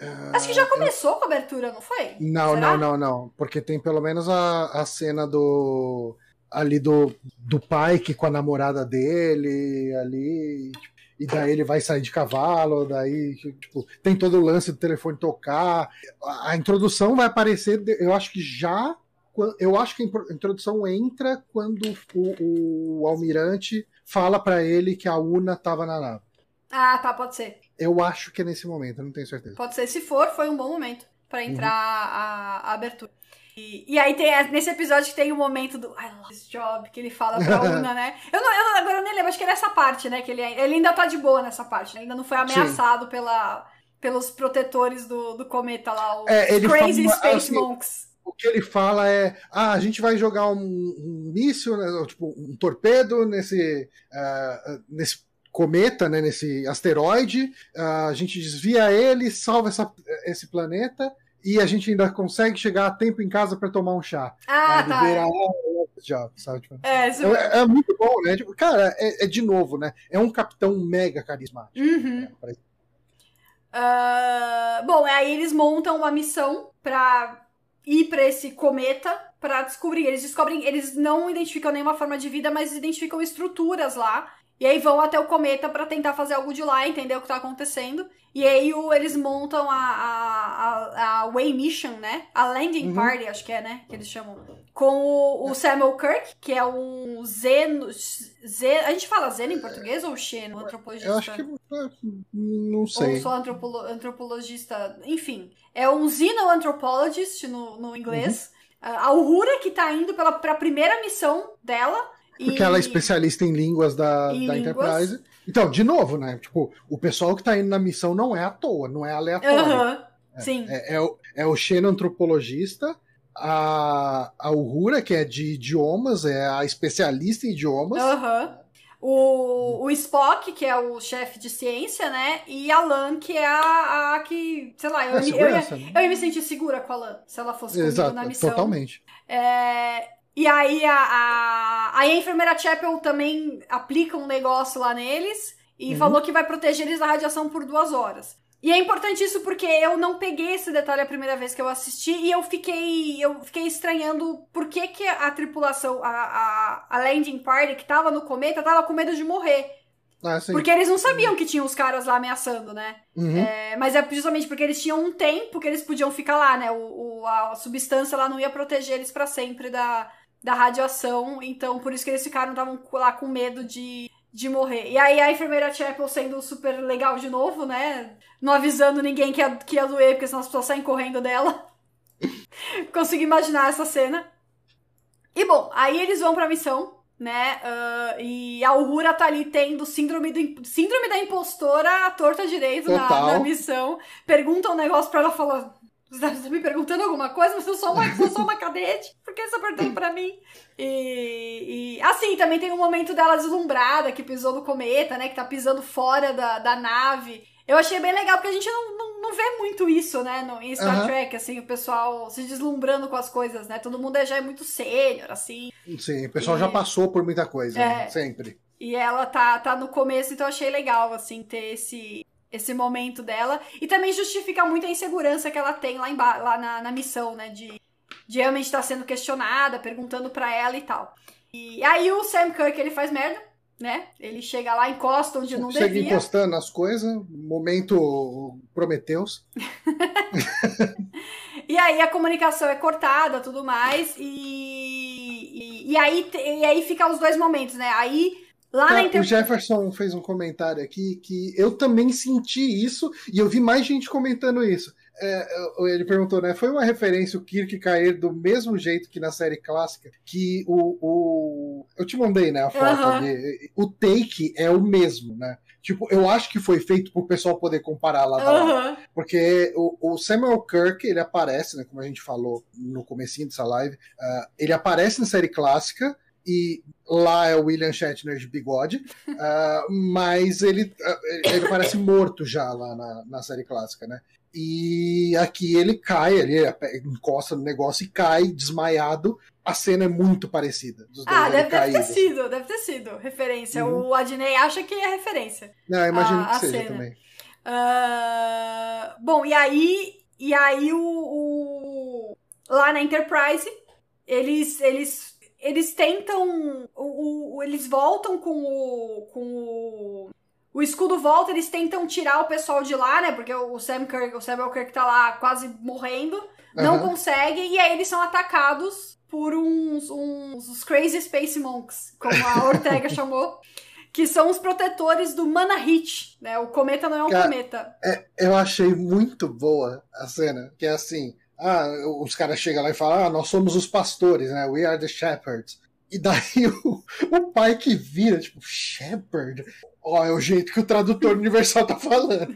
Uh, Acho que já começou eu... com a abertura, não foi? Não, Será? não, não, não. Porque tem pelo menos a, a cena do. Ali do, do pai que com a namorada dele, ali. Tipo, e daí ele vai sair de cavalo, daí tipo, tem todo o lance do telefone tocar. A introdução vai aparecer, eu acho que já. Eu acho que a introdução entra quando o, o almirante fala para ele que a Una tava na nave. Ah, tá, pode ser. Eu acho que é nesse momento, eu não tenho certeza. Pode ser, se for, foi um bom momento para entrar uhum. a, a, abertura. E, e, aí tem nesse episódio que tem o um momento do I love this job, que ele fala pra [LAUGHS] Una, né? Eu, não, eu não, agora eu nem lembro, acho que é nessa parte, né? Que ele, ele ainda tá de boa nessa parte, né? ainda não foi ameaçado pela, pelos protetores do, do cometa lá, os é, Crazy fala, Space assim, Monks. O que ele fala é: ah, a gente vai jogar um, um míssil, né, tipo, um torpedo nesse, uh, nesse cometa, né, nesse asteroide, uh, a gente desvia ele, salva essa, esse planeta e a gente ainda consegue chegar a tempo em casa para tomar um chá. Ah, tá. Ver, ah, já, sabe? Tipo, é, é, é, muito bom, né? Tipo, cara, é, é, de novo, né? É um capitão mega carismático. Uhum. Né? Uh, bom, aí eles montam uma missão para ir para esse cometa para descobrir. Eles descobrem, eles não identificam nenhuma forma de vida, mas identificam estruturas lá e aí vão até o cometa para tentar fazer algo de lá, entender o que tá acontecendo. E aí o, eles montam a, a, a, a Way Mission, né? A Landing uhum. Party, acho que é, né? Que eles chamam. Com o, o Samuel Kirk, que é um Zeno. Zen, a gente fala Zen em português ou Xeno, antropologista? Eu acho que. Não sei. Ou só antropolo, antropologista. Enfim. É um Xenoanthropologist no, no inglês. Uhum. A Uhura, que tá indo pela, pra primeira missão dela porque e... ela é especialista em línguas da, em da línguas. Enterprise. Então, de novo, né? Tipo, o pessoal que tá indo na missão não é à toa, não é aleatório. Uhum. É, Sim. É, é, o, é o Xeno antropologista, a, a Uhura, que é de idiomas, é a especialista em idiomas. Uhum. O, o Spock, que é o chefe de ciência, né? E a Lan, que é a, a que, sei lá, eu, é eu, ia, né? eu ia me sentir segura com a Lan, se ela fosse comigo Exato, na missão. Totalmente. É, e aí a, a, a enfermeira Chapel também aplica um negócio lá neles e uhum. falou que vai proteger eles da radiação por duas horas. E é importante isso porque eu não peguei esse detalhe a primeira vez que eu assisti e eu fiquei eu fiquei estranhando por que, que a tripulação, a, a, a landing party que tava no cometa, tava com medo de morrer. Ah, porque eles não sabiam que tinham os caras lá ameaçando, né? Uhum. É, mas é justamente porque eles tinham um tempo que eles podiam ficar lá, né? O, o a substância lá não ia proteger eles para sempre da, da radiação, então por isso que eles ficaram, estavam lá com medo de, de morrer. E aí a enfermeira Chapel sendo super legal de novo, né? Não avisando ninguém que ia, que ia doer, porque senão as pessoas saem correndo dela. [LAUGHS] Consigo imaginar essa cena. E bom, aí eles vão pra missão, né? Uh, e a Uhura tá ali tendo síndrome, do, síndrome da impostora à torta direito na, na, missão. Pergunta um negócio pra ela falar. Você tá me perguntando alguma coisa, mas eu sou uma, eu sou uma cadete. Por que você perguntou pra mim? E, e, assim, também tem um momento dela deslumbrada, que pisou no cometa, né? Que tá pisando fora da, da nave. Eu achei bem legal, porque a gente não, não, não vê muito isso, né? No, em Star uhum. Trek, assim, o pessoal se deslumbrando com as coisas, né? Todo mundo já é muito sênior, assim. Sim, o pessoal e... já passou por muita coisa, é, né? sempre. E ela tá, tá no começo, então eu achei legal, assim, ter esse, esse momento dela. E também justifica muito a insegurança que ela tem lá, lá na, na missão, né? De, de realmente estar sendo questionada, perguntando para ela e tal. E aí o Sam Kirk, ele faz merda, né? Ele chega lá, encosta onde não chega devia. Chega encostando as coisas, momento Prometeus. [LAUGHS] e aí a comunicação é cortada, tudo mais, e, e, e, aí, e aí fica os dois momentos, né? Aí Lá tá, inter... O Jefferson fez um comentário aqui que eu também senti isso e eu vi mais gente comentando isso. É, ele perguntou, né? Foi uma referência o Kirk cair do mesmo jeito que na série clássica, que o. o eu te mandei, né? A foto de, O take é o mesmo, né? Tipo, eu acho que foi feito pro pessoal poder comparar lá. Uhum. Porque o, o, Samuel Kirk, ele aparece, né? Como a gente falou no comecinho dessa live, uh, ele aparece na série clássica e lá é o William Shatner de bigode, uh, [LAUGHS] mas ele, uh, ele parece morto já lá na, na série clássica, né? E aqui ele cai, ele encosta no negócio e cai desmaiado. A cena é muito parecida. ah, deve, deve, ter sido, deve ter sido referência. Uhum. O Adney acha que é referência. Não, imagino a, que seja cena. também. Uh, bom, e aí, e aí o, o, lá na Enterprise eles eles eles tentam. O, o, eles voltam com o. com o. O escudo volta, eles tentam tirar o pessoal de lá, né? Porque o Sam Kirk, o Samuel Kirk tá lá quase morrendo. Não uhum. consegue, e aí eles são atacados por uns, uns, uns Crazy Space Monks, como a Ortega [LAUGHS] chamou. que são os protetores do Manahit, né? O cometa não é um Cara, cometa. É, eu achei muito boa a cena, que é assim, ah, os caras chegam lá e falam, ah, nós somos os pastores, né? We are the shepherds. E daí [LAUGHS] o, o pai que vira, tipo, shepherd? Ó, oh, é o jeito que o tradutor [LAUGHS] universal tá falando.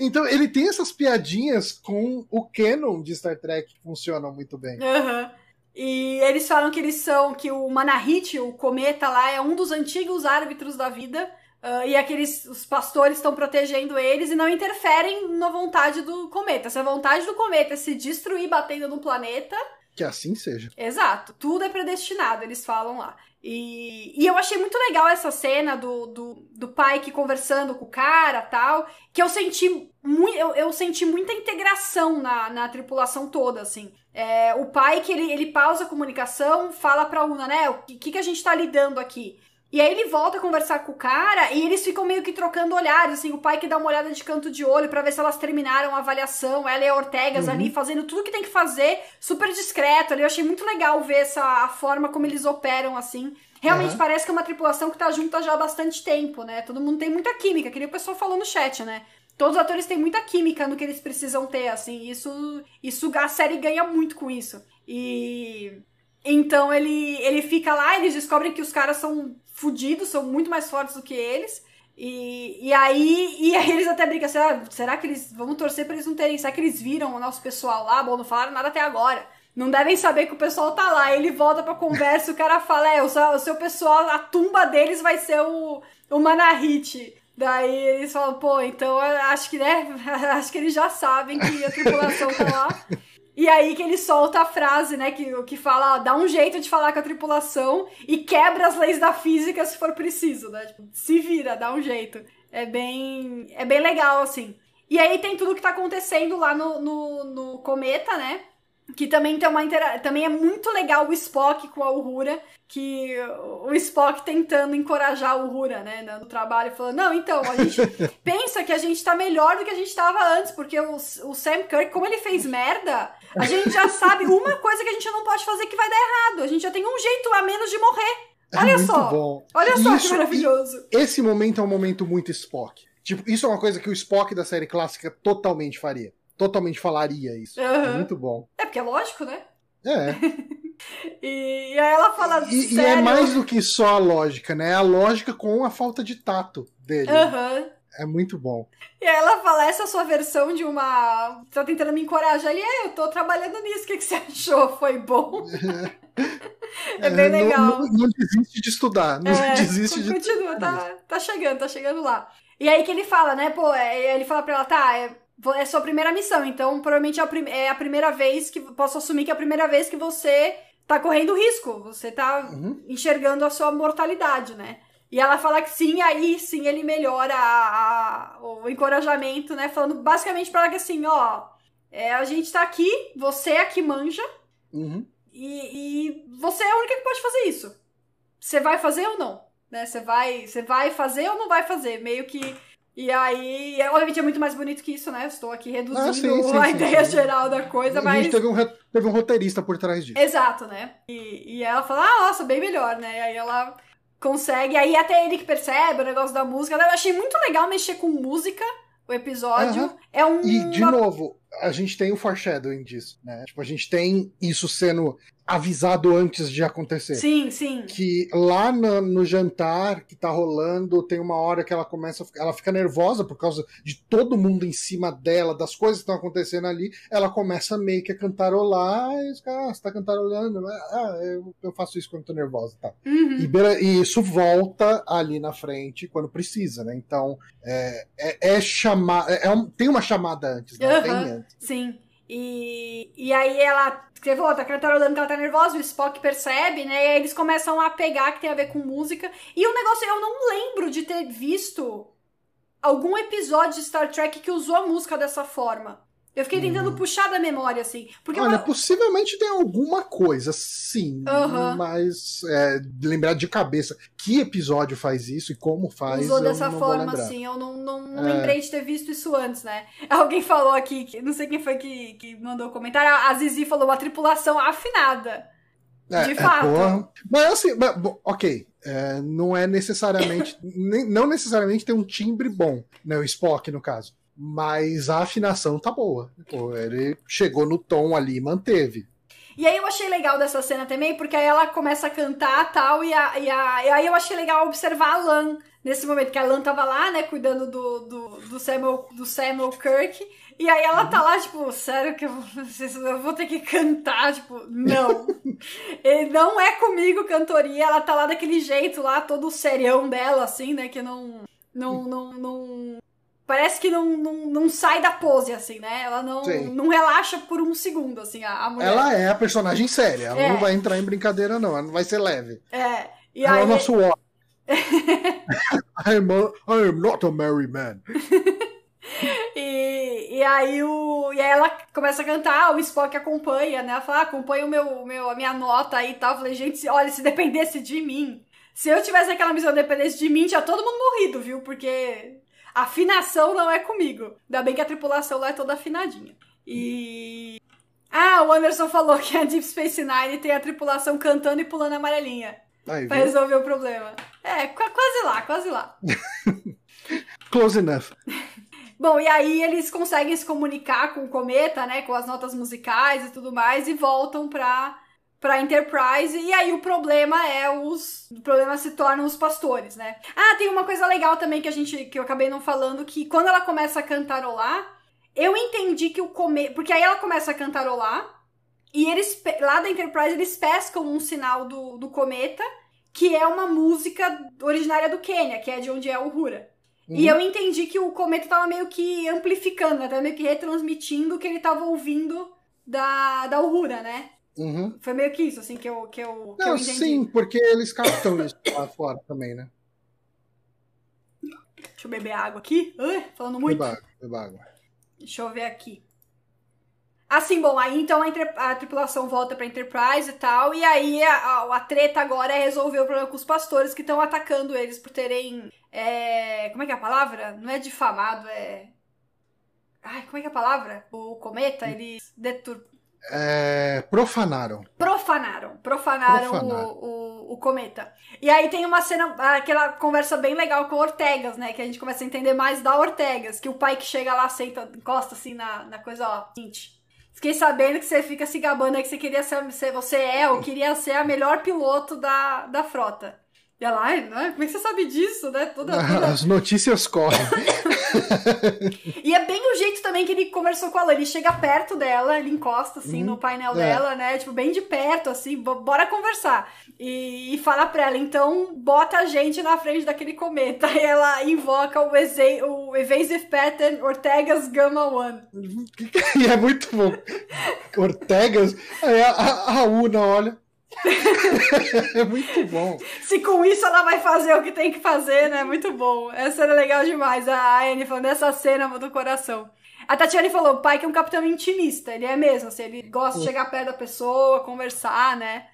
então ele tem essas piadinhas com o canon de Star Trek que funcionam muito bem. Uhum. E eles falam que eles são, que o Manahit, o cometa lá, é um dos antigos árbitros da vida. Uh, e aqueles os pastores estão protegendo eles e não interferem na vontade do cometa. Se a vontade do cometa é se destruir batendo no planeta. Que assim seja. Exato. Tudo é predestinado, eles falam lá. E, e eu achei muito legal essa cena do, do, do pai que conversando com o cara tal. Que eu senti muito. Eu, eu senti muita integração na, na tripulação toda, assim. É, o pai que ele, ele pausa a comunicação, fala pra Una, né? O que, que a gente tá lidando aqui? E aí ele volta a conversar com o cara e eles ficam meio que trocando olhares, assim, o pai que dá uma olhada de canto de olho para ver se elas terminaram a avaliação, ela e a Ortegas uhum. ali fazendo tudo que tem que fazer, super discreto ali. Eu achei muito legal ver essa a forma como eles operam assim. Realmente uhum. parece que é uma tripulação que tá junta já há bastante tempo, né? Todo mundo tem muita química, que nem o pessoal falou no chat, né? Todos os atores têm muita química no que eles precisam ter, assim. Isso, isso a série ganha muito com isso. E então ele, ele fica lá, eles descobrem que os caras são fodidos, são muito mais fortes do que eles. E, e, aí, e aí eles até brincam, será, será que eles. Vamos torcer pra eles não terem. Será que eles viram o nosso pessoal lá? Bom, não falaram nada até agora. Não devem saber que o pessoal tá lá. Ele volta pra conversa o cara fala: É, o seu, o seu pessoal, a tumba deles vai ser o, o Manahit. Daí eles falam, pô, então acho que, né? [LAUGHS] Acho que eles já sabem que a tripulação tá lá. E aí que ele solta a frase, né, que, que fala, ó, dá um jeito de falar com a tripulação e quebra as leis da física se for preciso, né? Tipo, se vira, dá um jeito. É bem, é bem legal, assim. E aí tem tudo que tá acontecendo lá no, no, no cometa, né? Que também tem uma intera... também é muito legal o Spock com a Uhura, que o Spock tentando encorajar a Uhura, né, no trabalho, falando: "Não, então, a gente [LAUGHS] pensa que a gente tá melhor do que a gente tava antes, porque o, o Sam Kirk, como ele fez merda, a gente já sabe uma coisa que a gente não pode fazer que vai dar errado. A gente já tem um jeito a menos de morrer. É Olha é só. Bom. Olha só isso, que maravilhoso. Esse momento é um momento muito Spock. Tipo, isso é uma coisa que o Spock da série clássica totalmente faria totalmente falaria isso. Uhum. É muito bom. É porque é lógico, né? É. [LAUGHS] e, e, aí ela fala. E, e, é mais do que só a lógica, né? É a lógica com a falta de tato dele. Uhum. É muito bom. E aí ela fala, essa é a sua versão de uma. Tá tentando me encorajar ali, é, eu tô trabalhando nisso, o que, que você achou? Foi bom? [LAUGHS] é bem legal. Não, não, não, desiste de estudar, não é, desiste de. Continua, tá, tá chegando, tá chegando lá. E aí que ele fala, né, pô, é, ele fala pra ela, tá, é, sua primeira missão, então provavelmente é a, prim é a primeira vez que. Posso assumir que é a primeira vez que você tá correndo risco, você tá uhum. enxergando a sua mortalidade, né? E ela fala que sim, aí sim ele melhora a, a, o encorajamento, né? Falando basicamente pra ela que assim, ó, é, a gente tá aqui, você é a que manja, uhum. e, e você é a única que pode fazer isso. Você vai fazer ou não? Né? Você vai, você vai fazer ou não vai fazer? Meio que e aí, obviamente é muito mais bonito que isso, né? estou aqui reduzindo ah, sim, sim, a sim, ideia geral da coisa, mas. A gente teve um, teve um roteirista por trás disso. Exato, né? E, e ela fala, ah, nossa, bem melhor, né? E aí ela consegue. Aí até ele que percebe o negócio da música. Eu achei muito legal mexer com música o episódio. Uhum. É um. E, de novo, a gente tem o foreshadowing disso, né? Tipo, a gente tem isso sendo avisado antes de acontecer. Sim, sim. Que lá no, no, jantar que tá rolando, tem uma hora que ela começa, ela fica nervosa por causa de todo mundo em cima dela, das coisas que estão acontecendo ali, ela começa meio que a cantarolar, e os caras, ah, você tá cantarolando, ah, eu, eu faço isso quando tô nervosa, tá. Uhum. E, e, isso volta ali na frente quando precisa, né? Então, é, é, é chamar, é, é um, tem uma chamada antes, né? Uhum. Tem antes. Sim. E, e aí ela você falou, tá cantarolando que ela tá nervosa, o Spock percebe, né? E aí eles começam a pegar que tem a ver com música. E o negócio, eu não lembro de ter visto algum episódio de Star Trek que usou a música dessa forma. Eu fiquei tentando uhum. puxar da memória, assim. Porque Olha, possivelmente tem alguma coisa, sim. Uhum. Mas é, lembrar de cabeça que episódio faz isso e como faz. Usou dessa forma, assim. Eu não, não, não é. lembrei de ter visto isso antes, né? [LAUGHS] Alguém falou aqui, não sei quem foi que, que mandou o comentário. A Zizi falou uma tripulação afinada. É, de é, fato. Mas assim, mas, bom, ok. É, não é necessariamente. [LAUGHS] nem, não necessariamente tem um timbre bom, né? O Spock, no caso. Mas a afinação tá boa. Pô, ele chegou no tom ali e manteve. E aí eu achei legal dessa cena também, porque aí ela começa a cantar tal, e, a, e, a, e aí eu achei legal observar a Lan nesse momento, que a Lan tava lá, né, cuidando do, do, do, Samuel, do Samuel Kirk, e aí ela tá lá, tipo, sério que eu, eu vou ter que cantar? Tipo, não. Ele [LAUGHS] não é comigo cantoria, ela tá lá daquele jeito lá, todo serião dela, assim, né, que não... Não, não, não, parece que não, não, não sai da pose, assim, né? Ela não, não relaxa por um segundo, assim, a, a mulher. Ela é a personagem séria, ela é. não vai entrar em brincadeira, não, ela não vai ser leve. É. E ela aí... é o nosso ó. I'm, a, I'm not a merry man. e, e aí o e aí ela começa a cantar, o Spock acompanha, né? Ela fala, ah, acompanha o meu, meu, a minha nota aí e tal. Eu falei, gente, olha, se dependesse de mim, se eu tivesse aquela missão dependesse de mim, tinha todo mundo morrido, viu? Porque Afinação não é comigo. Ainda bem que a tripulação lá é toda afinadinha. E. Ah, o Anderson falou que a Deep Space Nine tem a tripulação cantando e pulando amarelinha. Aí, pra resolver o problema. É, quase lá, quase lá. [LAUGHS] Close enough. [LAUGHS] Bom, e aí eles conseguem se comunicar com o cometa, né? Com as notas musicais e tudo mais, e voltam pra para Enterprise e aí o problema é os o problema se tornam os pastores, né? Ah, tem uma coisa legal também que a gente que eu acabei não falando que quando ela começa a cantarolar, eu entendi que o come porque aí ela começa a cantarolar e eles lá da Enterprise eles pescam um sinal do, do cometa que é uma música originária do Quênia, que é de onde é o Hura. Uhum. E eu entendi que o cometa tava meio que amplificando, né? Tava meio que retransmitindo o que ele tava ouvindo da, da Uhura, né? Uhum. Foi meio que isso, assim, que eu, que eu, que Não, eu sim, porque eles captam isso lá fora também, né? Deixa eu beber água aqui. Uh, falando muito. Beba, beba água. Deixa eu ver aqui. Assim, bom, aí então a, a tripulação volta pra Enterprise e tal, e aí a, a, a, treta agora é resolver o problema com os pastores que estão atacando eles por terem. É, como é que é a palavra? Não é difamado, é. Ai, como é que é a palavra? O cometa, eles detur é, profanaram. Profanaram. Profanaram, profanaram. O, o, o, cometa. E aí tem uma cena, aquela conversa bem legal com o Ortegas, né? Que a gente começa a entender mais da Ortegas. Que o pai que chega lá, senta, encosta assim na, na coisa, ó, seguinte. Fiquei sabendo que você fica se gabando aí que você queria ser, você é ou queria ser a melhor piloto da, da frota. E ela, ai, né? como é que você sabe disso, né? Toda, toda... As notícias correm. [LAUGHS] e é bem o jeito também que ele conversou com ela. Ele chega perto dela, ele encosta assim hum, no painel é. dela, né? Tipo, bem de perto, assim, bora conversar. E, e fala pra ela, então bota a gente na frente daquele cometa. [LAUGHS] E ela invoca o, Eze, o Evasive Pattern Ortegas Gamma One. [LAUGHS] e é muito bom. Ortegas, aí a, a, a Una olha. [LAUGHS] é muito bom. Se com isso ela vai fazer o que tem que fazer, né? Muito bom. Essa era legal demais. A Anne falando dessa cena do coração. A Tatiane falou, o pai que é um capitão intimista. Ele é mesmo, assim, ele gosta de chegar perto da pessoa, conversar, né?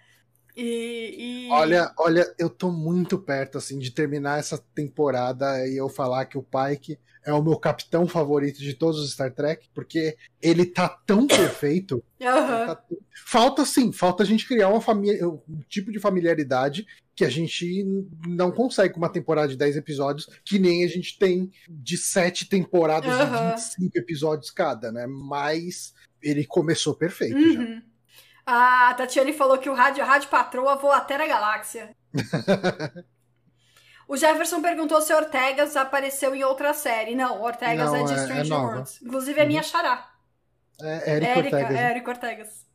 E, e, Olha, olha, eu tô muito perto, assim, de terminar essa temporada e eu falar que o Pike é o meu capitão favorito de todos os Star Trek, porque ele tá tão [COUGHS] perfeito. Uhum. Tá... Falta, sim, falta a gente criar uma família, um tipo de familiaridade que a gente não consegue com uma temporada de 10 episódios, que nem a gente tem de 7 temporadas uhum. de 25 episódios cada, né? Mas ele começou perfeito uhum. já. A Tatiane falou que o rádio, rádio patroa voa até na galáxia. [LAUGHS] o Jefferson perguntou se Ortegas apareceu em outra série. Não, Ortegas Não, é de é, Strange é Worlds. Inclusive é minha uhum. xará. É Eric Ortegas. Eric Ortegas.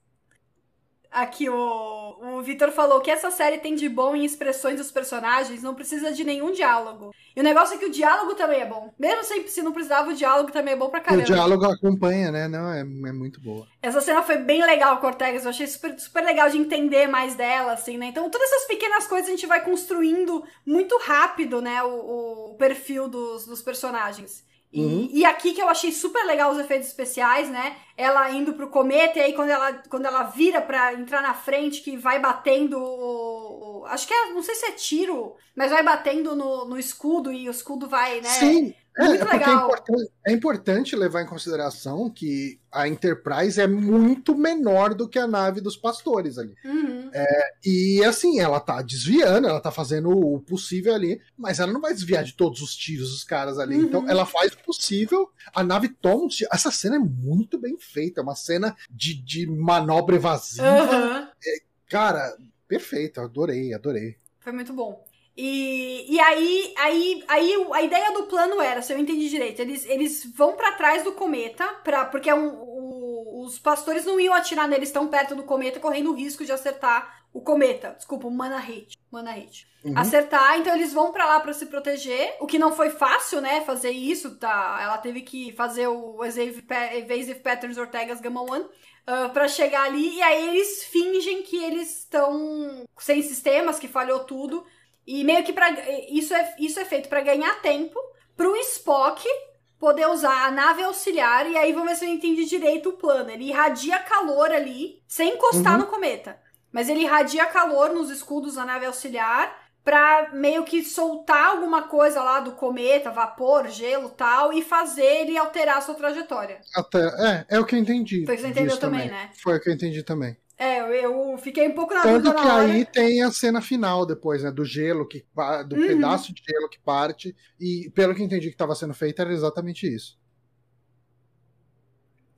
Aqui o, o Vitor falou que essa série tem de bom em expressões dos personagens, não precisa de nenhum diálogo. E o negócio é que o diálogo também é bom. Mesmo se, se não precisava, o diálogo também é bom pra caramba. O diálogo acompanha, né? Não, é, é muito boa. Essa cena foi bem legal com Ortegas, eu achei super, super legal de entender mais dela, assim, né? Então, todas essas pequenas coisas a gente vai construindo muito rápido, né? O, o perfil dos, dos personagens. Uhum. E, e, aqui que eu achei super legal os efeitos especiais, né? Ela indo pro cometa e aí quando ela, quando ela vira pra entrar na frente, que vai batendo o, o, Acho que é. Não sei se é tiro, mas vai batendo no, no escudo e o escudo vai, né? Sim. É, muito é porque legal. É importante, é importante levar em consideração que a Enterprise é muito menor do que a nave dos pastores ali. Uhum. É, e assim, ela tá desviando, ela tá fazendo o possível ali, mas ela não vai desviar de todos os tiros dos caras ali. Uhum. Então ela faz o possível, a nave toma um tiro. Essa cena é muito bem feita, é uma cena de, de manobra evasiva. Uhum. É, cara, perfeito, adorei, adorei. Foi muito bom. E, e aí, aí, aí a ideia do plano era, se eu entendi direito, eles, eles vão para trás do cometa, pra, porque é um, o, os pastores não iam atirar neles tão perto do cometa, correndo o risco de acertar o cometa. Desculpa, o Mana Hit. Mana Hit. Uhum. Acertar, então eles vão para lá para se proteger, o que não foi fácil, né, fazer isso, tá? Ela teve que fazer o Evasive Patterns Ortega's Gamma One. Uh, ah, para chegar ali, e aí eles fingem que eles estão sem sistemas, que falhou tudo, e meio que para isso é isso é feito para ganhar tempo pro Spock poder usar a nave auxiliar e aí vamos ver se eu entendi direito o plano. Ele irradia calor ali sem encostar uhum. no cometa, mas ele irradia calor nos escudos da nave auxiliar para meio que soltar alguma coisa lá do cometa, vapor, gelo, tal e fazer ele alterar a sua trajetória. Até, é, é o que eu entendi. Foi o que você entendeu também, também, né? Foi o que eu entendi também. É, eu fiquei um pouco na Tanto dúvida que aí tem a cena final depois, né? Do gelo, que do uhum. pedaço de gelo que parte. E pelo que entendi que estava sendo feito, era exatamente isso.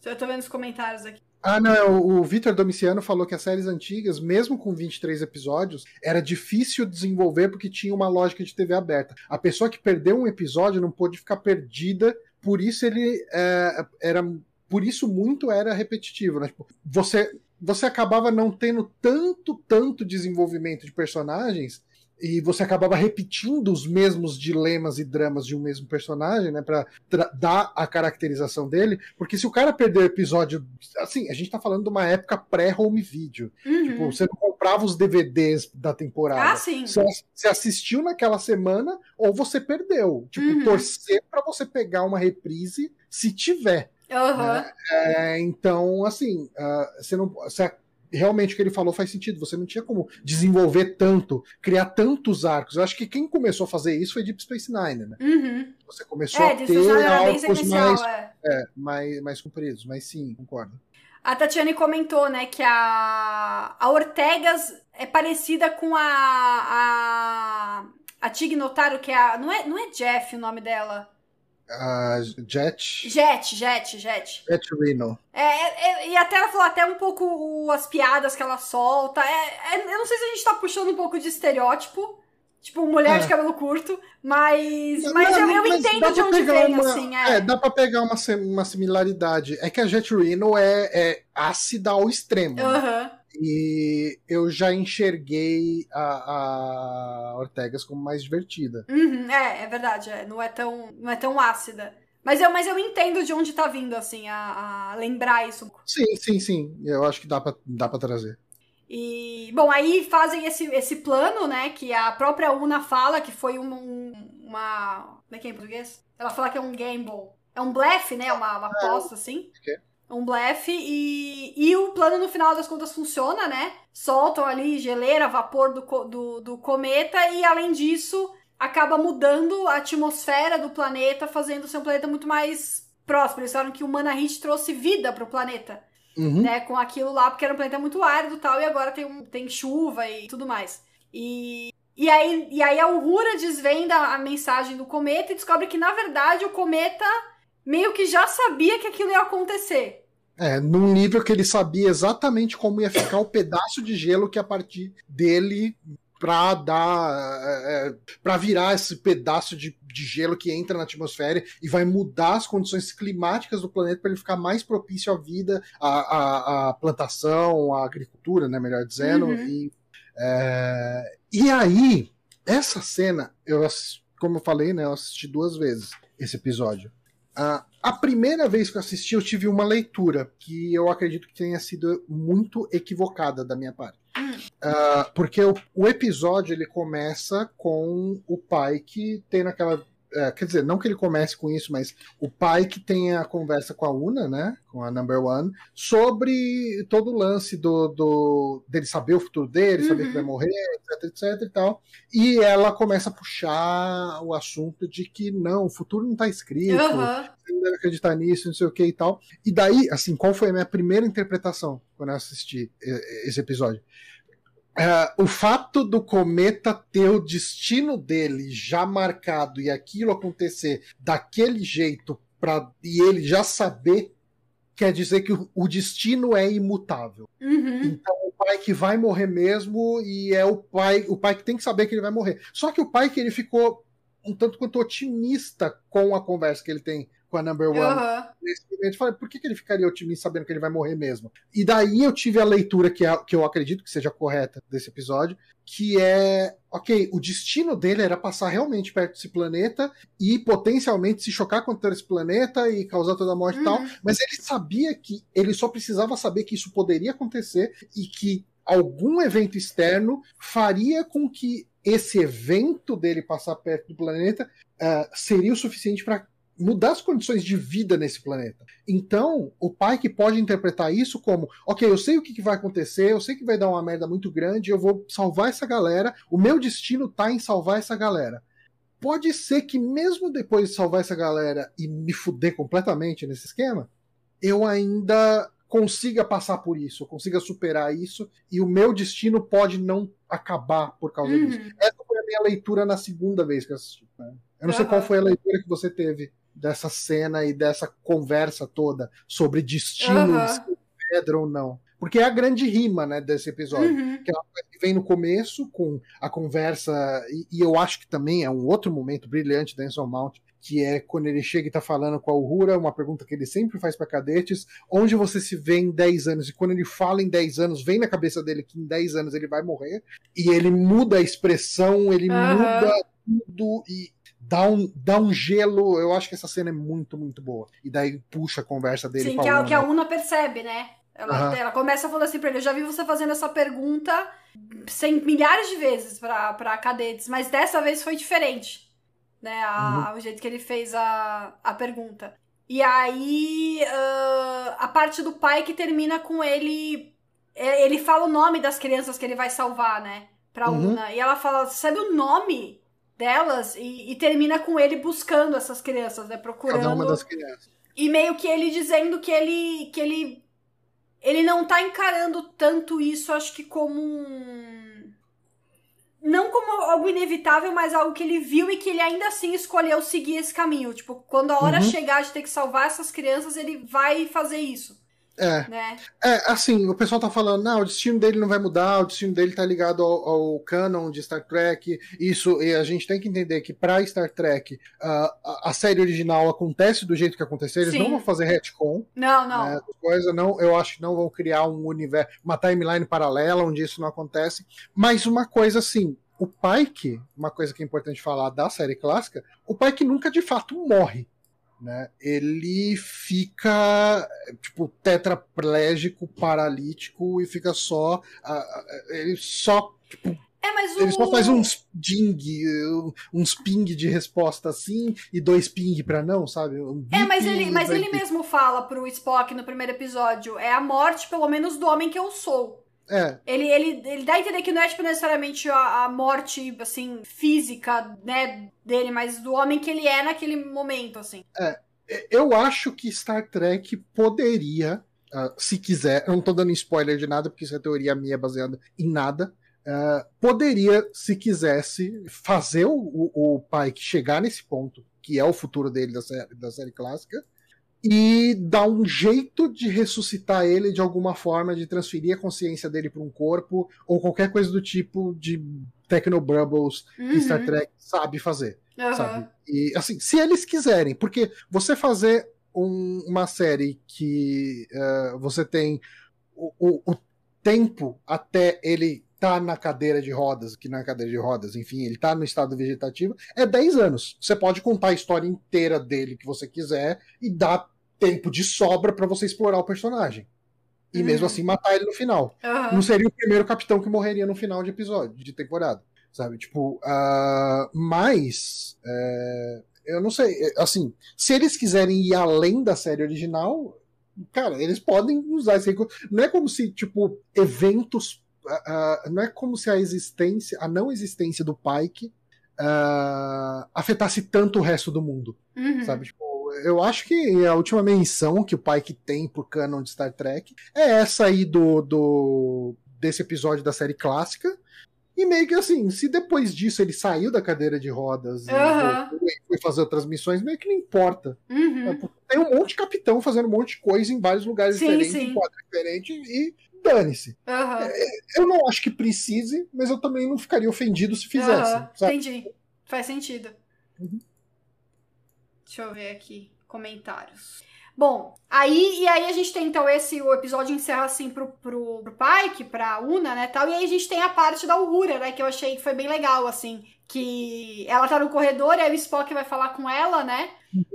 Eu tô vendo os comentários aqui. Ah, não, é, o, o Vitor Domiciano falou que as séries antigas, mesmo com 23 episódios, era difícil desenvolver porque tinha uma lógica de TV aberta. A pessoa que perdeu um episódio não pôde ficar perdida, por isso ele é, era. Por isso muito era repetitivo, né? Tipo, você você acabava não tendo tanto, tanto desenvolvimento de personagens e você acabava repetindo os mesmos dilemas e dramas de um mesmo personagem, né, para dar a caracterização dele, porque se o cara perdeu o episódio, assim, a gente tá falando de uma época pré-home video, uhum. tipo, você não comprava os DVDs da temporada. Ah, sim. Você, você assistiu naquela semana ou você perdeu, tipo, uhum. torcer para você pegar uma reprise se tiver. Uhum. É, então, assim, uh, você não. Você, realmente o que ele falou faz sentido. Você não tinha como desenvolver tanto, criar tantos arcos. Eu acho que quem começou a fazer isso foi Deep Space Nine, né? Uhum. Você começou é, a ter arcos mais, é. É, mais, mais compridos, mas sim, concordo. A Tatiane comentou, né, que a, a Ortegas é parecida com a, a, a Tig Notaro, que é a. Não é, não é Jeff o nome dela? A Jet. Jet, Jet, Jet. Jet Reno. É, é, é, e até ela falou até um pouco as piadas que ela solta. É, é, eu não sei se a gente tá puxando um pouco de estereótipo. Tipo, mulher de é. cabelo curto, mas, mas não, eu, eu mas entendo de onde vem, uma, assim. É. dá pra pegar uma, uma similaridade. É que a Jet Reno é, é ácida ao extremo. Aham. Né? E eu já enxerguei a, a Ortegas como mais divertida. Uhum, é, é verdade. É. Não, é tão, não é tão ácida. Mas eu, mas eu entendo de onde tá vindo, assim, a, a lembrar isso. Sim, sim, sim. Eu acho que dá pra, dá pra trazer. E, bom, aí fazem esse, esse plano, né, que a própria Una fala que foi um, um, uma... Como é que é em português? Ela fala que é um gamble. É um blefe, né, uma, uma é, aposta, assim. Okay um blefe e, e o plano no final das contas funciona, né? Soltam ali geleira, vapor do, do, do cometa e além disso acaba mudando a atmosfera do planeta, fazendo ser um planeta muito mais próximo. Eles falaram que o Manahit trouxe vida para o planeta, uhum. né? Com aquilo lá, porque era um planeta muito árido e tal, e agora tem, um, tem chuva e tudo mais. E, e, aí, e aí a Uhura desvenda a mensagem do cometa e descobre que, na verdade, o cometa meio que já sabia que aquilo ia acontecer. É, num nível que ele sabia exatamente como ia ficar o pedaço de gelo que a partir dele para dar é, é para virar esse pedaço de, de, gelo que entra na atmosfera e vai mudar as condições climáticas do planeta para ele ficar mais propício à vida, à, à, à, plantação, à agricultura, né, melhor dizendo. Uhum. E, é, e aí, essa cena, eu como eu falei, né, eu assisti duas vezes esse episódio. Uh, a primeira vez que eu assisti, eu tive uma leitura que eu acredito que tenha sido muito equivocada da minha parte. Uh, porque o, o, episódio ele começa com o pai que tem naquela é, quer dizer, não que ele comece com isso, mas o pai que tem a conversa com a Una, né? Com a Number One, sobre todo o lance do, do dele saber o futuro dele, uhum. saber que vai morrer, etc, etc e tal. E ela começa a puxar o assunto de que não, o futuro não está escrito, uhum. você não deve acreditar nisso, não sei o que e tal. E daí, assim, qual foi a minha primeira interpretação quando eu assisti esse episódio? Uh, o fato do cometa ter o destino dele já marcado e aquilo acontecer daquele jeito pra, e ele já saber quer dizer que o, o destino é imutável. Uhum. Então o pai que vai morrer mesmo e é o pai, o pai que tem que saber que ele vai morrer. Só que o pai que ele ficou um tanto quanto otimista com a conversa que ele tem com a Number One. Uhum. Nesse momento, falei, por que, que ele ficaria otimista sabendo que ele vai morrer mesmo? E daí eu tive a leitura que, é, que eu acredito que seja correta desse episódio, que é, ok, o destino dele era passar realmente perto desse planeta e potencialmente se chocar contra esse planeta e causar toda a morte uhum. e tal, uhum. mas ele sabia que ele só precisava saber que isso poderia acontecer e que algum evento externo faria com que esse evento dele passar perto do planeta uh, seria o suficiente para mudar as condições de vida nesse planeta. Então, o pai que pode interpretar isso como, ok, eu sei o que, vai acontecer, eu sei que vai dar uma merda muito grande, eu vou salvar essa galera, o meu destino tá em salvar essa galera. Pode ser que mesmo depois de salvar essa galera e me fuder completamente nesse esquema, eu ainda consiga passar por isso, consiga superar isso, e o meu destino pode não acabar por causa uhum. disso. Essa foi a minha leitura na segunda vez que eu assisti. Né? Eu não uhum. sei qual foi a leitura que você teve dessa cena e dessa conversa toda sobre destino, uhum. pedra ou não. Porque é a grande rima né, desse episódio. Uhum. Que ela vem no começo com a conversa, e, e, eu acho que também é um outro momento brilhante da Anson Mount, que é quando ele chega e está falando com a Uhura, uma pergunta que ele sempre faz para cadetes, onde você se vê em 10 anos? E quando ele fala em 10 anos, vem na cabeça dele que em 10 anos ele vai morrer, e ele muda a expressão, ele uhum. muda tudo, e dá um, dá um gelo. Eu acho que essa cena é muito, muito boa. E daí puxa a conversa dele. Sim, que a, que a Una percebe, né? Ela, uhum. ela começa falando assim pra ele: Eu já vi você fazendo essa pergunta sem, milhares de vezes pra, pra cadetes, mas dessa vez foi diferente. Né? A, uhum. O jeito que ele fez a, a pergunta. E aí, uh, a parte do pai que termina com ele. É, ele fala o nome das crianças que ele vai salvar, né? Pra uhum. Una. E ela fala: Sabe o nome delas e, e, termina com ele buscando essas crianças, né? Procurando. Cada uma das crianças. E meio que ele dizendo que ele. que ele. Ele não tá encarando tanto isso, acho que como um. Não como algo inevitável, mas algo que ele viu e que ele ainda assim escolheu seguir esse caminho. Tipo, quando a hora uhum. chegar de ter que salvar essas crianças, ele vai fazer isso. É. Né? é, assim, o pessoal tá falando, não, o destino dele não vai mudar, o destino dele tá ligado ao, ao canon de Star Trek. Isso, e a gente tem que entender que pra Star Trek, uh, a, a, série original acontece do jeito que aconteceu, eles Sim. não vão fazer retcon. Não, não. Né, coisa, não. Eu acho que não vão criar um universo, uma timeline paralela onde isso não acontece. Mas uma coisa assim, o Pike, uma coisa que é importante falar da série clássica, o Pike nunca de fato morre né? Ele fica tipo tetraplégico, paralítico e fica só ele só tipo, é, mas o... Ele só faz uns ding, uns ping de resposta assim e dois ping para não, sabe? Um é, mas ele, mas ele mesmo fala pro Spock no primeiro episódio: é a morte, pelo menos, do homem que eu sou. É. Ele, ele, ele dá a entender que não é tipo, necessariamente a, a, morte, assim, física, né, dele, mas do homem que ele é naquele momento, assim. É. Eu acho que Star Trek poderia, uh, se quiser, eu não tô dando spoiler de nada, porque isso é teoria minha baseada em nada. Uh, poderia, se quisesse, fazer o, o, o Pike chegar nesse ponto, que é o futuro dele da série, da série clássica, e dar um jeito de ressuscitar ele de alguma forma, de transferir a consciência dele para um corpo, ou qualquer coisa do tipo de Technobrubbles uhum. que Star Trek sabe fazer. Uhum. Sabe? E assim, se eles quiserem, porque você fazer um, uma série que uh, você tem o, o, o tempo até ele tá na cadeira de rodas, que não é cadeira de rodas, enfim, ele tá no estado vegetativo, é 10 anos. Você pode contar a história inteira dele que você quiser e dar tempo de sobra para você explorar o personagem. E uhum. mesmo assim matar ele no final. Uhum. Não seria o primeiro capitão que morreria no final de episódio, de temporada. Sabe? Tipo, uh, mas. É, eu não sei, é, assim, se eles quiserem ir além da série original, cara, eles podem usar esse recurso. Não é como se, tipo, eventos. Uh, não é como se a existência, a não existência do Pike uh, afetasse tanto o resto do mundo. Uhum. Sabe? Tipo, eu acho que a última menção que o Pike tem pro canon de Star Trek é essa aí do, do desse episódio da série clássica. E meio que assim, se depois disso ele saiu da cadeira de rodas uhum. e foi fazer outras missões, meio que não importa. Uhum. É, tem um monte de capitão fazendo um monte de coisa em vários lugares sim, diferentes, sim. em quadro diferente, e dane-se. Uhum. Eu não acho que precise, mas eu também não ficaria ofendido se fizesse. Entendi. Faz sentido. Uhum. Deixa eu ver aqui. Comentários. Bom, aí e aí a gente tem então esse o episódio encerra assim pro, pro, pro Pike, pra Una, né, tal, e aí a gente tem a parte da Uhura, né, que eu achei que foi bem legal, assim, que ela tá no corredor e aí o Spock vai falar com ela, né,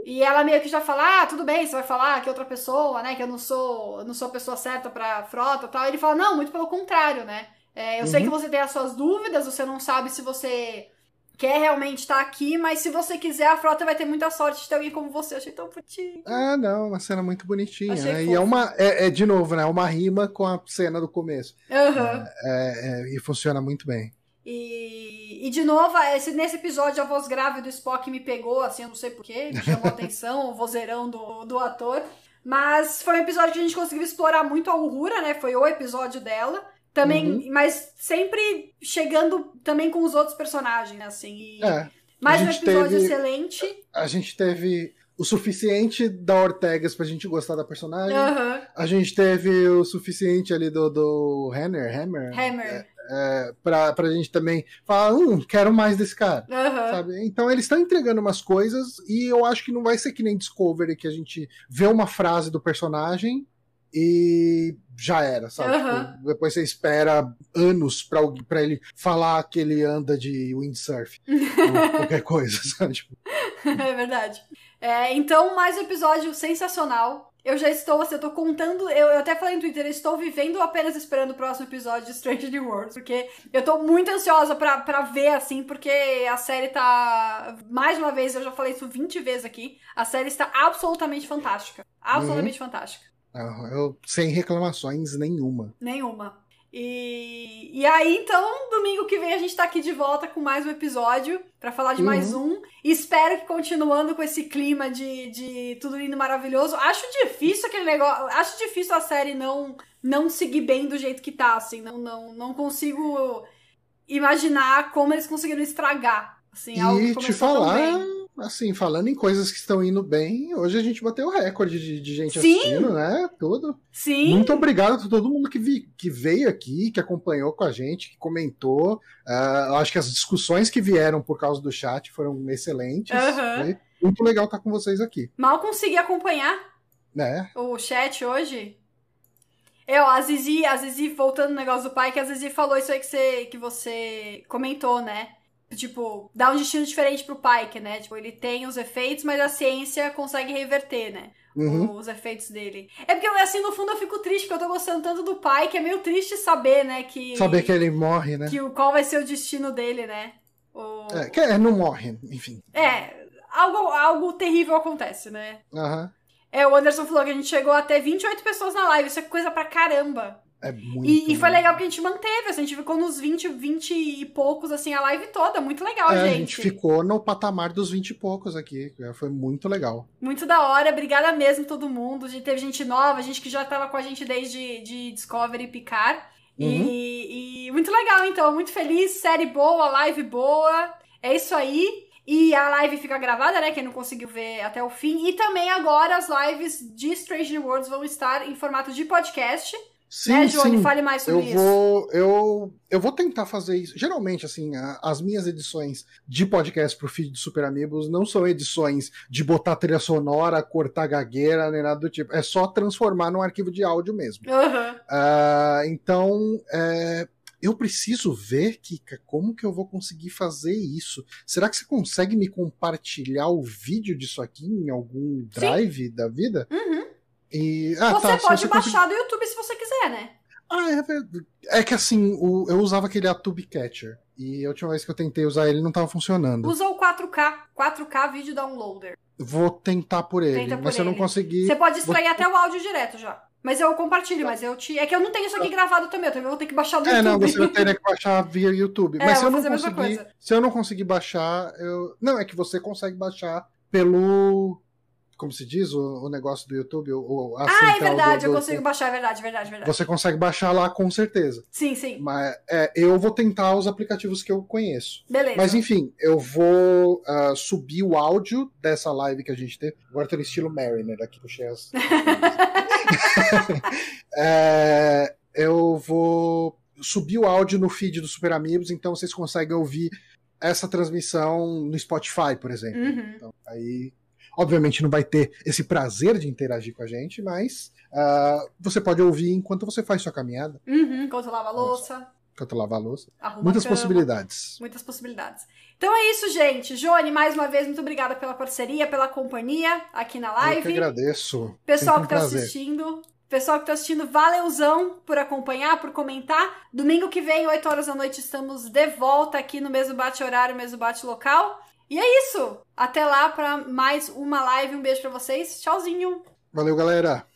e ela meio que já fala, ah, tudo bem, você vai falar que outra pessoa, né, que eu não sou, não sou a pessoa certa pra frota e tal, e ele fala, não, muito pelo contrário, né, é, eu Uhum. sei que você tem as suas dúvidas, você não sabe se você quer realmente estar aqui, mas se você quiser, a frota vai ter muita sorte de ter alguém como você. Eu achei tão putinho. Ah, não, uma cena muito bonitinha, né? E é uma. É, é, de novo, né? Uma rima com a cena do começo. Aham. É, é, e funciona muito bem. E, e de novo, esse, nesse episódio, a voz grave do Spock me pegou, assim, eu não sei porquê, me chamou a atenção, [LAUGHS] o vozeirão do, do ator. Mas foi um episódio que a gente conseguiu explorar muito a Uhura, né? Foi o episódio dela. Também, Uhum. mas sempre chegando também com os outros personagens, né? Assim. É, mais um episódio teve- excelente. a gente teve o suficiente da Ortegas pra gente gostar da personagem. Aham. A gente teve o suficiente ali do, do Hammer, Hammer, Hammer. é, pra, pra gente também falar, hum, quero mais desse cara. Aham. Sabe? Então eles estão entregando umas coisas e eu acho que não vai ser que nem Discovery, que a gente vê uma frase do personagem e já era, sabe? Aham. Tipo, depois você espera anos pra, pra ele falar que ele anda de windsurf ou [LAUGHS] qualquer coisa, sabe? Tipo, É verdade. É, então, mais um episódio sensacional. Eu já estou, assim, eu tô contando. Eu, eu até falei no Twitter, eu estou vivendo apenas esperando o próximo episódio de Stranger New Worlds, porque eu tô muito ansiosa pra, pra ver, assim, porque a série tá. Mais uma vez, eu já falei isso 20 vezes aqui. A série está absolutamente fantástica. Absolutamente fantástica. Eu, sem reclamações nenhuma. Nenhuma. E, e aí, então, domingo que vem a gente tá aqui de volta com mais um episódio pra falar de mais um. E espero que continuando com esse clima de, de tudo lindo maravilhoso. Acho difícil aquele negócio. Acho difícil a série não, não seguir bem do jeito que tá, assim. Não, não, não consigo imaginar como eles conseguiram estragar. Assim, algo que e te falar. Assim, falando em coisas que estão indo bem, hoje a gente bateu o recorde de, de gente Sim. assistindo, né? Tudo. Sim, Muito obrigado a todo mundo que, vi- que veio aqui, que acompanhou com a gente, que comentou. Eu acho que as discussões que vieram por causa do chat foram excelentes. Foi muito legal estar com vocês aqui. mal consegui acompanhar Né? o chat hoje. Ó, a Zizi, a Zizi, voltando no negócio do pai, que a Zizi falou isso aí que você, que você comentou, né? Tipo, dá um destino diferente pro Pike, né? Tipo, ele tem os efeitos, mas a ciência consegue reverter, né? Uhum. Os efeitos dele. É porque, assim, no fundo eu fico triste, porque eu tô gostando tanto do pai, que é meio triste saber, né? Que, Saber que ele morre, né? que o, qual vai ser o destino dele, né? O... É, que é, não morre, enfim. É, algo, algo terrível acontece, né? Aham. É, o Anderson falou que a gente chegou até 28 pessoas na live, isso é coisa pra caramba. É muito. E, e foi legal que a gente manteve, assim, a gente ficou nos 20, 20 e poucos, assim, a live toda. Muito legal, É, gente. a gente ficou no patamar dos 20 e poucos aqui. Foi muito legal. Muito da hora, obrigada mesmo todo mundo. A gente teve gente nova, gente que já tava com a gente desde de Discovery e Picard. Uhum. E, e muito legal, então. Muito feliz, série boa, live boa. É isso aí. E a live fica gravada, né? Quem não conseguiu ver até o fim. E também agora as lives de Strange Worlds vão estar em formato de podcast. Sim, né, Johnny? sim. Fale mais Eu sobre isso. vou, eu, eu vou tentar fazer isso. Geralmente, assim, a- as minhas edições de podcast pro feed do Super Amigos não são edições de botar trilha sonora, cortar gagueira, nem nada do tipo. É só transformar num arquivo de áudio mesmo. Aham. Ah, então, é, eu preciso ver, Kika, como que eu vou conseguir fazer isso. Será que você consegue me compartilhar o vídeo disso aqui em algum drive da vida? Uhum. E, ah, você tá, pode você baixar do YouTube se você quiser, né? Ah, é verdade. É que assim, o, eu usava aquele Atube Catcher. E a última vez que eu tentei usar ele não tava funcionando. Usa o 4K. 4K Video Downloader. Vou tentar por ele, Tenta por mas se eu não ele. conseguir. Você pode extrair vou- até o áudio direto já. Mas eu compartilho, mas eu te. É que eu não tenho isso aqui gravado também, eu também vou ter que baixar do É, não, YouTube. você vai ter que baixar via YouTube. É, Mas se eu não conseguir. Se eu não conseguir baixar, eu. Não, é que você consegue baixar pelo. Como se diz? O, o negócio do YouTube, o, o- Ah, é central verdade, do- eu do- consigo baixar, é verdade, verdade, verdade. Você consegue baixar lá com certeza. Sim, sim. Mas é, eu vou tentar os aplicativos que eu conheço. Beleza. Mas enfim, eu vou ah, subir o áudio dessa live que a gente teve. Agora tô no estilo Mariner aqui, puxei as. [LAUGHS] É, eu vou subir o áudio no feed do Super Amigos, então vocês conseguem ouvir essa transmissão no Spotify, por exemplo. Uhum. Então, aí, obviamente, não vai ter esse prazer de interagir com a gente, mas ah, você pode ouvir enquanto você faz sua caminhada, Uhum. Enquanto lava a louça, enquanto lava a louça. arruma Muitas a possibilidades. Muitas possibilidades. Então é isso, gente. Joane, mais uma vez, muito obrigada pela parceria, pela companhia aqui na Eu que live. agradeço. Pessoal que um tá prazer. assistindo. Pessoal que tá assistindo, valeuzão por acompanhar, por comentar. Domingo que vem, 8 horas da noite, estamos de volta aqui no mesmo bate horário, mesmo bate local. E é isso. Até lá para mais uma live. Um beijo pra vocês. Tchauzinho. Valeu, galera.